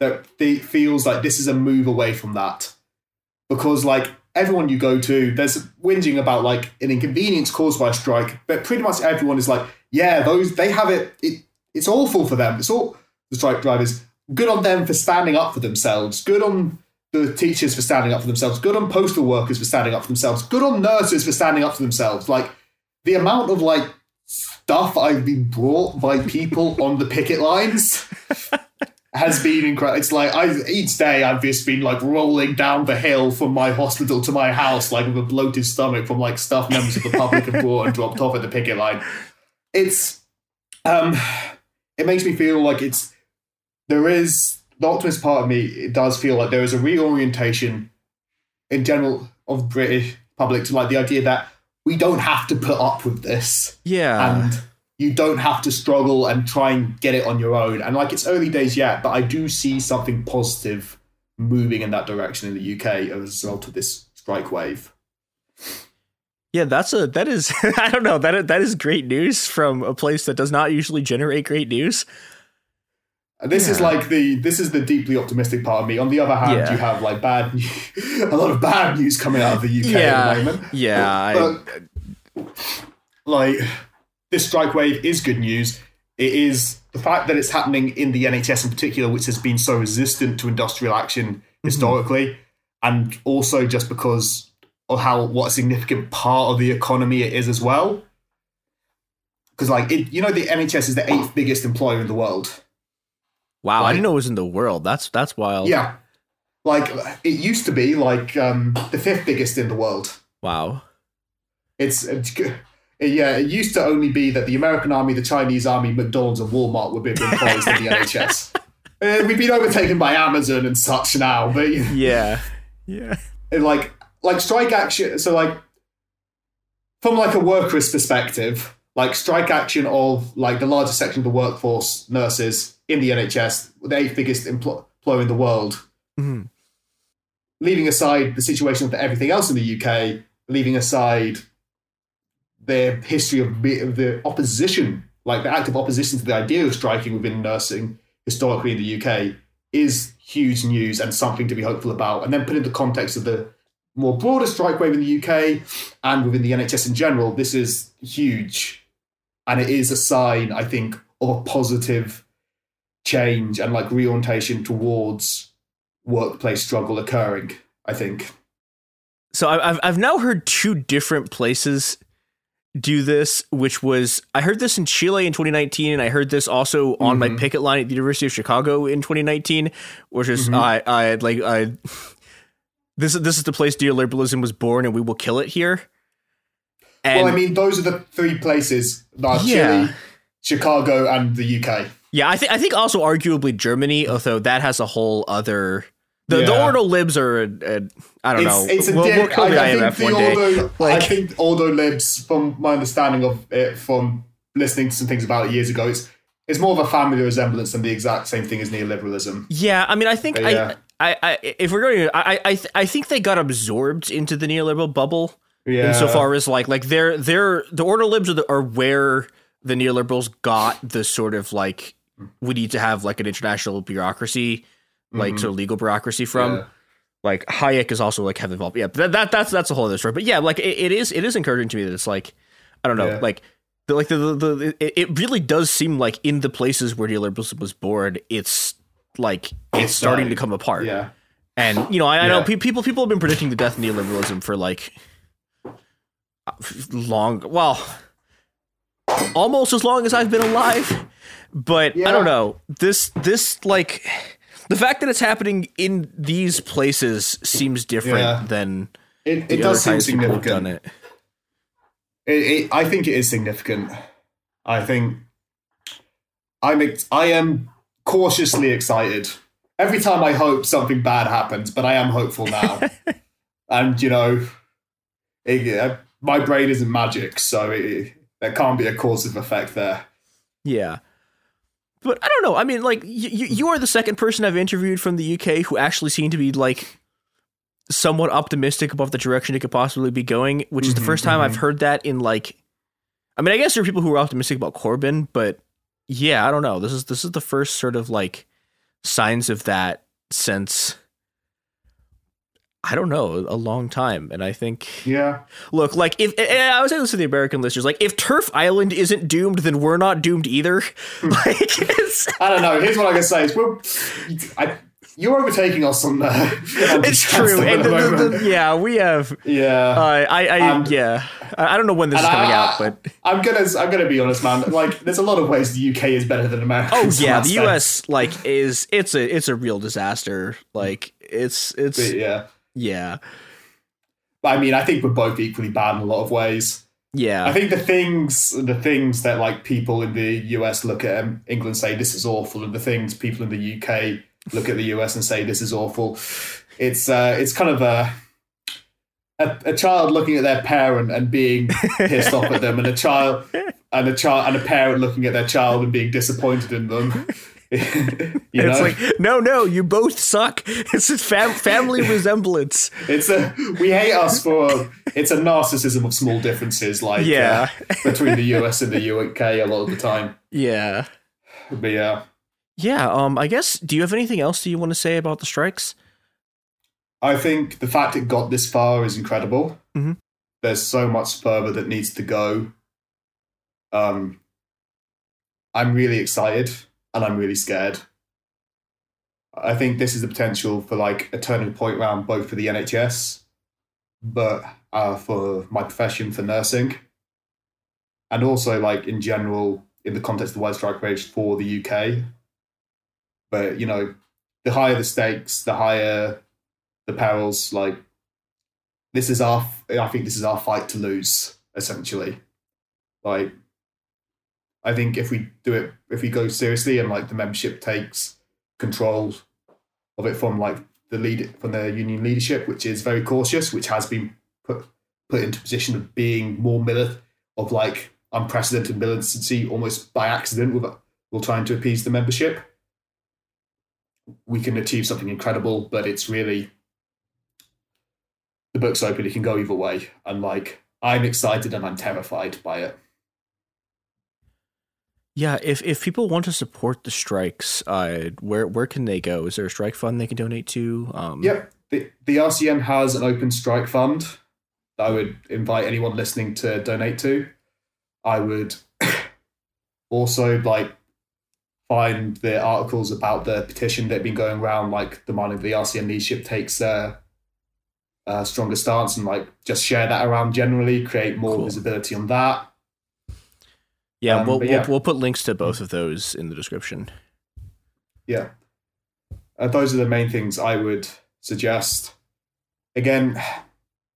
that fe- feels like this is a move away from that because like everyone you go to there's whinging about like an inconvenience caused by a strike but pretty much everyone is like yeah those they have it, it it's awful for them it's all the strike drivers good on them for standing up for themselves good on the teachers for standing up for themselves good on postal workers for standing up for themselves good on nurses for standing up for themselves like the amount of like stuff i've been brought by people on the picket lines has been incredible. It's like I each day I've just been like rolling down the hill from my hospital to my house, like with a bloated stomach from like stuff members of the public have brought and dropped off at the picket line. It's um it makes me feel like it's there is the optimist part of me, it does feel like there is a reorientation in general of British public to like the idea that we don't have to put up with this. Yeah. And you don't have to struggle and try and get it on your own. And like it's early days yet, but I do see something positive moving in that direction in the UK as a result of this strike wave. Yeah, that's a that is I don't know that that is great news from a place that does not usually generate great news. This is like the this is the deeply optimistic part of me. On the other hand, Yeah. you have like bad a lot of bad news coming out of the UK Yeah. at the moment. Yeah, I- But, like this strike wave is good news. It is the fact that it's happening in the NHS in particular, which has been so resistant to industrial action mm-hmm. historically, and also just because of how what a significant part of the economy it is as well. Because like it, you know, the NHS is the eighth biggest employer in the world. Wow, I didn't know it was in the world. That's that's wild. Yeah. Like it used to be like um, the fifth biggest in the world. Wow. It's, it's yeah, it used to only be that the American army, the Chinese army, McDonald's, and Walmart were big employers in the NHS. Uh, we've been overtaken by Amazon and such now, but Yeah. Yeah. and like like strike action. So like from like a workers' perspective, like strike action of like the largest section of the workforce, nurses in the NHS, the eighth biggest empl- employer in the world, Mhm. leaving aside the situation of everything else in the UK, leaving aside their history of, the- of the opposition, like the active opposition to the idea of striking within nursing historically in the UK, is huge news and something to be hopeful about. And then put in the context of the more broader strike wave in the UK and within the NHS in general, this is huge. And it is a sign, I think, of a positive change and like reorientation towards workplace struggle occurring, I think. So I've I've now heard two different places do this, which was I heard this in Chile in 2019, and I heard this also on my Mhm. picket line at the University of Chicago in 2019, which is Mhm. I I like I this is this is the place neoliberalism was born, and we will kill it here. And well, I mean, those are the three places that are Yeah. Chile, Chicago, and the UK. yeah, I think I think also arguably Germany, although that has a whole other. The, the Ordo libs are, a, a, I don't it's, know. It's a we'll, diff- we'll I, I think the day. Ordo, Like- I think Ordo libs, from my understanding of it, from listening to some things about it years ago, it's it's more of a family resemblance than the exact same thing as neoliberalism. Yeah, I mean, I think But yeah. I, I, I, if we're going, to, I, I, th- I think they got absorbed into the neoliberal bubble. Yeah. Insofar as like, like they're they're the Ordo libs are, the, are where the neoliberals got the sort of like we need to have like an international bureaucracy, like Mhm. sort of legal bureaucracy from. Yeah. like Hayek is also like heavily involved. Yeah, that, that that's that's a whole other story. But yeah, like it, it is it is encouraging to me that it's like I don't know, Yeah. like the, like the, the, the it, it really does seem like in the places where neoliberalism was born, it's like it's, It's starting to come apart. Yeah. And you know, I, I know pe- people people have been predicting the death of neoliberalism for like uh, long, well, almost as long as I've been alive. But I don't know this this like the fact that it's happening in these places seems different Yeah. than It, the it other does seem times people have significant. done it. It, it, I think it is significant. I think I'm ex- I am cautiously excited. Every time I hope something bad happens, but I am hopeful now. and you know, it, uh, my brain isn't magic, so it, there can't be a causative effect there. Yeah. But I don't know. I mean, like you, you are the second person I've interviewed from the UK who actually seemed to be like somewhat optimistic about the direction it could possibly be going, which is the Mhm, first time I've mhm. heard that in like. I mean, I guess there are people who are optimistic about Corbyn, but yeah, I don't know. This is this is the first sort of like signs of that since I don't know a long time, and I think Yeah. Look, like if I was saying this to the American listeners, like if TERF Island isn't doomed, then we're not doomed either. like it's, I don't know. Here's what I can say: is we're, I, you're overtaking us on. Uh, it's true, and the- the- the- yeah, we have. Yeah, uh, I, I, Um, yeah, I I don't know when this is coming I- out, but I'm gonna, I'm gonna be honest, man. Like, there's a lot of ways the UK is better than America. oh yeah, the. U.S. like is it's a it's a real disaster. Like it's it's But yeah. Yeah I mean, I think we're both equally bad in a lot of ways. yeah. I think the things, the things that like people in the US look at um, England say this is awful, and the things people in the UK look at the US and say this is awful. It's uh, it's kind of a, a a child looking at their parent and being pissed off at them, and a child and a child and a parent looking at their child and being disappointed in them. it's know? like no, no, you both suck. It's a fam- family resemblance. It's a we hate us for it's a narcissism of small differences, like Yeah. uh, between the US and the UK a lot of the time. Yeah. But yeah, Yeah, um, I guess. Do you have anything else that you want to say about the strikes? I think the fact it got this far is incredible. Mhm. There's so much further that needs to go. Um, I'm really excited and I'm really scared. I think this is the potential for like a turning point round both for the NHS, but uh, for my profession for nursing, and also like in general in the context of the white strike rage for the UK. But you know, the higher the stakes, the higher the perils. Like this is our, I think this is our fight to lose essentially. Like I think if we do it, if we go seriously and like the membership takes control of it from like the lead from the union leadership, which is very cautious, which has been put put into position of being more milit of like unprecedented militancy almost by accident with while trying to appease the membership. We can achieve something incredible, but it's really the book's open, it can go either way. And like I'm excited and I'm terrified by it. Yeah, if if people want to support the strikes, uh, where where can they go? Is there a strike fund they can donate to? Um, Yep. The, the RCN has an open strike fund that I would invite anyone listening to donate to. I would also like find the articles about the petition that have been going around, like demanding the RCN leadership takes a, a stronger stance and like just share that around generally, create more visibility on that. Yeah, Um, we'll, but we'll we'll put links to both of those in the description. Yeah. Uh, those are the main things I would suggest. Again,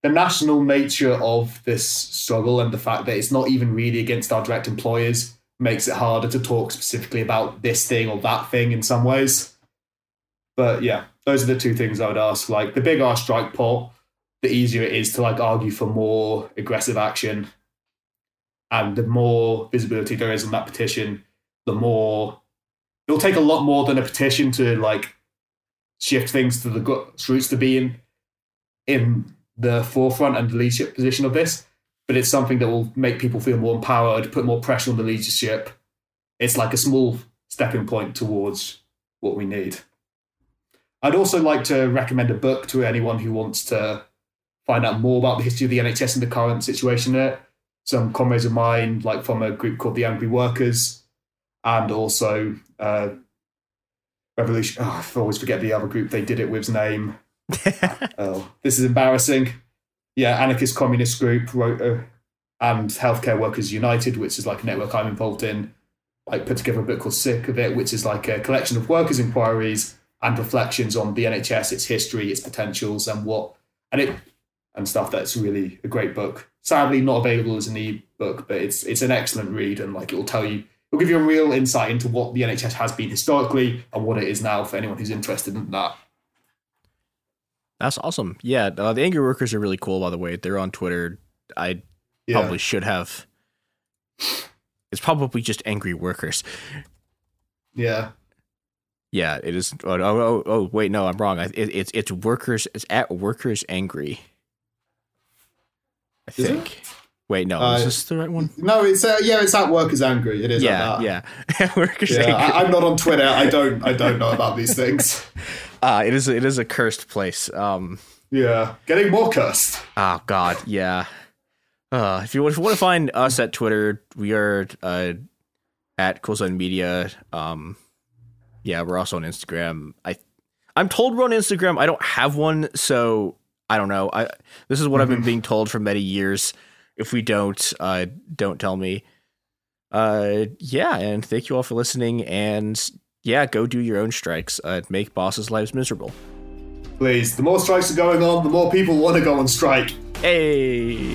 the national nature of this struggle and the fact that it's not even really against our direct employers makes it harder to talk specifically about this thing or that thing in some ways. But yeah, those are the two things I would ask. Like the bigger our strike pot, the easier it is to like argue for more aggressive action. And the more visibility there is on that petition, the more it'll take a lot more than a petition to like shift things to the grassroots to be in in the forefront and the leadership position of this. But it's something that will make people feel more empowered, put more pressure on the leadership. It's like a small stepping point towards what we need. I'd also like to recommend a book to anyone who wants to find out more about the history of the NHS and the current situation in it. Some comrades of mine, like from a group called the Angry Workers, and also uh, Revolution. Oh, I always forget the other group they did it with's name. oh, this is embarrassing. Yeah, Anarchist Communist Group wrote, uh, and Healthcare Workers United, which is like a network I'm involved in. Like put together a book called Sick of It, which is like a collection of workers' inquiries and reflections on the NHS, its history, its potentials, and what and it and stuff. That's really a great book. Sadly, not available as an e-book, but it's it's an excellent read, and like it will tell you, it'll give you a real insight into what the NHS has been historically and what it is now for anyone who's interested in that. That's awesome. Yeah, uh, the angry workers are really cool. By the way, they're on Twitter. I Yeah. probably should have. It's probably just angry workers. Yeah. Yeah, it is. Oh, oh, oh, oh wait, no, I'm wrong. It, it's it's workers. It's at workers angry. I Is it? think. Wait, no, Uh, is this the right one? No, it's uh, yeah, it's at Workers Angry. It is. Yeah, that. yeah. workers Yeah, angry. I, I'm not on Twitter. I don't. I don't know about these things. Uh, it is. It is a cursed place. Um. Yeah, getting more cursed. Oh God, yeah. Uh, if you, if you want to find us at Twitter, we are uh, at Coolzone Media. Um, yeah, we're also on Instagram. I I'm told we're on Instagram. I don't have one, so I don't know. I this is what I've been being told for many years. If we don't, uh, don't tell me. Uh, yeah, and thank you all for listening. And yeah, go do your own strikes. Uh, make bosses' lives miserable. Please, the more strikes are going on, the more people want to go on strike. Hey.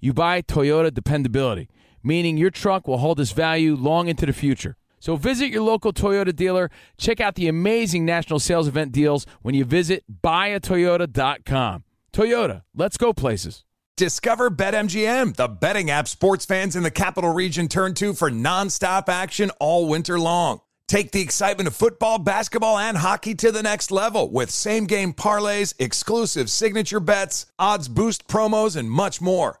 you buy Toyota dependability, meaning your truck will hold its value long into the future. So visit your local Toyota dealer. Check out the amazing national sales event deals when you visit buyatoyota.com. Toyota, let's go places. Discover BetMGM, the betting app sports fans in the capital region turn to for nonstop action all winter long. Take the excitement of football, basketball, and hockey to the next level with same game parlays, exclusive signature bets, odds boost promos, and much more.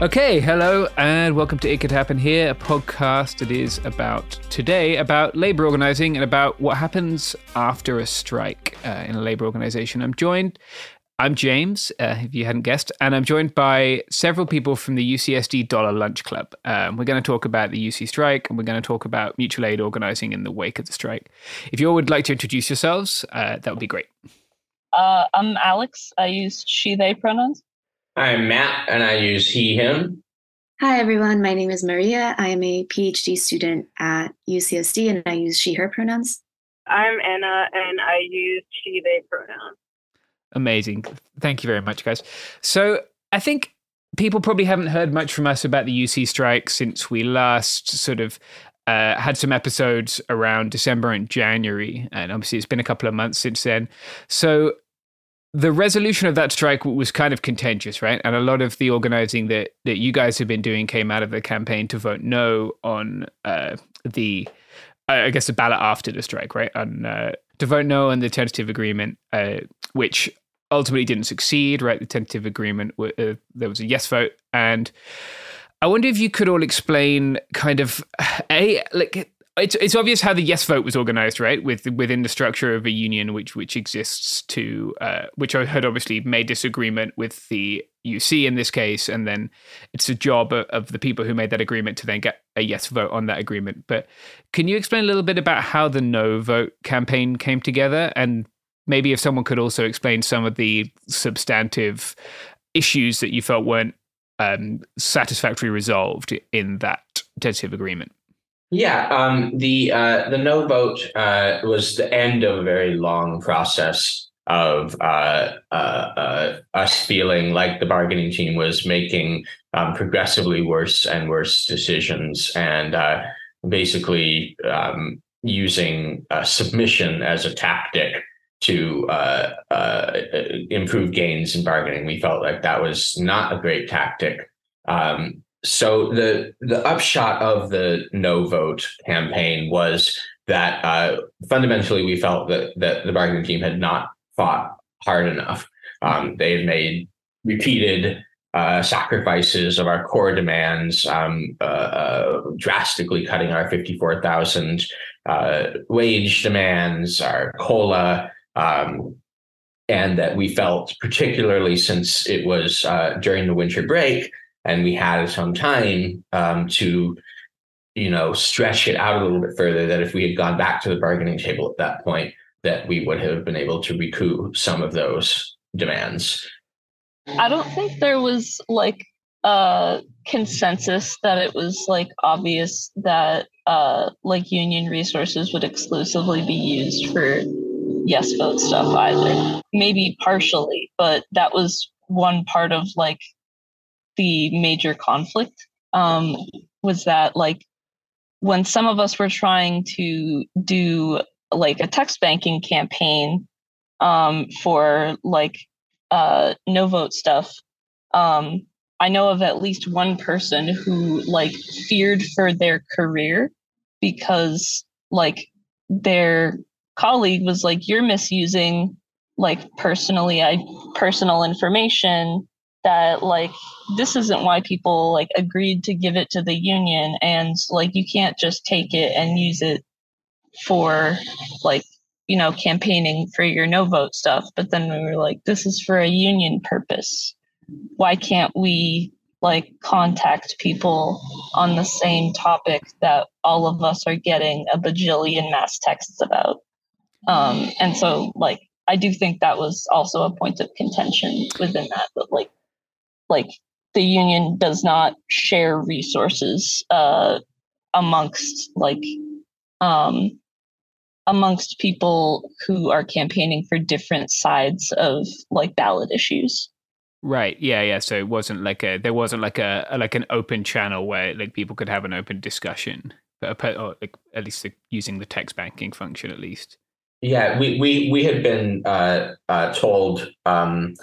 Okay, hello, and welcome to It Could Happen Here, a podcast that is about today about labor organizing and about what happens after a strike uh, in a labor organization. I'm joined, I'm James, uh, if you hadn't guessed, and I'm joined by several people from the UCSD Dollar Lunch Club. Um, we're going to talk about the UC strike, and we're going to talk about mutual aid organizing in the wake of the strike. If you all would like to introduce yourselves, uh, that would be great. Uh, I'm Alex. I use she, they pronouns. I'm Matt, and I use he, him. Hi, everyone. My name is Maria. I am a PhD student at UCSD and I use she, her pronouns. I'm Anna and I use she, they pronouns. Amazing. Thank you very much, guys. So I think people probably haven't heard much from us about the UC strike since we last sort of uh, had some episodes around December and January. And obviously, it's been a couple of months since then. So the resolution of that strike was kind of contentious, right? And a lot of the organizing that that you guys have been doing came out of the campaign to vote no on uh, the, I guess, the ballot after the strike, right? On uh, to vote no on the tentative agreement, uh, which ultimately didn't succeed, right? The tentative agreement, uh, there was a yes vote, and I wonder if you could all explain kind of a like it's it's obvious how the yes vote was organized, right? With within the structure of a union which which exists to uh, which I had obviously made disagreement with the UC in this case, and then it's a job of, of the people who made that agreement to then get a yes vote on that agreement. But can you explain a little bit about how the no vote campaign came together, and maybe if someone could also explain some of the substantive issues that you felt weren't um, satisfactorily resolved in that tentative agreement? Yeah, um, the uh, the no vote uh, was the end of a very long process of uh, uh, uh us feeling like the bargaining team was making um, progressively worse and worse decisions, and uh, basically um, using submission as a tactic to improve gains in bargaining. We felt like that was not a great tactic. Um, so the the upshot of the no vote campaign was that uh, fundamentally we felt that that the bargaining team had not fought hard enough. Um, they had made repeated uh, sacrifices of our core demands, um, uh, uh drastically cutting our fifty four thousand uh, wage demands, our cola. Um, and that we felt, particularly since it was uh, during the winter break, and we had some time um, to you know stretch it out a little bit further that if we had gone back to the bargaining table at that point that we would have been able to recoup some of those demands. I don't think there was like a consensus that it was like obvious that uh like union resources would exclusively be used for yes vote stuff either. Maybe partially but that was one part of like the major conflict um, was that like when some of us were trying to do like a text banking campaign um, for like uh, no vote stuff, um, I know of at least one person who like feared for their career because like their colleague was like, "You're misusing like personally, I personal information that like this isn't why people like agreed to give it to the union and like you can't just take it and use it for like you know campaigning for your no vote stuff. But then we were like this is for a union purpose. Why can't we like contact people on the same topic that all of us are getting a bajillion mass texts about? Um and so like i do think that was also a point of contention within that but like like the union does not share resources uh, amongst like um, amongst people who are campaigning for different sides of like ballot issues. Right. Yeah. Yeah. So it wasn't like a there wasn't like a, a like an open channel where like people could have an open discussion, but or like at least using the text banking function at least. Yeah, we we we had been uh, uh, told um,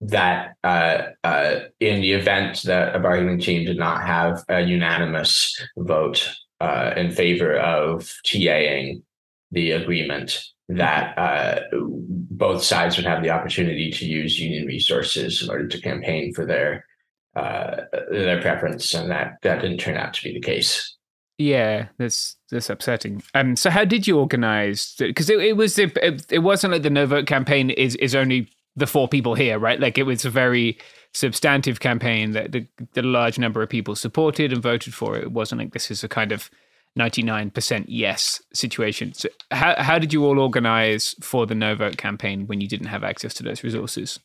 that uh, uh, in the event that a bargaining team did not have a unanimous vote uh, in favor of TAing the agreement, that uh, both sides would have the opportunity to use union resources in order to campaign for their uh, their preference, and that that didn't turn out to be the case. Yeah, that's that's upsetting. Um, so how did you organize? Because it, it was it, it wasn't like the no vote campaign is is only the four people here, right? Like it was a very substantive campaign that the, the large number of people supported and voted for. It wasn't like this is a kind of 99% yes situation. So how, how did you all organize for the no vote campaign when you didn't have access to those resources?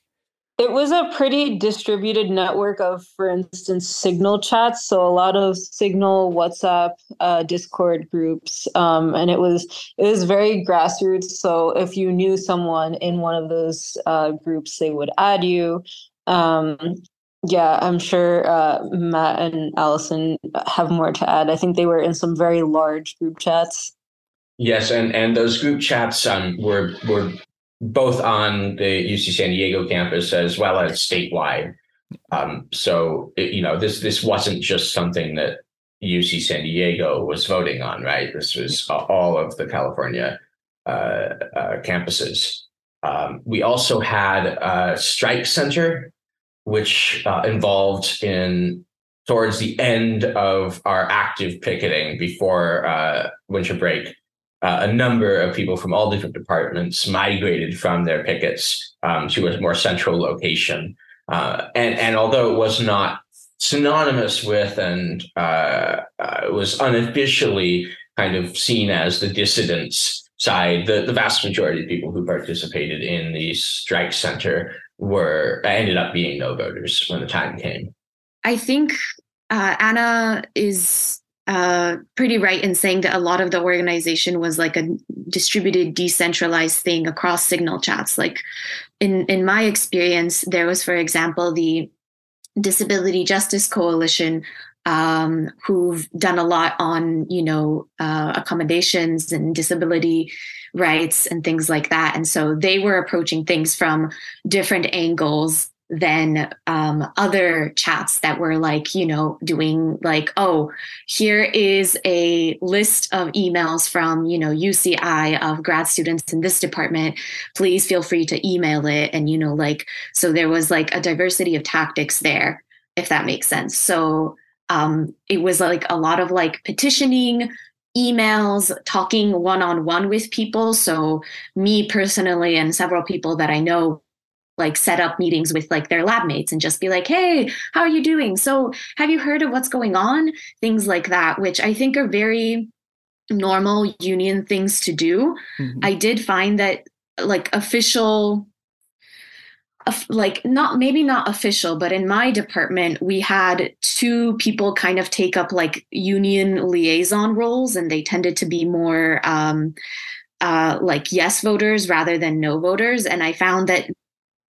It was a pretty distributed network of, for instance, Signal chats. So a lot of Signal, WhatsApp, uh, Discord groups, um, and it was it was very grassroots. So if you knew someone in one of those uh, groups, they would add you. Um, yeah, I'm sure uh, Matt and Allison have more to add. I think they were in some very large group chats. Yes, and and those group chats um, were were both on the UC San Diego campus as well as statewide. Um, so it, you know this this wasn't just something that UC San Diego was voting on, right? This was all of the California uh, uh, campuses. Um, we also had a strike center, which uh, involved in towards the end of our active picketing before uh, winter break uh, a number of people from all different departments migrated from their pickets um, to a more central location. Uh, and, and although it was not synonymous with and uh, uh was unofficially kind of seen as the dissidents side, the, the vast majority of people who participated in the strike center were ended up being no voters when the time came. I think uh, Anna is uh, pretty right in saying that a lot of the organization was like a distributed, decentralized thing across signal chats. Like in in my experience, there was, for example, the Disability Justice Coalition, um, who've done a lot on you know uh, accommodations and disability rights and things like that. And so they were approaching things from different angles than um, other chats that were like, you know, doing like, oh, here is a list of emails from, you know, UCI of grad students in this department. Please feel free to email it. And, you know, like, so there was like a diversity of tactics there, if that makes sense. So um, it was like a lot of like petitioning, emails, talking one on one with people. So, me personally, and several people that I know like set up meetings with like their lab mates and just be like, hey, how are you doing? So have you heard of what's going on? Things like that, which I think are very normal union things to do. Mm-hmm. I did find that like official like not maybe not official but in my department we had two people kind of take up like union liaison roles and they tended to be more um uh like yes voters rather than no voters and i found that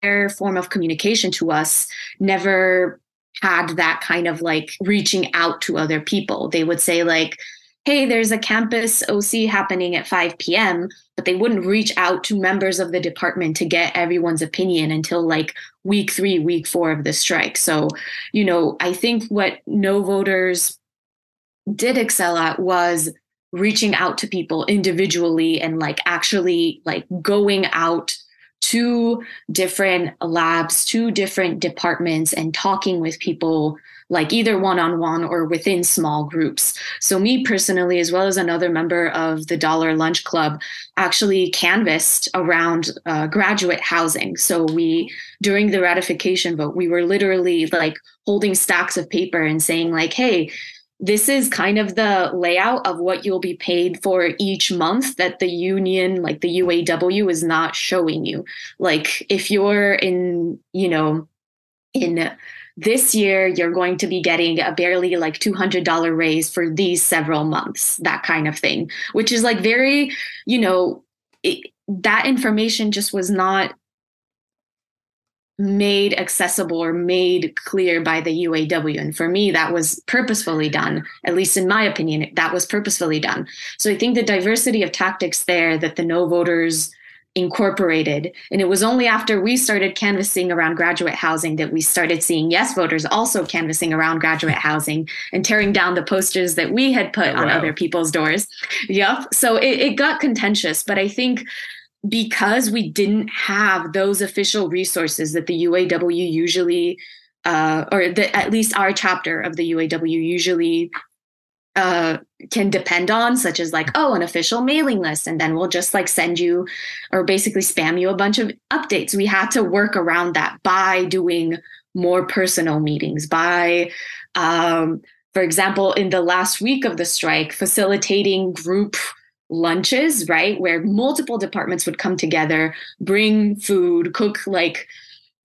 their form of communication to us never had that kind of like reaching out to other people. They would say, like, hey, there's a campus OC happening at 5 p.m., but they wouldn't reach out to members of the department to get everyone's opinion until like week three, week four of the strike. So, you know, I think what no voters did excel at was reaching out to people individually and like actually like going out two different labs, two different departments, and talking with people like either one on one or within small groups. So, me personally, as well as another member of the Dollar Lunch Club, actually canvassed around uh, graduate housing. So, we, during the ratification vote, we were literally like holding stacks of paper and saying, like, hey, this is kind of the layout of what you'll be paid for each month that the union like the UAW is not showing you. Like if you're in you know in this year you're going to be getting a barely like $200 raise for these several months that kind of thing which is like very you know it, that information just was not made accessible or made clear by the UAW. And for me, that was purposefully done, at least in my opinion, that was purposefully done. So I think the diversity of tactics there that the no voters incorporated. And it was only after we started canvassing around graduate housing that we started seeing yes voters also canvassing around graduate housing and tearing down the posters that we had put oh, on wow. other people's doors. Yep. So it, it got contentious, but I think because we didn't have those official resources that the UAW usually, uh, or that at least our chapter of the UAW usually uh, can depend on, such as like, oh, an official mailing list, and then we'll just like send you or basically spam you a bunch of updates. We had to work around that by doing more personal meetings, by, um, for example, in the last week of the strike, facilitating group lunches, right? Where multiple departments would come together, bring food, cook like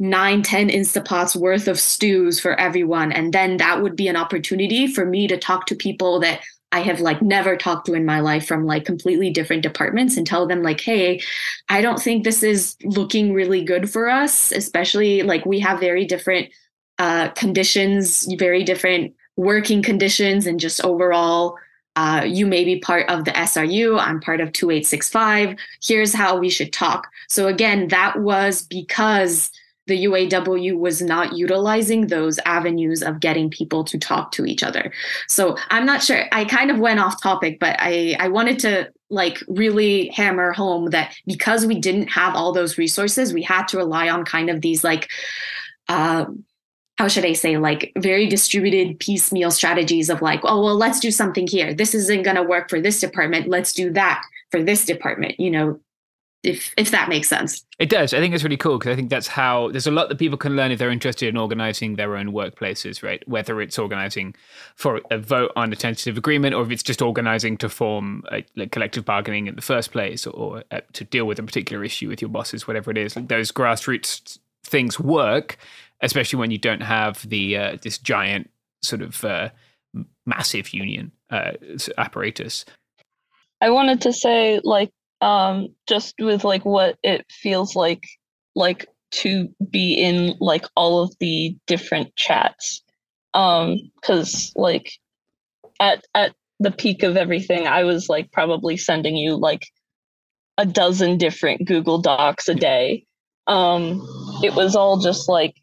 nine, 10 Instapots worth of stews for everyone. And then that would be an opportunity for me to talk to people that I have like never talked to in my life from like completely different departments and tell them like, hey, I don't think this is looking really good for us, especially like we have very different uh, conditions, very different working conditions, and just overall. Uh, you may be part of the SRU. I'm part of 2865. Here's how we should talk. So, again, that was because the UAW was not utilizing those avenues of getting people to talk to each other. So I'm not sure. I kind of went off topic, but I, I wanted to like really hammer home that because we didn't have all those resources, we had to rely on kind of these like, uh, how should I say, like very distributed piecemeal strategies of like, oh, well, let's do something here. This isn't going to work for this department. Let's do that for this department. You know, if if that makes sense. It does. I think it's really cool because I think that's how there's a lot that people can learn if they're interested in organizing their own workplaces, right? Whether it's organizing for a vote on a tentative agreement or if it's just organizing to form a, like collective bargaining in the first place or uh, to deal with a particular issue with your bosses, whatever it is. Like those grassroots things work, especially when you don't have the uh, this giant sort of uh, massive union uh, apparatus. I wanted to say, like, um just with like what it feels like like to be in like all of the different chats um cuz like at at the peak of everything i was like probably sending you like a dozen different google docs a day um it was all just like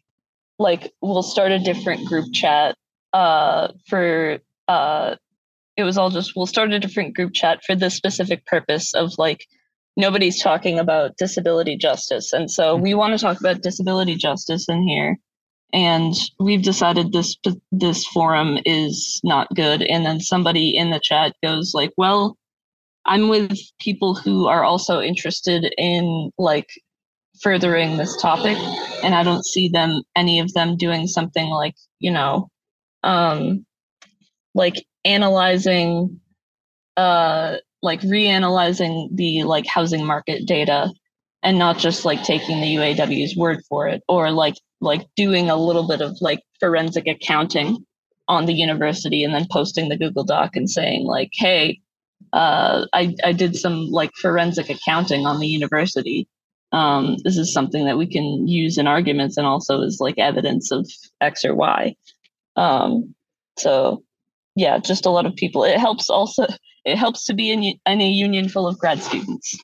like we'll start a different group chat uh for uh it was all just we'll start a different group chat for the specific purpose of like nobody's talking about disability justice. And so we want to talk about disability justice in here. And we've decided this this forum is not good. And then somebody in the chat goes like well i'm with people who are also interested in like furthering this topic and i don't see them any of them doing something like you know um like analyzing uh like reanalyzing the like housing market data and not just like taking the UAW's word for it or like like doing a little bit of like forensic accounting on the university and then posting the Google Doc and saying like hey uh, I, I did some like forensic accounting on the university um, this is something that we can use in arguments and also is like evidence of X or Y. Um, so yeah, just a lot of people. It helps also. It helps to be in, in a union full of grad students.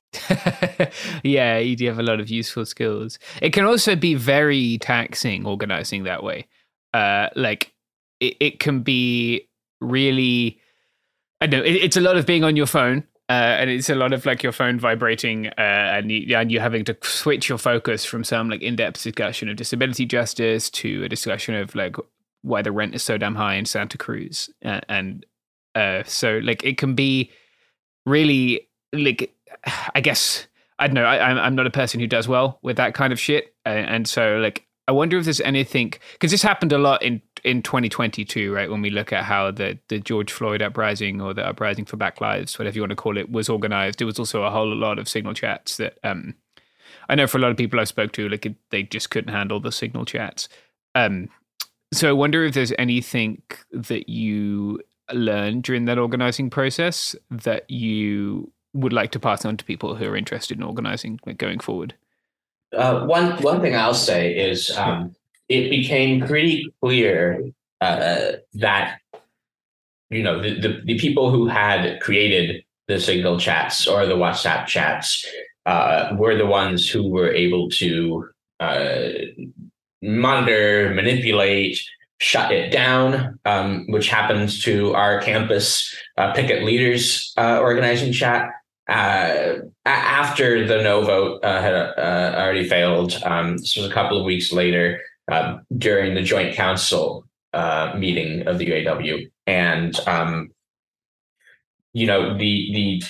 yeah, you do have a lot of useful skills. It can also be very taxing organizing that way. Uh, like it, it can be really. I know it, it's a lot of being on your phone. Uh, and it's a lot of like your phone vibrating, uh, and you, and you having to switch your focus from some like in-depth discussion of disability justice to a discussion of like why the rent is so damn high in Santa Cruz, and, uh, so like it can be really like I guess I don't know. I, I'm not a person who does well with that kind of shit, and so like I wonder if there's anything because this happened a lot in in 2022, right? When we look at how the the George Floyd uprising or the uprising for Black Lives, whatever you want to call it, was organized. There was also a whole lot of signal chats that um I know for a lot of people I spoke to, like they just couldn't handle the signal chats. Um, so I wonder if there's anything that you learned during that organizing process that you would like to pass on to people who are interested in organizing like, going forward. Uh, one one thing I'll say is um, it became pretty clear uh, that you know the, the, the people who had created the Signal chats or the WhatsApp chats uh, were the ones who were able to uh, monitor, manipulate, shut it down, um, which happens to our campus uh, picket leaders uh, organizing chat. Uh, after the no vote had already failed, um, this was a couple of weeks later um, during the joint council uh, meeting of the UAW, and um, you know the the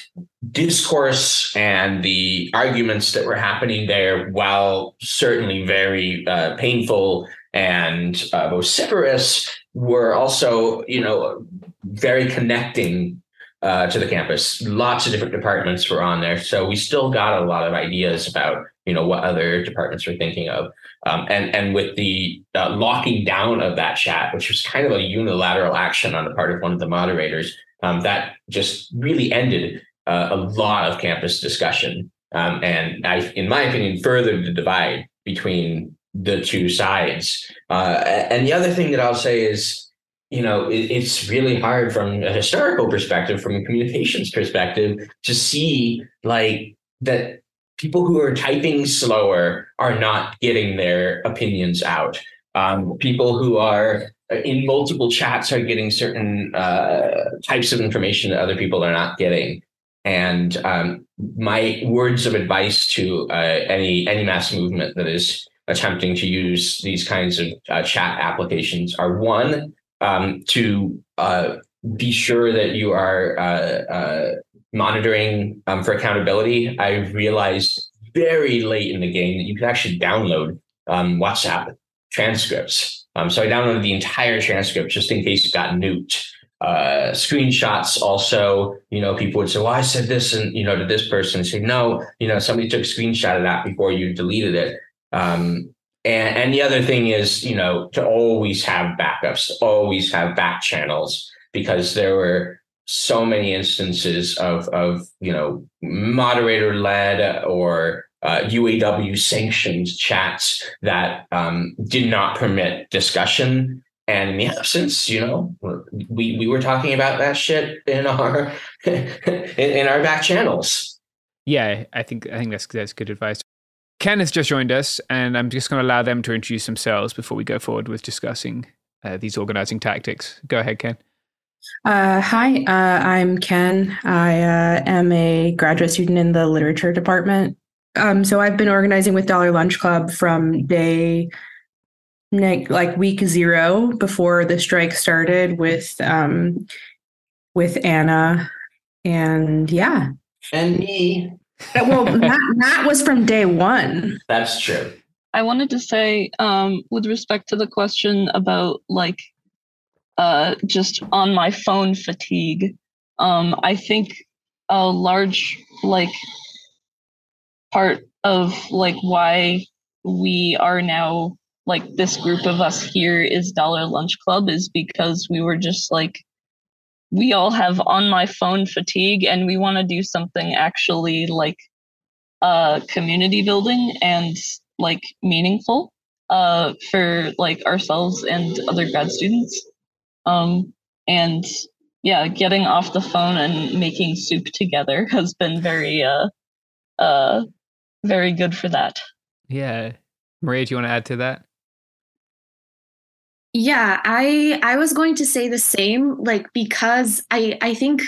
discourse and the arguments that were happening there, while certainly very uh, painful and uh, vociferous, were also you know very connecting uh, to the campus. Lots of different departments were on there, so we still got a lot of ideas about you know what other departments were thinking of. Um, and and with the uh, locking down of that chat, which was kind of a unilateral action on the part of one of the moderators, um, that just really ended uh, a lot of campus discussion. Um, and I, in my opinion, furthered the divide between the two sides. Uh, and the other thing that I'll say is, you know, it, it's really hard from a historical perspective, from a communications perspective, to see like that people who are typing slower are not getting their opinions out. Um, people who are in multiple chats are getting certain uh, types of information that other people are not getting. And um, my words of advice to uh, any any mass movement that is attempting to use these kinds of uh, chat applications are one um, to uh, be sure that you are uh, uh, monitoring um, for accountability. I realized very late in the game that you could actually download um, WhatsApp transcripts. Um, so I downloaded the entire transcript just in case it got nuked. Uh, screenshots also, you know, people would say, well, I said this and, you know, to this person say, no, you know, somebody took a screenshot of that before you deleted it. Um, and, and the other thing is, you know, to always have backups, always have back channels because there were so many instances of, of you know, moderator led or uh, UAW sanctioned chats that um, did not permit discussion. And in the absence, you know, we, we were talking about that shit in our in, our back channels. Yeah, I think I think that's that's good advice. Ken has just joined us, and I'm just going to allow them to introduce themselves before we go forward with discussing uh, these organizing tactics. Go ahead, Ken. Uh, hi, uh, I'm Ken. I uh, am a graduate student in the literature department. Um, so I've been organizing with Dollar Lunch Club from day like week zero before the strike started with um, with Anna, and yeah, and me. well, Matt, Matt was from day one. That's true. I wanted to say, um, with respect to the question about like uh, just on my phone fatigue, um, I think a large like part of like why we are now like this group of us here is Dollar Lunch Club is because we were just like we all have on my phone fatigue and we want to do something actually like uh community building and like meaningful uh for like ourselves and other grad students um and yeah getting off the phone and making soup together has been very uh uh very good for that. Yeah. Maria, do you want to add to that? Yeah, I I was going to say the same like because I I think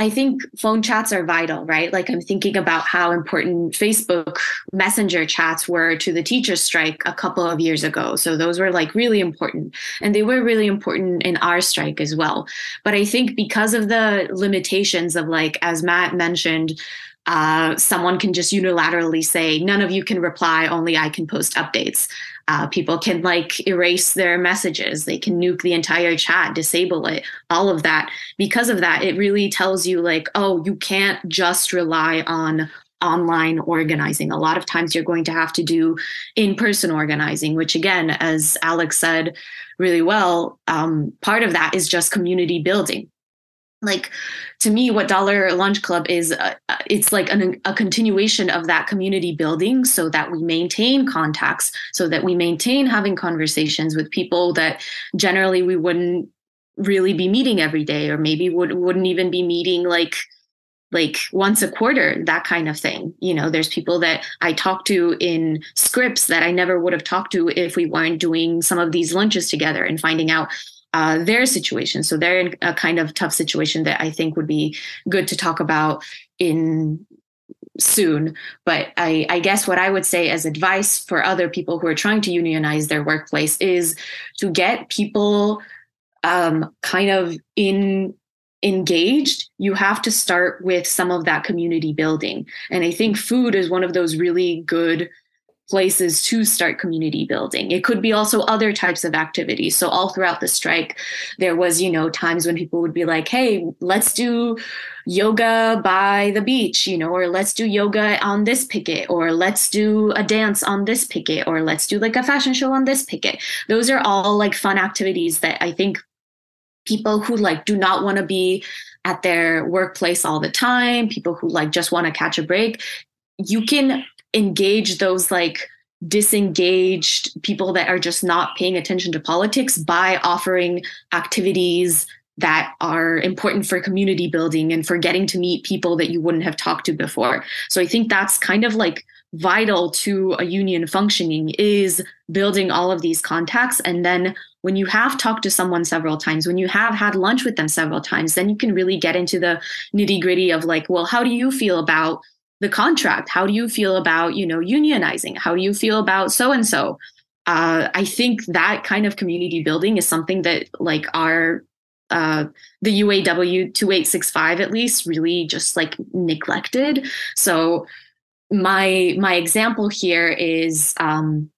I think phone chats are vital, right? Like I'm thinking about how important Facebook Messenger chats were to the teacher strike a couple of years ago. So those were like really important and they were really important in our strike as well. But I think because of the limitations of like as Matt mentioned uh, someone can just unilaterally say, none of you can reply, only I can post updates. Uh, people can like erase their messages. They can nuke the entire chat, disable it, all of that. Because of that, it really tells you, like, oh, you can't just rely on online organizing. A lot of times you're going to have to do in person organizing, which, again, as Alex said really well, um, part of that is just community building like to me what dollar lunch club is uh, uh, it's like an, a continuation of that community building so that we maintain contacts so that we maintain having conversations with people that generally we wouldn't really be meeting every day or maybe would wouldn't even be meeting like like once a quarter that kind of thing. You know there's people that i talk to in Scripps that i never would have talked to if we weren't doing some of these lunches together and finding out uh, their situation. So they're in a kind of tough situation that I think would be good to talk about in soon. But I, I, guess what I would say as advice for other people who are trying to unionize their workplace is to get people um, kind of in engaged you have to start with some of that community building and i think food is one of those really good places to start community building. It could be also other types of activities. So all throughout the strike, there was, you know, times when people would be like, "Hey, let's do yoga by the beach, you know, or let's do yoga on this picket, or let's do a dance on this picket, or let's do like a fashion show on this picket." Those are all like fun activities that I think people who like do not want to be at their workplace all the time, people who like just want to catch a break, you can engage those like disengaged people that are just not paying attention to politics by offering activities that are important for community building and for getting to meet people that you wouldn't have talked to before. So I think that's kind of like vital to a union functioning is building all of these contacts and then when you have talked to someone several times when you have had lunch with them several times then you can really get into the nitty gritty of like well how do you feel about the contract. How do you feel about you know unionizing? How do you feel about so and so i think that kind of community building is something that like our uh, the UAW 2865 at least really just like neglected. So my my example here is um,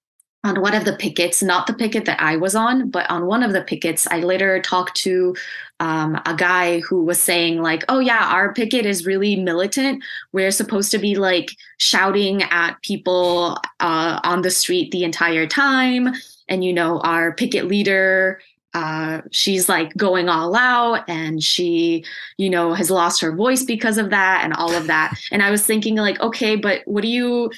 on one of the pickets, not the picket that I was on, but on one of the pickets, I later talked to um, a guy who was saying like, "Oh yeah, our picket is really militant. We're supposed to be like shouting at people uh, on the street the entire time." And you know, our picket leader uh, she's like going all out and she you know has lost her voice because of that and all of that and i was thinking like okay but what do you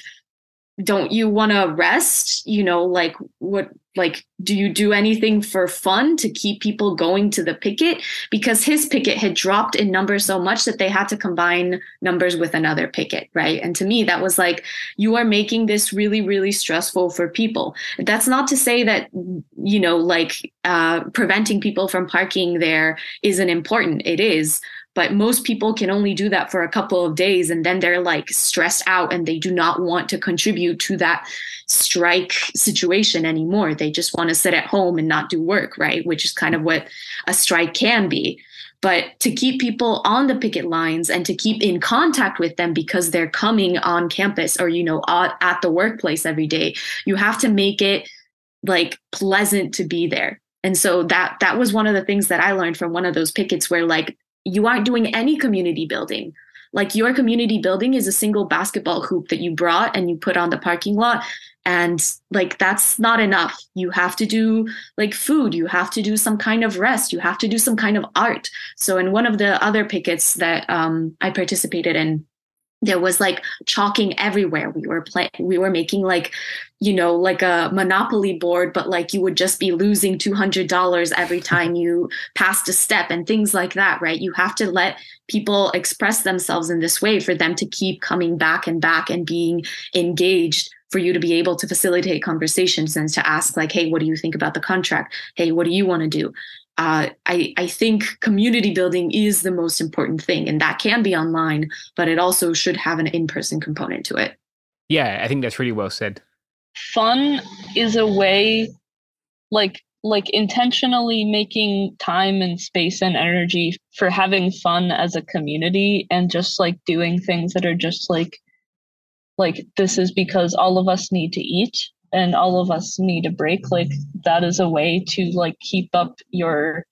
don't you want to rest? You know like what like do you do anything for fun to keep people going to the picket? Because his picket had dropped in numbers so much that they had to combine numbers with another picket right? And to me that was like you are making this really really stressful for people. That's not to say that you know like uh, preventing people from parking there isn't important. It is but most people can only do that for a couple of days and then they're like stressed out and they do not want to contribute to that strike situation anymore. They just want to sit at home and not do work right? Which is kind of what a strike can be. But to keep people on the picket lines and to keep in contact with them because they're coming on campus or you know at the workplace every day you have to make it like pleasant to be there. And so that that was one of the things that i learned from one of those pickets where like you aren't doing any community building. Like your community building is a single basketball hoop that you brought and you put on the parking lot. And like that's not enough. You have to do like food, you have to do some kind of rest, you have to do some kind of art. So in one of the other pickets that um, I participated in, there was like chalking everywhere. We were playing we were making like you know like a monopoly board but like you would just be losing $200 every time you passed a step and things like that right? You have to let people express themselves in this way for them to keep coming back and back and being engaged for you to be able to facilitate conversations and to ask like hey what do you think about the contract? Hey what do you want to do uh, I, I think community building is the most important thing, and that can be online, but it also should have an in person component to it. Yeah, I think that's really well said. Fun is a way, like like intentionally making time and space and energy for having fun as a community and just like doing things that are just like like this is because all of us need to eat and all of us need a break like that is a way to like keep up your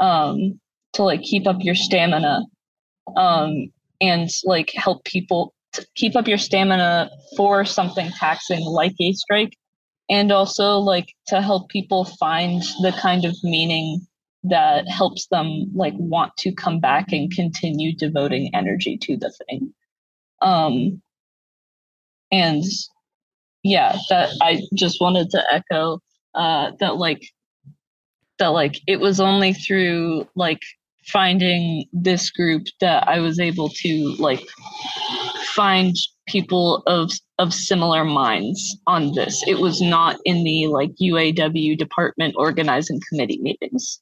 um to like keep up your stamina um and like help people keep up your stamina for something taxing like a strike and also like to help people find the kind of meaning that helps them like want to come back and continue devoting energy to the thing. Um and yeah, that I just wanted to echo uh, that like that like it was only through like finding this group that I was able to like find people of of similar minds on this. It was not in the like UAW department organizing committee meetings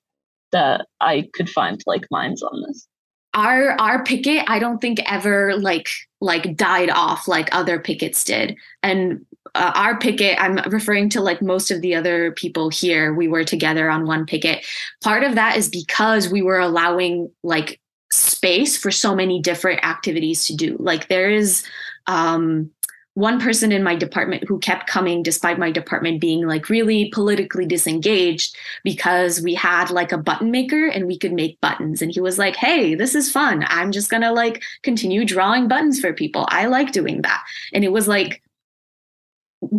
that I could find like minds on this our our picket i don't think ever like like died off like other pickets did and uh, our picket i'm referring to like most of the other people here we were together on one picket. Part of that is because we were allowing like space for so many different activities to do. Like there is um one person in my department who kept coming despite my department being like really politically disengaged because we had like a button maker and we could make buttons. And he was like hey this is fun. I'm just gonna like continue drawing buttons for people. I like doing that. And it was like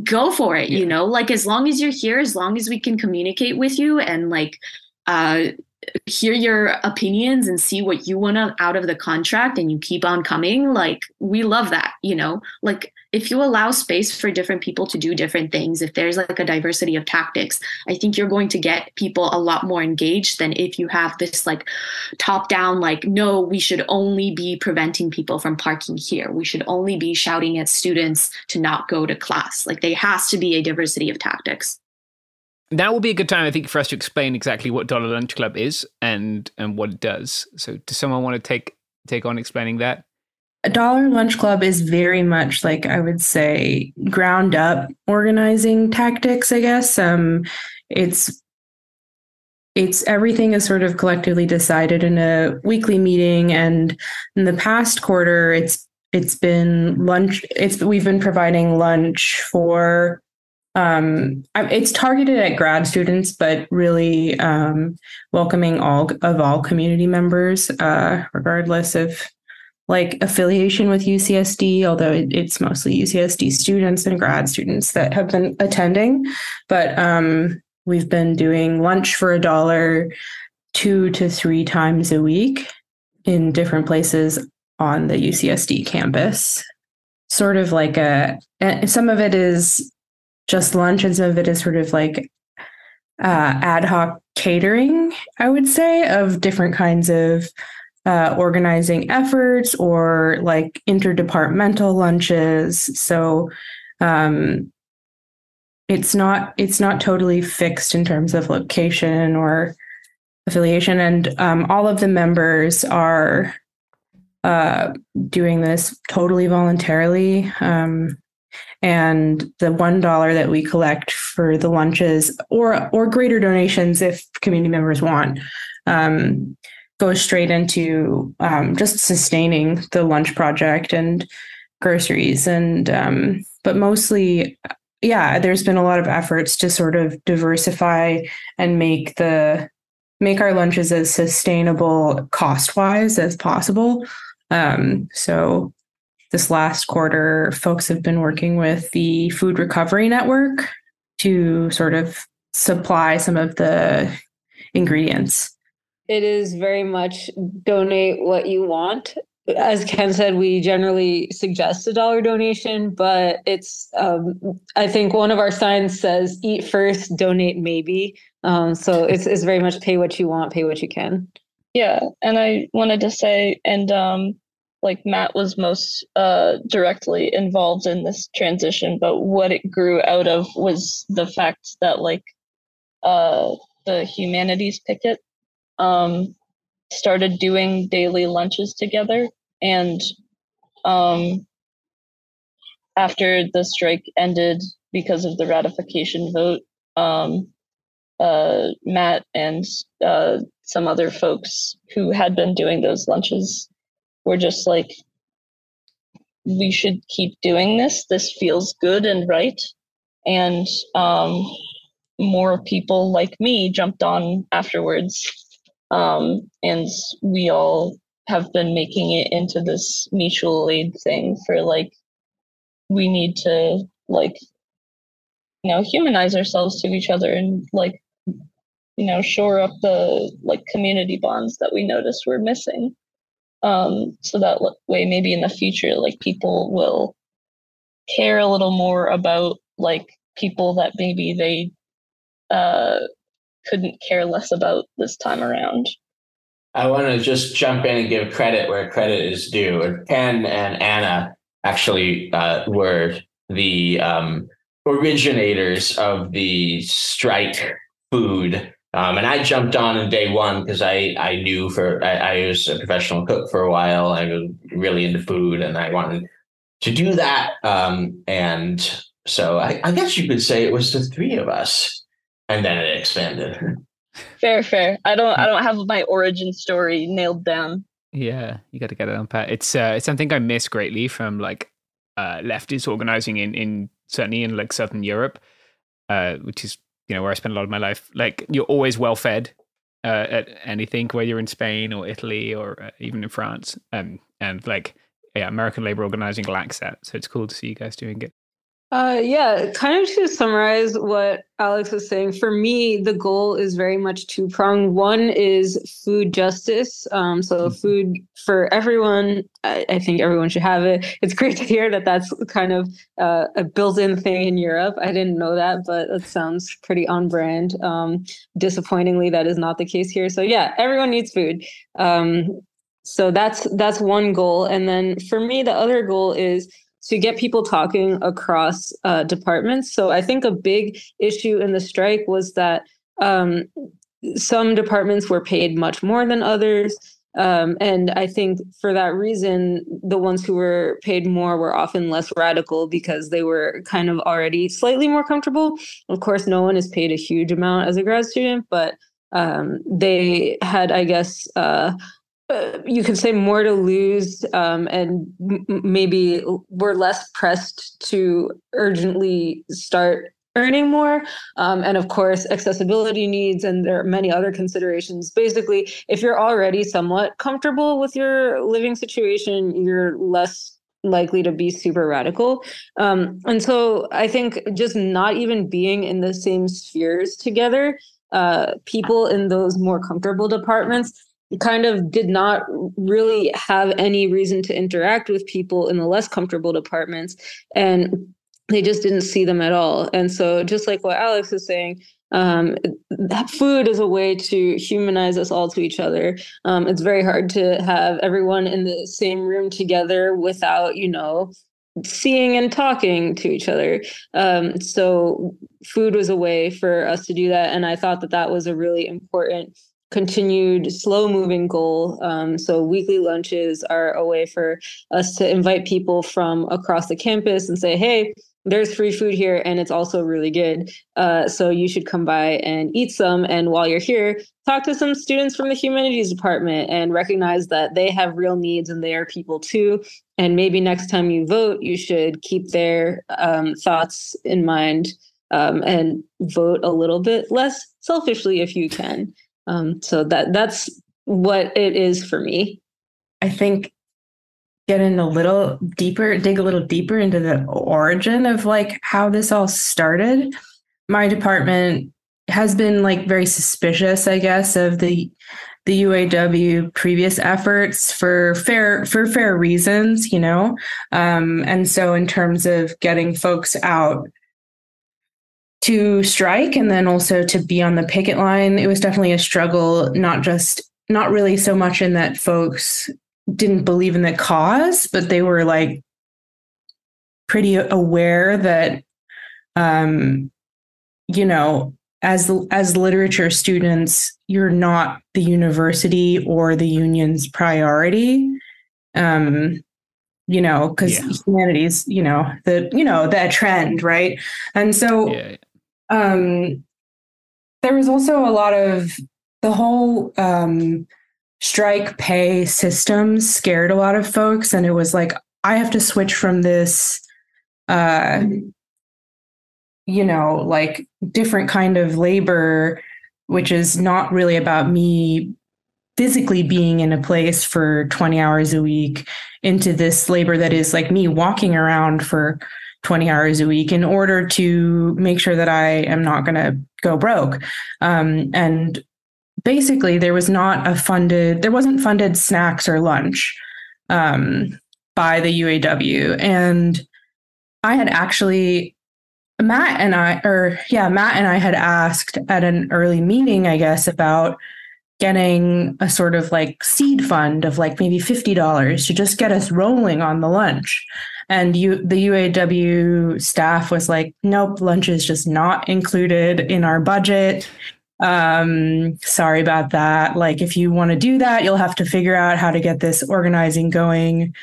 go for it you know? Like as long as you're here as long as we can communicate with you and like uh hear your opinions and see what you want out of the contract and you keep on coming like we love that you know? Like if you allow space for different people to do different things if there's like a diversity of tactics i think you're going to get people a lot more engaged than if you have this like top down like no we should only be preventing people from parking here. We should only be shouting at students to not go to class. Like there has to be a diversity of tactics now will be a good time, I think, for us to explain exactly what Dollar Lunch Club is and and what it does. So, does someone want to take take on explaining that? A Dollar Lunch Club is very much like I would say ground up organizing tactics. I guess um, it's it's everything is sort of collectively decided in a weekly meeting, and in the past quarter, it's it's been lunch. It's we've been providing lunch for um, it's targeted at grad students, but really um, welcoming all of all community members, uh, regardless of like affiliation with UCSD. Although it, it's mostly UCSD students and grad students that have been attending, but um, we've been doing lunch for a dollar two to three times a week in different places on the UCSD campus. Sort of like a, some of it is just lunch and some of it is sort of like uh, ad hoc catering, I would say, of different kinds of uh, organizing efforts or like interdepartmental lunches. So um, it's not it's not totally fixed in terms of location or affiliation, and um, all of the members are uh, doing this totally voluntarily. Um, and the one dollar that we collect for the lunches or or greater donations if community members want um, goes straight into um, just sustaining the lunch project and groceries and um, but mostly yeah there's been a lot of efforts to sort of diversify and make the make our lunches as sustainable cost wise as possible. Um, so this last quarter, folks have been working with the Food Recovery Network to sort of supply some of the ingredients. It is very much donate what you want. As Ken said, we generally suggest a dollar donation, but it's, um, I think one of our signs says eat first, donate maybe. Um, so it's, it's very much pay what you want, pay what you can. Yeah. And I wanted to say, and um, like Matt was most uh, directly involved in this transition, but what it grew out of was the fact that like uh, the humanities picket um, started doing daily lunches together, and um, after the strike ended because of the ratification vote, um, uh, Matt and uh, some other folks who had been doing those lunches we're just like we should keep doing this. This feels good and right. And um, more people like me jumped on afterwards. Um, and we all have been making it into this mutual aid thing for like we need to like you know humanize ourselves to each other and like you know shore up the like community bonds that we noticed were missing um, so that way maybe in the future like people will care a little more about like people that maybe they uh, couldn't care less about this time around. I want to just jump in and give credit where credit is due. Ken and anna actually uh, were the um, originators of the strike food um, and I jumped on in day one because I, I knew for I, I, was a professional cook for a while. I was really into food and I wanted to do that. Um, and so I, I, guess you could say it was the three of us, and then it expanded. Fair, fair. I don't I don't have my origin story nailed down. Yeah, you got to get it unpacked. It's uh, it's something I miss greatly from like uh, leftists organizing in in certainly in like southern Europe, uh, which is you know where I spend a lot of my life. Like you're always well fed uh, at anything, whether you're in Spain or Italy or uh, even in France, um, and like yeah, American labor organizing lacks that. So it's cool to see you guys doing it. Uh, yeah, kind of to summarize what Alex was saying, for me, the goal is very much two pronged. One is food justice. Um, so, Mm-hmm. food for everyone. I, I think everyone should have it. It's great to hear that that's kind of uh, a built in thing in Europe. I didn't know that, but it sounds pretty on brand. Um, disappointingly, that is not the case here. So, yeah, everyone needs food. Um, so that's that's one goal and then for me the other goal is to get people talking across uh, departments. So i think a big issue in the strike was that um, some departments were paid much more than others. Um, and i think for that reason the ones who were paid more were often less radical because they were kind of already slightly more comfortable. Of course no one is paid a huge amount as a grad student but um, they had i guess uh, you could say more to lose um, and m- maybe we're less pressed to urgently start earning more um, and of course accessibility needs and there are many other considerations. Basically if you're already somewhat comfortable with your living situation you're less likely to be super radical. Um, and so i think just not even being in the same spheres together uh, people in those more comfortable departments kind of did not really have any reason to interact with people in the less comfortable departments and they just didn't see them at all. And so just like what alex is saying um, food is a way to humanize us all to each other. Um, it's very hard to have everyone in the same room together without you know seeing and talking to each other. Um, so food was a way for us to do that and i thought that that was a really important continued slow moving goal. Um, so weekly lunches are a way for us to invite people from across the campus and say, hey, there's free food here and it's also really good. Uh, so you should come by and eat some. And while you're here, talk to some students from the humanities department and recognize that they have real needs and they are people too. And maybe next time you vote, you should keep their um, thoughts in mind um, and vote a little bit less selfishly if you can. Um, so that that's what it is for me. I think getting a little deeper, dig a little deeper into the origin of like how this all started. My department has been like very suspicious, I guess, of the the UAW previous efforts for fair for fair reasons, you know. Um, and so in terms of getting folks out to strike and then also to be on the picket line it was definitely a struggle not just not really so much in that folks didn't believe in the cause but they were like pretty aware that um you know as as literature students you're not the university or the union's priority um you know because Yeah. humanities you know the you know that trend right and so Yeah. Um there was also a lot of the whole um strike pay system scared a lot of folks and it was like i have to switch from this uh you know like different kind of labor which is not really about me physically being in a place for 20 hours a week into this labor that is like me walking around for 20 hours a week in order to make sure that I am not going to go broke. Um, and basically, there was not a funded, there wasn't funded snacks or lunch um, by the UAW. And I had actually, Matt and I, or yeah, Matt and I had asked at an early meeting, I guess, about getting a sort of like seed fund of like maybe $50 to just get us rolling on the lunch. And you, the UAW staff was like, nope, lunch is just not included in our budget. Um, sorry about that. Like, if you want to do that, you'll have to figure out how to get this organizing going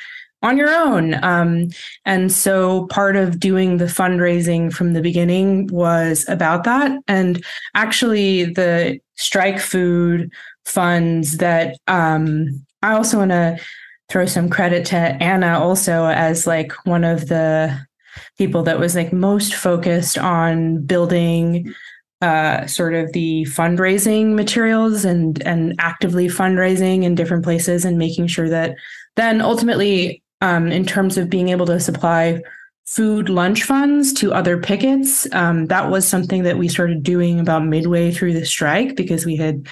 on your own. Um, and so part of doing the fundraising from the beginning was about that. And actually, the strike food funds that um, I also want to throw some credit to Anna also as like one of the people that was like most focused on building uh, sort of the fundraising materials and and actively fundraising in different places and making sure that then ultimately um, in terms of being able to supply food lunch funds to other pickets um, that was something that we started doing about midway through the strike because we had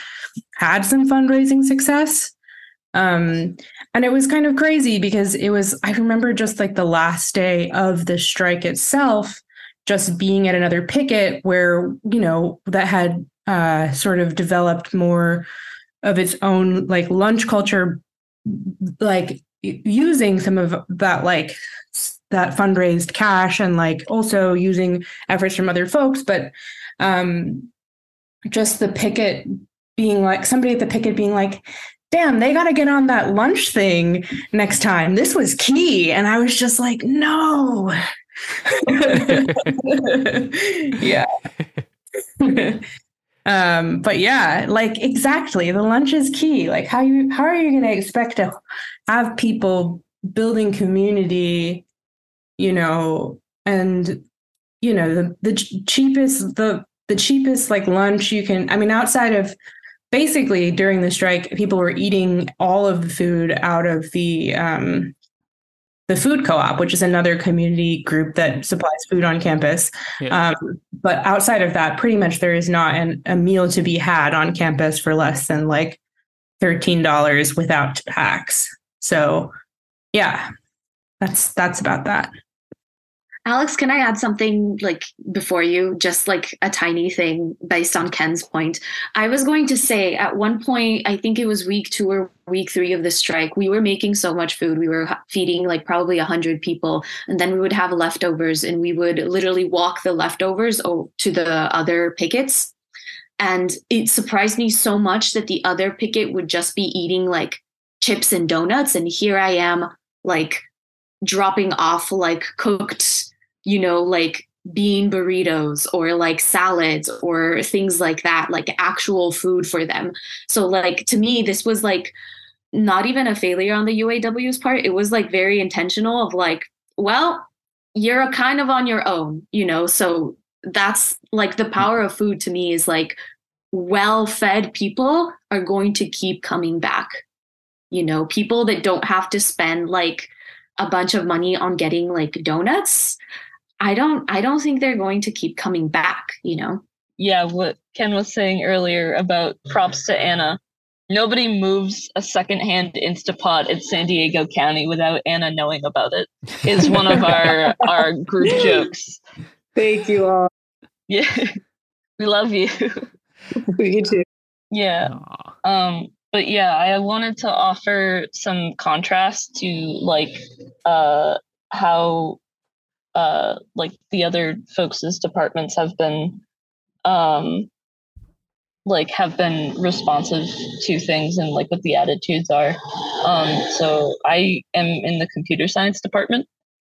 had some fundraising success. Um, and it was kind of crazy because it was i remember just like the last day of the strike itself just being at another picket where you know that had uh, sort of developed more of its own like lunch culture like using some of that like that fundraised cash and like also using efforts from other folks. But um just the picket being like somebody at the picket being like damn they got to get on that lunch thing next time this was key and i was just like no yeah. um, but yeah, like exactly, the lunch is key. Like how you how are you going to expect to have people building community, you know, and you know the the cheapest the the cheapest like lunch you can. I mean, outside of basically during the strike, people were eating all of the food out of the um, the food co-op which is another community group that supplies food on campus. Yeah. um, but outside of that pretty much there is not an, a meal to be had on campus for less than like $13 without tax. So yeah that's that's about that Alex, can I add something like before you, just like a tiny thing based on Ken's point? I was going to say at one point, I think it was week two or week three of the strike, we were making so much food. We were feeding like probably 100 people. And then we would have leftovers and we would literally walk the leftovers to the other pickets. And it surprised me so much that the other picket would just be eating like chips and donuts. And here I am, like dropping off like cooked you know, like bean burritos or like salads or things like that, like actual food for them. So, like, to me, this was like not even a failure on the UAW's part. It was like very intentional of like, well, you're a kind of on your own, you know? So, that's like the mm. power of food to me is like well fed people are going to keep coming back. You know, people that don't have to spend like a bunch of money on getting like donuts I don't I don't think they're going to keep coming back, you know. Yeah, what Ken was saying earlier about props to Anna. Nobody moves a secondhand Instapot in San Diego County without Anna knowing about it. Is one of our our group jokes. Thank you all. Yeah. We love you. you too. Yeah. Um but yeah, I wanted to offer some contrast to like uh how uh, like the other folks' departments have been um, like have been responsive to things and like what the attitudes are. Um, so I am in the computer science department.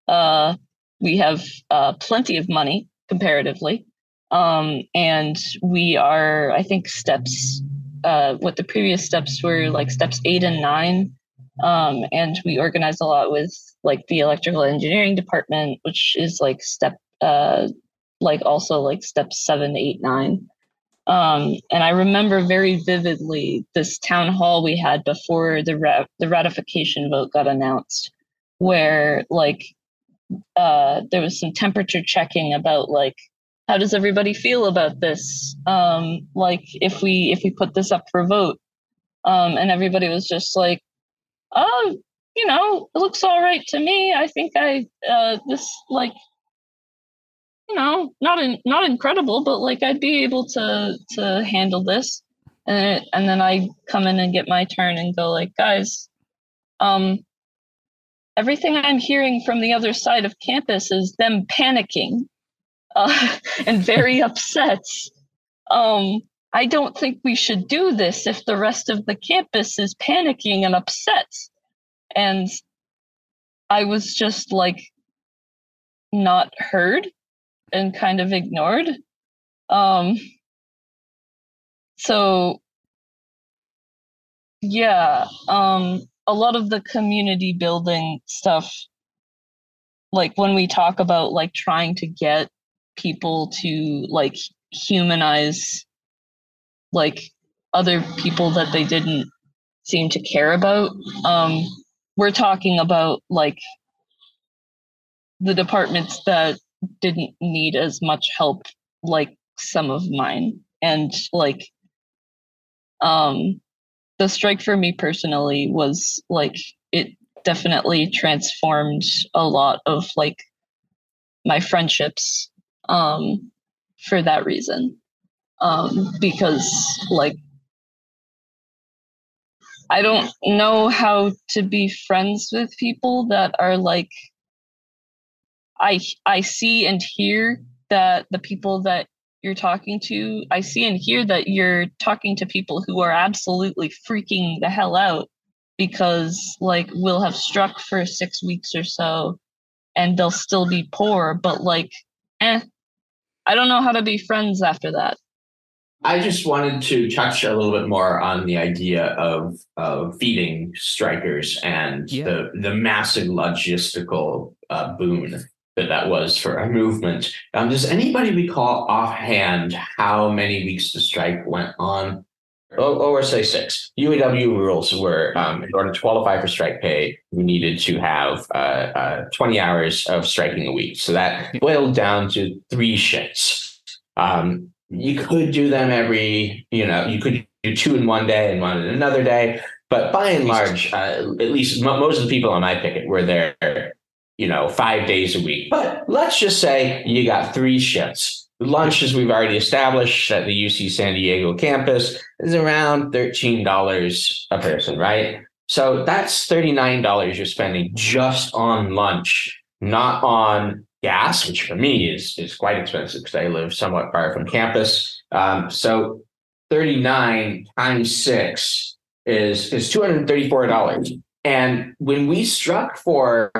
Uh, we have uh, plenty of money comparatively, um, and we are I think steps. Uh, what the previous steps were like steps eight and nine um, and we organize a lot with like the electrical engineering department, which is like step, uh, like also like step seven, eight, nine. Um, and I remember very vividly this town hall we had before the ra- the ratification vote got announced, where like uh, there was some temperature checking about like how does everybody feel about this? Um, like if we if we put this up for vote, um, and everybody was just like, oh, you know, it looks all right to me. I think I uh, this like you know not in, not incredible, but like I'd be able to to handle this. And it, and then I come in and get my turn and go like, guys, um, everything I'm hearing from the other side of campus is them panicking uh, and very upset. Um, I don't think we should do this if the rest of the campus is panicking and upset. And I was just like not heard and kind of ignored. Um, so yeah, um, a lot of the community building stuff like when we talk about like trying to get people to like humanize like other people that they didn't seem to care about um we're talking about like the departments that didn't need as much help like some of mine. And like um the strike for me personally was like it definitely transformed a lot of like my friendships um for that reason. Um because like I don't know how to be friends with people that are like I I see and hear that the people that you're talking to, I see and hear that you're talking to people who are absolutely freaking the hell out because like we'll have struck for 6 weeks or so and they'll still be poor, but like eh I don't know how to be friends after that. I just wanted to touch a little bit more on the idea of of feeding strikers and the the massive logistical uh, boon that that was for our movement. Um, does anybody recall offhand how many weeks the strike went on? Oh, or say six. UAW rules were um, in order to qualify for strike pay, we needed to have uh, uh, 20 hours of striking a week. So that boiled down to three shifts. Um, you could do them every, you know, you could do two in one day and one in another day. But by and large, uh, at least mo- most of the people on my picket were there, you know, five days a week. But let's just say you got three shifts. Lunch, as we've already established at the UC San Diego campus, is around $13 a person, right? So that's $39 you're spending just on lunch, not on gas, which for me is is quite expensive because I live somewhat far from campus. Um, so 39 times six is is $234. And when we struck for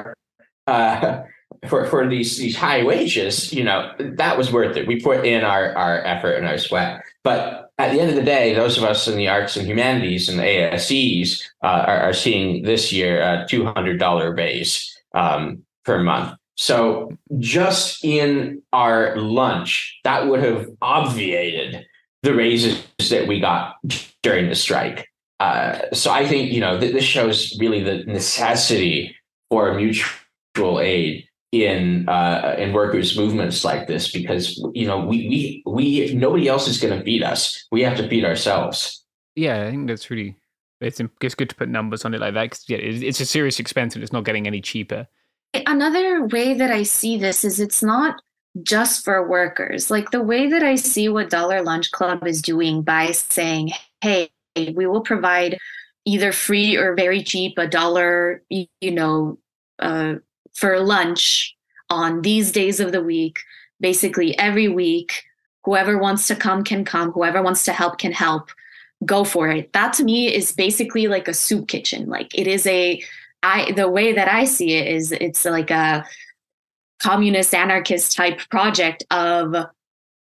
uh, for for these these high wages, you know, that was worth it. We put in our our effort and our sweat. But at the end of the day, those of us in the arts and humanities and the ASCs uh, are, are seeing this year a two hundred dollar base um, per month. So just in our lunch, that would have obviated the raises that we got during the strike. Uh, so I think you know th- this shows really the necessity for mutual aid in uh, in workers movements like this because you know we we we nobody else is going to feed us. We have to feed ourselves. Yeah, I think that's really it's it's good to put numbers on it like that because yeah, it's a serious expense and it's not getting any cheaper. Another way that I see this is it's not just for workers. Like the way that I see what Dollar Lunch Club is doing by saying, hey, we will provide either free or very cheap a dollar, you know, uh, for lunch on these days of the week, basically every week. Whoever wants to come can come, whoever wants to help can help. Go for it. That to me is basically like a soup kitchen. Like it is a I the way that I see it is it's like a communist anarchist type project of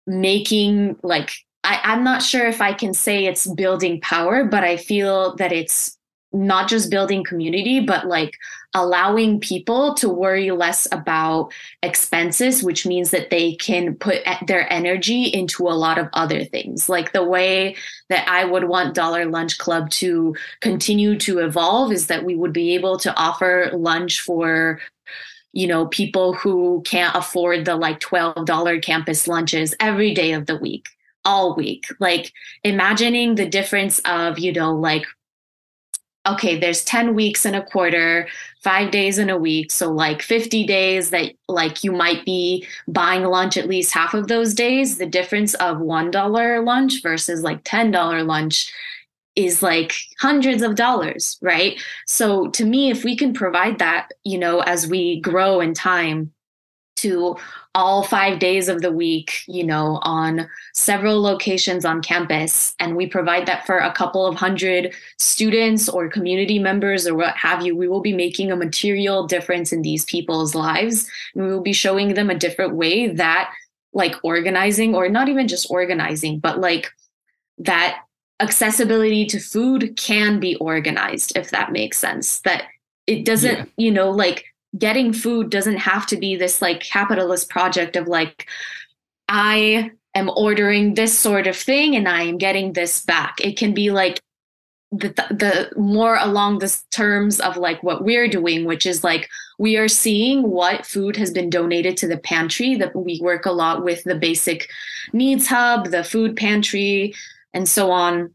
making like I, I'm not sure if I can say it's building power, but I feel that it's not just building community, but like allowing people to worry less about expenses, which means that they can put their energy into a lot of other things. Like the way that I would want Dollar Lunch Club to continue to evolve is that we would be able to offer lunch for you know people who can't afford the like $12 campus lunches every day of the week all week like imagining the difference of you know like okay, there's 10 weeks in a quarter, five days in a week. So, like 50 days that, like, you might be buying lunch at least half of those days. The difference of $1 lunch versus like $10 lunch is like hundreds of dollars, right? So, to me, if we can provide that, you know, as we grow in time, to all five days of the week, you know, on several locations on campus. And we provide that for a couple of hundred students or community members or what have you. We will be making a material difference in these people's lives. And we will be showing them a different way that, like, organizing, or not even just organizing, but like that accessibility to food can be organized if that makes sense that it doesn't Yeah. you know like getting food doesn't have to be this like capitalist project of like i am ordering this sort of thing and i am getting this back. It can be like the the more along the terms of like what we're doing which is like we are seeing what food has been donated to the pantry that we work a lot with the basic needs hub the food pantry and so on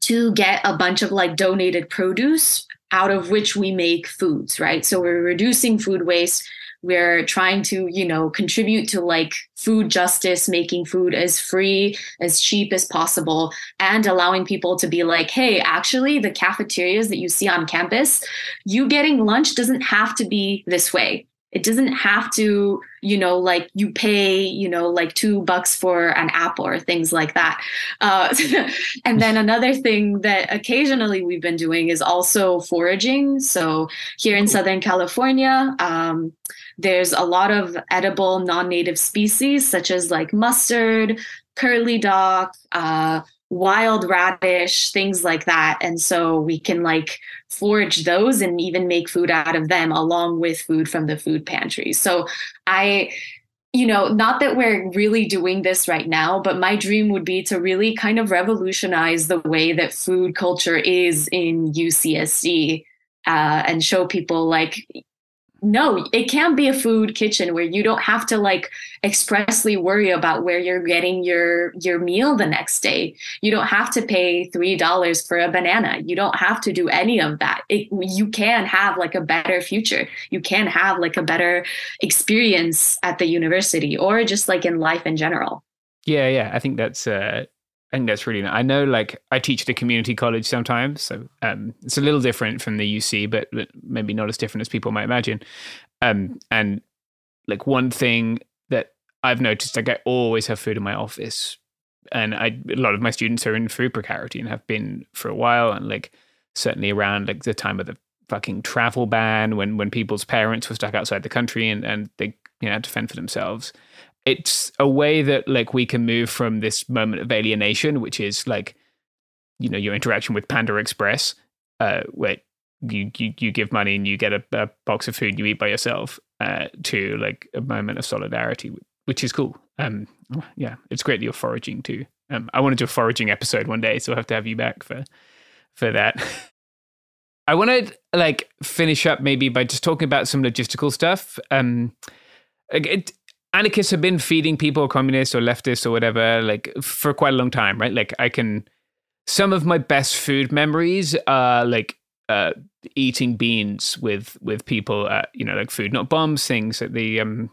to get a bunch of like donated produce out of which we make foods right? So we're reducing food waste. We're trying to you know contribute to like food justice making food as free as cheap as possible and allowing people to be like hey actually the cafeterias that you see on campus you getting lunch doesn't have to be this way it doesn't have to you know like you pay you know like two bucks for an apple or things like that. Uh, and then another thing that occasionally we've been doing is also foraging. So here in southern california um, there's a lot of edible non-native species such as like mustard curly dock uh, wild radish things like that. And so we can like forage those and even make food out of them along with food from the food pantry. So i you know not that we're really doing this right now but my dream would be to really kind of revolutionize the way that food culture is in ucsd uh, and show people like no it can't be a food kitchen where you don't have to like expressly worry about where you're getting your your meal the next day. You don't have to pay three dollars for a banana. You don't have to do any of that. It, you can have like a better future. You can have like a better experience at the university or just like in life in general. Yeah, yeah. I think that's uh I think that's really nice. I know like I teach at a community college sometimes, so um it's a little different from the UC, but, maybe not as different as people might imagine. Um and like one thing that I've noticed like I always have food in my office. And I a lot of my students are in food precarity and have been for a while and like certainly around like the time of the fucking travel ban when when people's parents were stuck outside the country and, and they you know had to fend for themselves it's a way that like we can move from this moment of alienation which is like you know your interaction with panda express uh where you you, you give money and you get a, a box of food you eat by yourself uh to like a moment of solidarity which is cool. Um yeah it's great that you're foraging too. Um i want to do a foraging episode one day so i'll have to have you back for for that. I want to like finish up maybe by just talking about some logistical stuff. Um, it, anarchists have been feeding people, communists or leftists or whatever, like for quite a long time, right? Like I can, some of my best food memories are like uh, eating beans with with people at you know like food not bombs things at the um.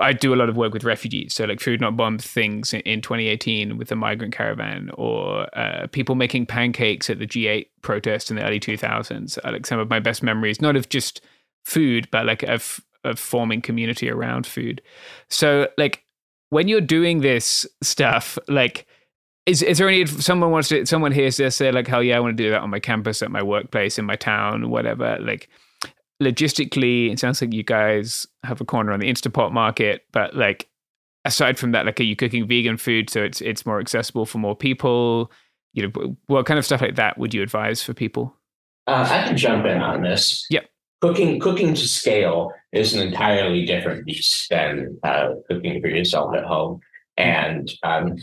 I do a lot of work with refugees, so like food not bombs things in, in 2018 with the migrant caravan, or uh, people making pancakes at the G8 protest in the early 2000s. Are like some of my best memories, not of just food, but like of of forming community around food. So like when you're doing this stuff, like is is there any if someone wants to someone hears this, they're like, hell yeah, I want to do that on my campus, at my workplace, in my town, whatever. Like logistically, it sounds like you guys have a corner on the Instapot market, but like aside from that, like are you cooking vegan food so it's it's more accessible for more people? You know, what kind of stuff like that would you advise for people? Uh, I can jump in on this. Yep. Cooking cooking to scale is an entirely different beast than uh, cooking for yourself at home. And um,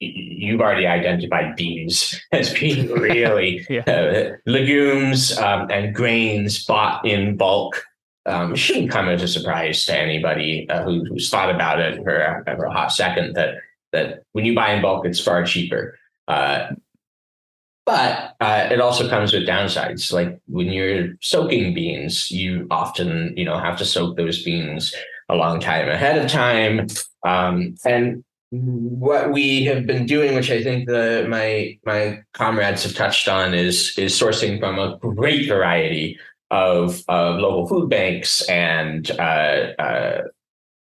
you've already identified beans as being really uh, legumes um, and grains bought in bulk. Um, shouldn't come as a surprise to anybody uh, who, who's thought about it for, for a hot second that that when you buy in bulk, it's far cheaper. Uh, but uh, it also comes with downsides. Like when you're soaking beans, you often, you know, have to soak those beans a long time ahead of time. Um, and what we have been doing, which I think the my my comrades have touched on, is is sourcing from a great variety of of local food banks and uh, uh,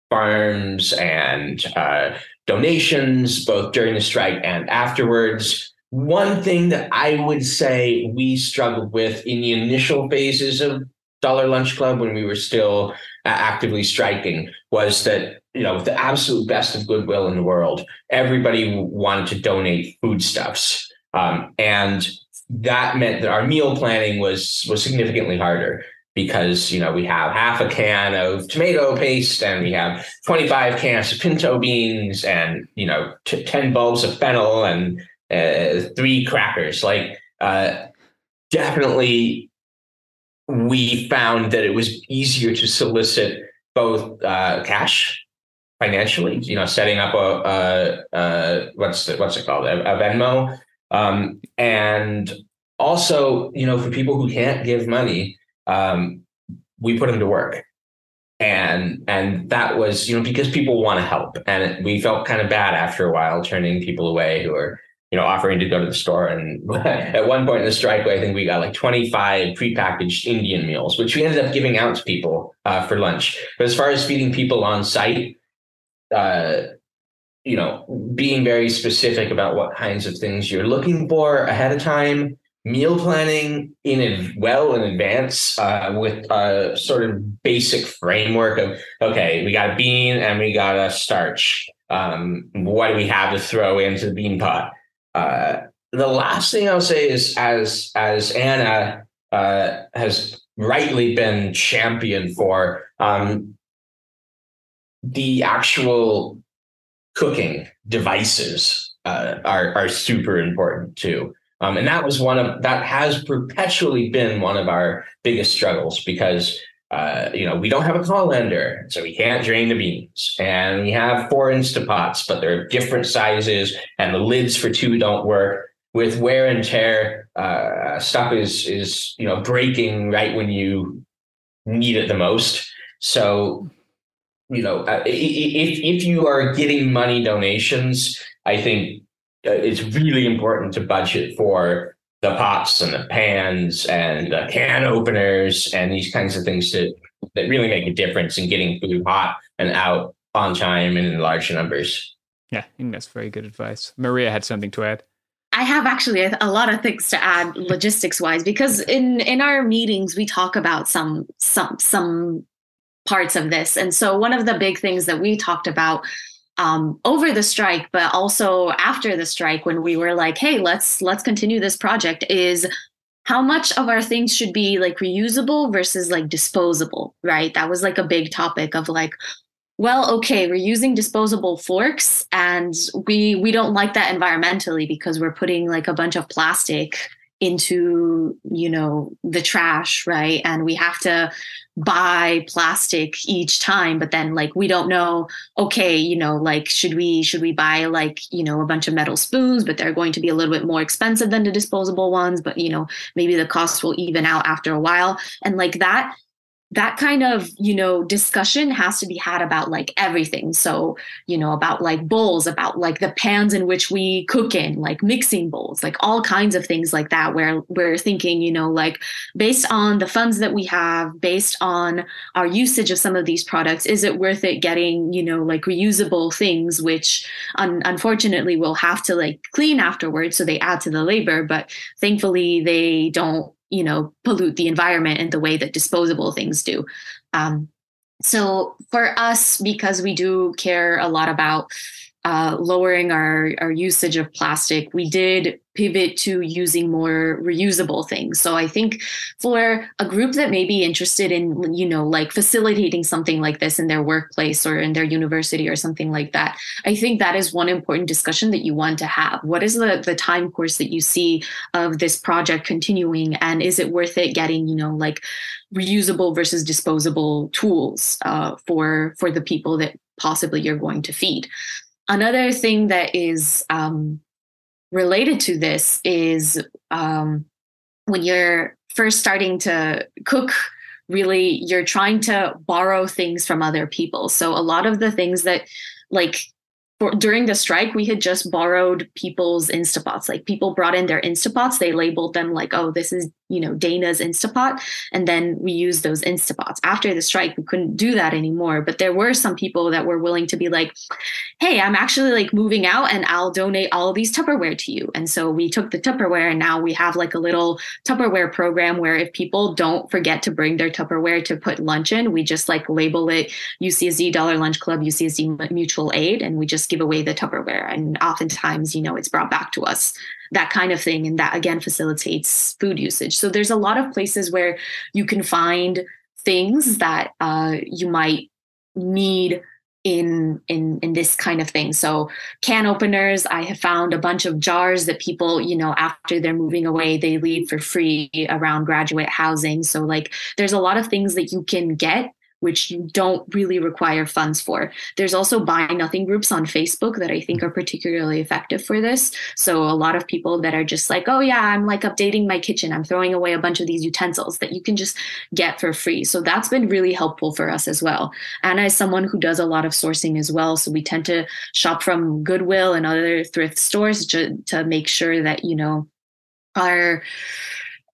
farms and uh, donations, both during the strike and afterwards. One thing that I would say we struggled with in the initial phases of Dollar Lunch Club when we were still uh, actively striking was that, you know, the absolute best of goodwill in the world, everybody wanted to donate foodstuffs. Um, and that meant that our meal planning was was significantly harder because you know we have half a can of tomato paste and we have 25 cans of pinto beans and you know t- 10 bulbs of fennel and uh, three crackers. Like uh, definitely we found that it was easier to solicit both uh, cash financially you know setting up a, a, a what's the, what's it called? A, a venmo. Um, and also you know for people who can't give money um, we put them to work. And and that was you know because people want to help. And it, we felt kind of bad after a while turning people away who are you know offering to go to the store. And at one point in the strike i think we got like 25 prepackaged indian meals which we ended up giving out to people uh, for lunch. But as far as feeding people on site uh, you know being very specific about what kinds of things you're looking for ahead of time meal planning in a, well in advance uh, with a sort of basic framework of okay we got a bean and we got a starch. Um, what do we have to throw into the bean pot uh, the last thing i'll say is as as anna uh, has rightly been championed for um, the actual cooking devices uh, are are super important too. Um, and that was one of that has perpetually been one of our biggest struggles because uh, you know we don't have a colander, so we can't drain the beans, and we have four Instapots, but they're different sizes, and the lids for two don't work. With wear and tear, uh, stuff is is you know breaking right when you need it the most. So you know uh, if if you are getting money donations, I think uh, it's really important to budget for the pots and the pans and the can openers and these kinds of things that that really make a difference in getting food hot and out on time and in large numbers. Yeah, I think that's very good advice. Maria had something to add. I have actually a, a lot of things to add logistics wise because in in our meetings we talk about some some some parts of this. And so one of the big things that we talked about um, over the strike, but also after the strike, when we were like, "Hey, let's let's continue this project," is how much of our things should be like reusable versus like disposable, right? That was like a big topic of like, well, okay, we're using disposable forks, and we we don't like that environmentally because we're putting like a bunch of plastic into you know the trash right and we have to buy plastic each time but then like we don't know okay you know like should we should we buy like you know a bunch of metal spoons but they're going to be a little bit more expensive than the disposable ones but you know maybe the cost will even out after a while. And like that that kind of you know discussion has to be had about like everything. So you know about like bowls about like the pans in which we cook in like mixing bowls like all kinds of things like that where we're thinking you know like based on the funds that we have based on our usage of some of these products is it worth it getting you know like reusable things which un- unfortunately we'll have to like clean afterwards so they add to the labor but thankfully they don't you know pollute the environment in the way that disposable things do. Um, so for us because we do care a lot about uh, lowering our, our usage of plastic, we did pivot to using more reusable things. So I think for a group that may be interested in, you know, like facilitating something like this in their workplace or in their university or something like that, I think that is one important discussion that you want to have. What is the, the time course that you see of this project continuing? And is it worth it getting, you know, like reusable versus disposable tools uh, for for the people that possibly you're going to feed? Another thing that is um, related to this is um, when you're first starting to cook, really, you're trying to borrow things from other people. So a lot of the things that, like, for, during the strike, we had just borrowed people's Instapots. Like people brought in their Instapots, they labeled them like, "Oh, this is you know Dana's Instapot," and then we used those Instapots. After the strike, we couldn't do that anymore. But there were some people that were willing to be like, "Hey, I'm actually like moving out, and I'll donate all of these Tupperware to you." And so we took the Tupperware, and now we have like a little Tupperware program where if people don't forget to bring their Tupperware to put lunch in, we just like label it UCSD Dollar Lunch Club, UCSD Mutual Aid, and we just give away the Tupperware. And oftentimes, you know, it's brought back to us that kind of thing and that again facilitates food usage. So there's a lot of places where you can find things that uh, you might need in in in this kind of thing. So can openers i have found a bunch of jars that people you know after they're moving away they leave for free around graduate housing. So like there's a lot of things that you can get which you don't really require funds for. There's also buy nothing groups on Facebook that I think are particularly effective for this. So a lot of people that are just like, oh yeah, I'm like updating my kitchen. I'm throwing away a bunch of these utensils that you can just get for free. So that's been really helpful for us as well. Anna is someone who does a lot of sourcing as well. So we tend to shop from Goodwill and other thrift stores to, to make sure that, you know, our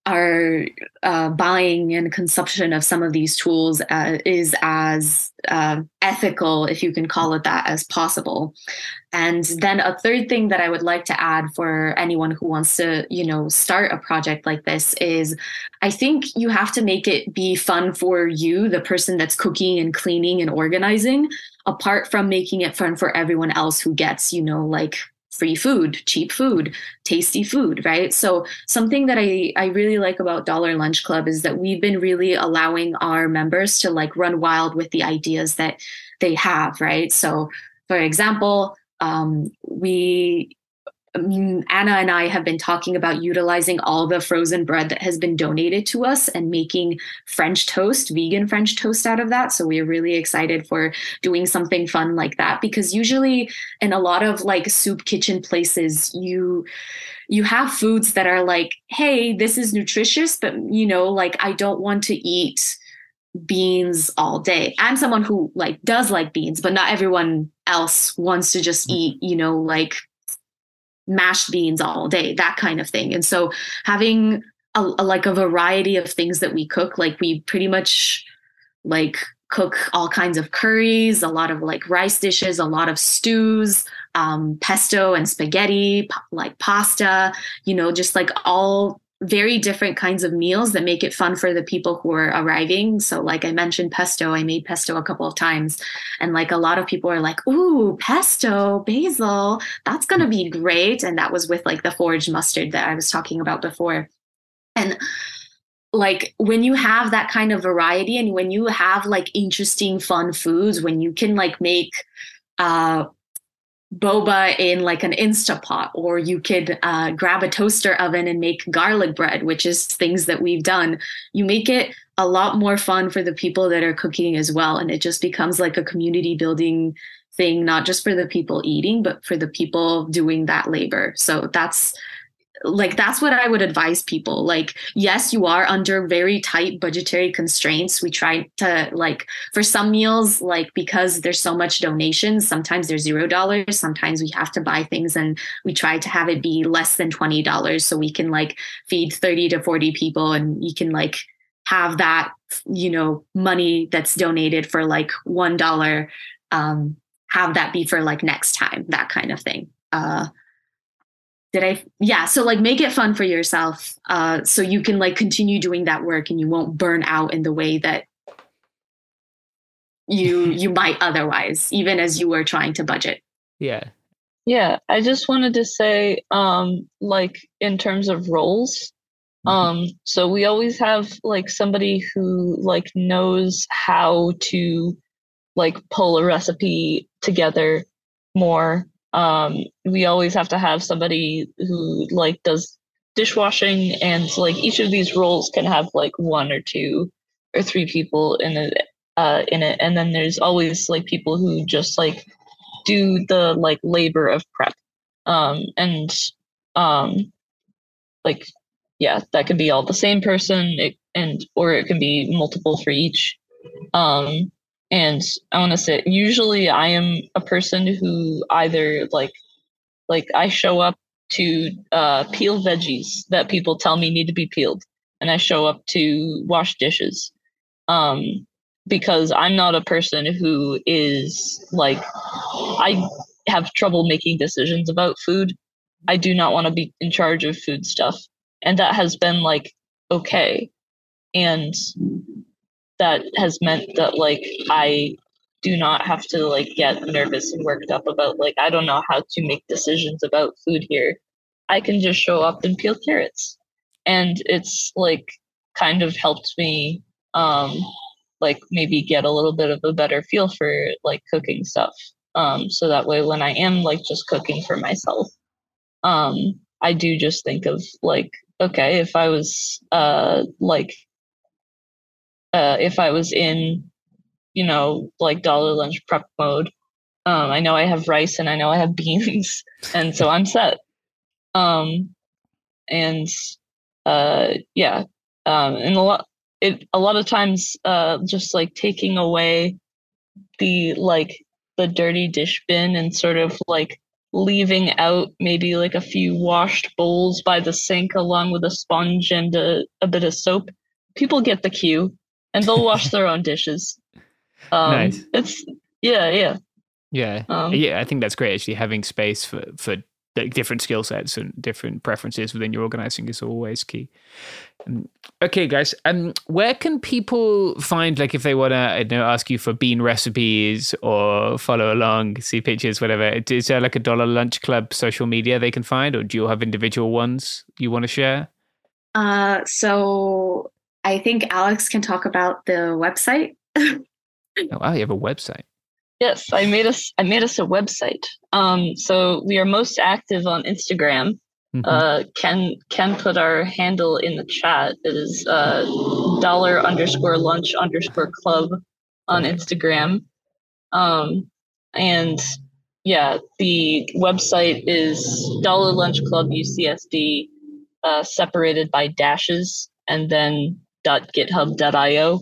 our uh, buying and consumption of some of these tools uh, is as uh, ethical, if you can call it that, as possible. And then a third thing that I would like to add for anyone who wants to, you know, start a project like this is I think you have to make it be fun for you, the person that's cooking and cleaning and organizing, apart from making it fun for everyone else who gets, you know, like free food, cheap food, tasty food, right? So something that I I really like about Dollar Lunch Club is that we've been really allowing our members to like run wild with the ideas that they have, right? So for example, um, we Anna and I have been talking about utilizing all the frozen bread that has been donated to us and making French toast, vegan French toast out of that. So we are really excited for doing something fun like that because usually in a lot of like soup kitchen places, you you have foods that are like, hey, this is nutritious, but you know, like I don't want to eat beans all day. I'm someone who like does like beans, but not everyone else wants to just mm. eat, you know, like mashed beans all day, that kind of thing. And so having a, a, like a variety of things that we cook, like we pretty much like cook all kinds of curries, a lot of like rice dishes, a lot of stews, um, pesto and spaghetti, like pasta, you know, just like all very different kinds of meals that make it fun for the people who are arriving. So, like I mentioned, pesto, I made pesto a couple of times. And like a lot of people are like, ooh, pesto, basil, that's going to be great. And that was with like the foraged mustard that I was talking about before. And like when you have that kind of variety and when you have like interesting, fun foods, when you can like make, uh, boba in like an Instapot, or you could uh, grab a toaster oven and make garlic bread, which is things that we've done. You make it a lot more fun for the people that are cooking as well. And it just becomes like a community building thing, not just for the people eating, but for the people doing that labor. So that's like that's what i would advise people. Like yes you are under very tight budgetary constraints. We try to like for some meals like because there's so much donations sometimes there's zero dollars. Sometimes we have to buy things and we try to have it be less than twenty dollars. So we can like feed 30 to 40 people and you can like have that you know money that's donated for like one dollar um have that be for like next time that kind of thing. Uh did i yeah so like make it fun for yourself uh so you can like continue doing that work and you won't burn out in the way that you you might otherwise even as you were trying to budget. Yeah. Yeah i just wanted to say um like in terms of roles um so we always have like somebody who like knows how to like pull a recipe together more um we always have to have somebody who like does dishwashing and like each of these roles can have like one or two or three people in it uh in it. And then there's always like people who just like do the like labor of prep. Um and um like yeah that could be all the same person it, and or it can be multiple for each. Um and i want to say usually i am a person who either like like i show up to uh, peel veggies that people tell me need to be peeled and i show up to wash dishes. Um because i'm not a person who is like i have trouble making decisions about food. I do not want to be in charge of food stuff. And that has been like okay. And that has meant that like I do not have to like get nervous and worked up about like I don't know how to make decisions about food here. I can just show up and peel carrots. And it's like kind of helped me um like maybe get a little bit of a better feel for like cooking stuff. Um so that way when I am like just cooking for myself, um I do just think of like okay, if I was uh like uh if I was in you know like dollar lunch prep mode um, I know I have rice and I know I have beans, and so I'm set. Um, and uh, yeah, um, and a lot it a lot of times uh, just like taking away the like the dirty dish bin and sort of like leaving out maybe like a few washed bowls by the sink along with a sponge and a, a bit of soap. People get the cue and they'll wash their own dishes. Um, Nice. It's yeah, yeah. Yeah, Um, yeah, I think that's great. Actually, having space for for like, different skill sets and different preferences within your organizing is always key. Um, okay, guys, um, where can people find like if they want to, I don't know, ask you for bean recipes or follow along, see pictures, whatever? Is there like a Dollar Lunch Club social media they can find, or do you have individual ones you want to share? Uh, so I think Alex can talk about the website. Oh, wow, you have a website. Yes, I made us I made us a website. Um, so we are most active on Instagram. Mhm. Uh, Ken Ken put our handle in the chat. It is uh, dollar underscore lunch underscore club on Instagram. Um, and yeah, the website is Dollar Lunch Club UCSD, uh, separated by dashes, and then .github.io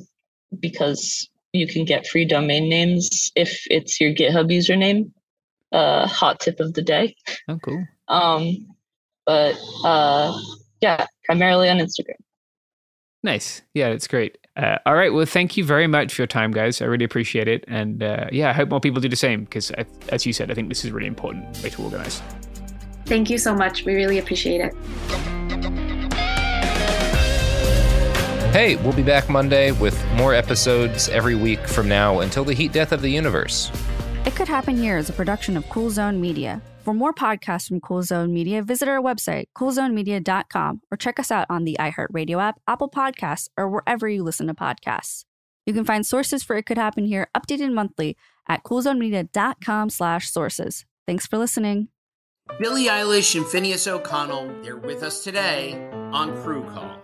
because you can get free domain names if it's your GitHub username. Uh, hot tip of the day. Oh, cool. Um, but uh, yeah, primarily on Instagram. Nice. Yeah, it's great. Uh, all right. Well, thank you very much for your time, guys. I really appreciate it. And uh, yeah, I hope more people do the same because, as you said, I think this is a really important way to organize. Thank you so much. We really appreciate it. Hey, we'll be back Monday with more episodes every week from now until the heat death of the universe. It Could Happen Here is a production of Cool Zone Media. For more podcasts from Cool Zone Media, visit our website, coolzonemedia.com, or check us out on the iHeartRadio app, Apple Podcasts, or wherever you listen to podcasts. You can find sources for It Could Happen Here updated monthly at coolzonemedia.com slash sources. Thanks for listening. Billie Eilish and Finneas O'Connell, they're with us today on Crew Call.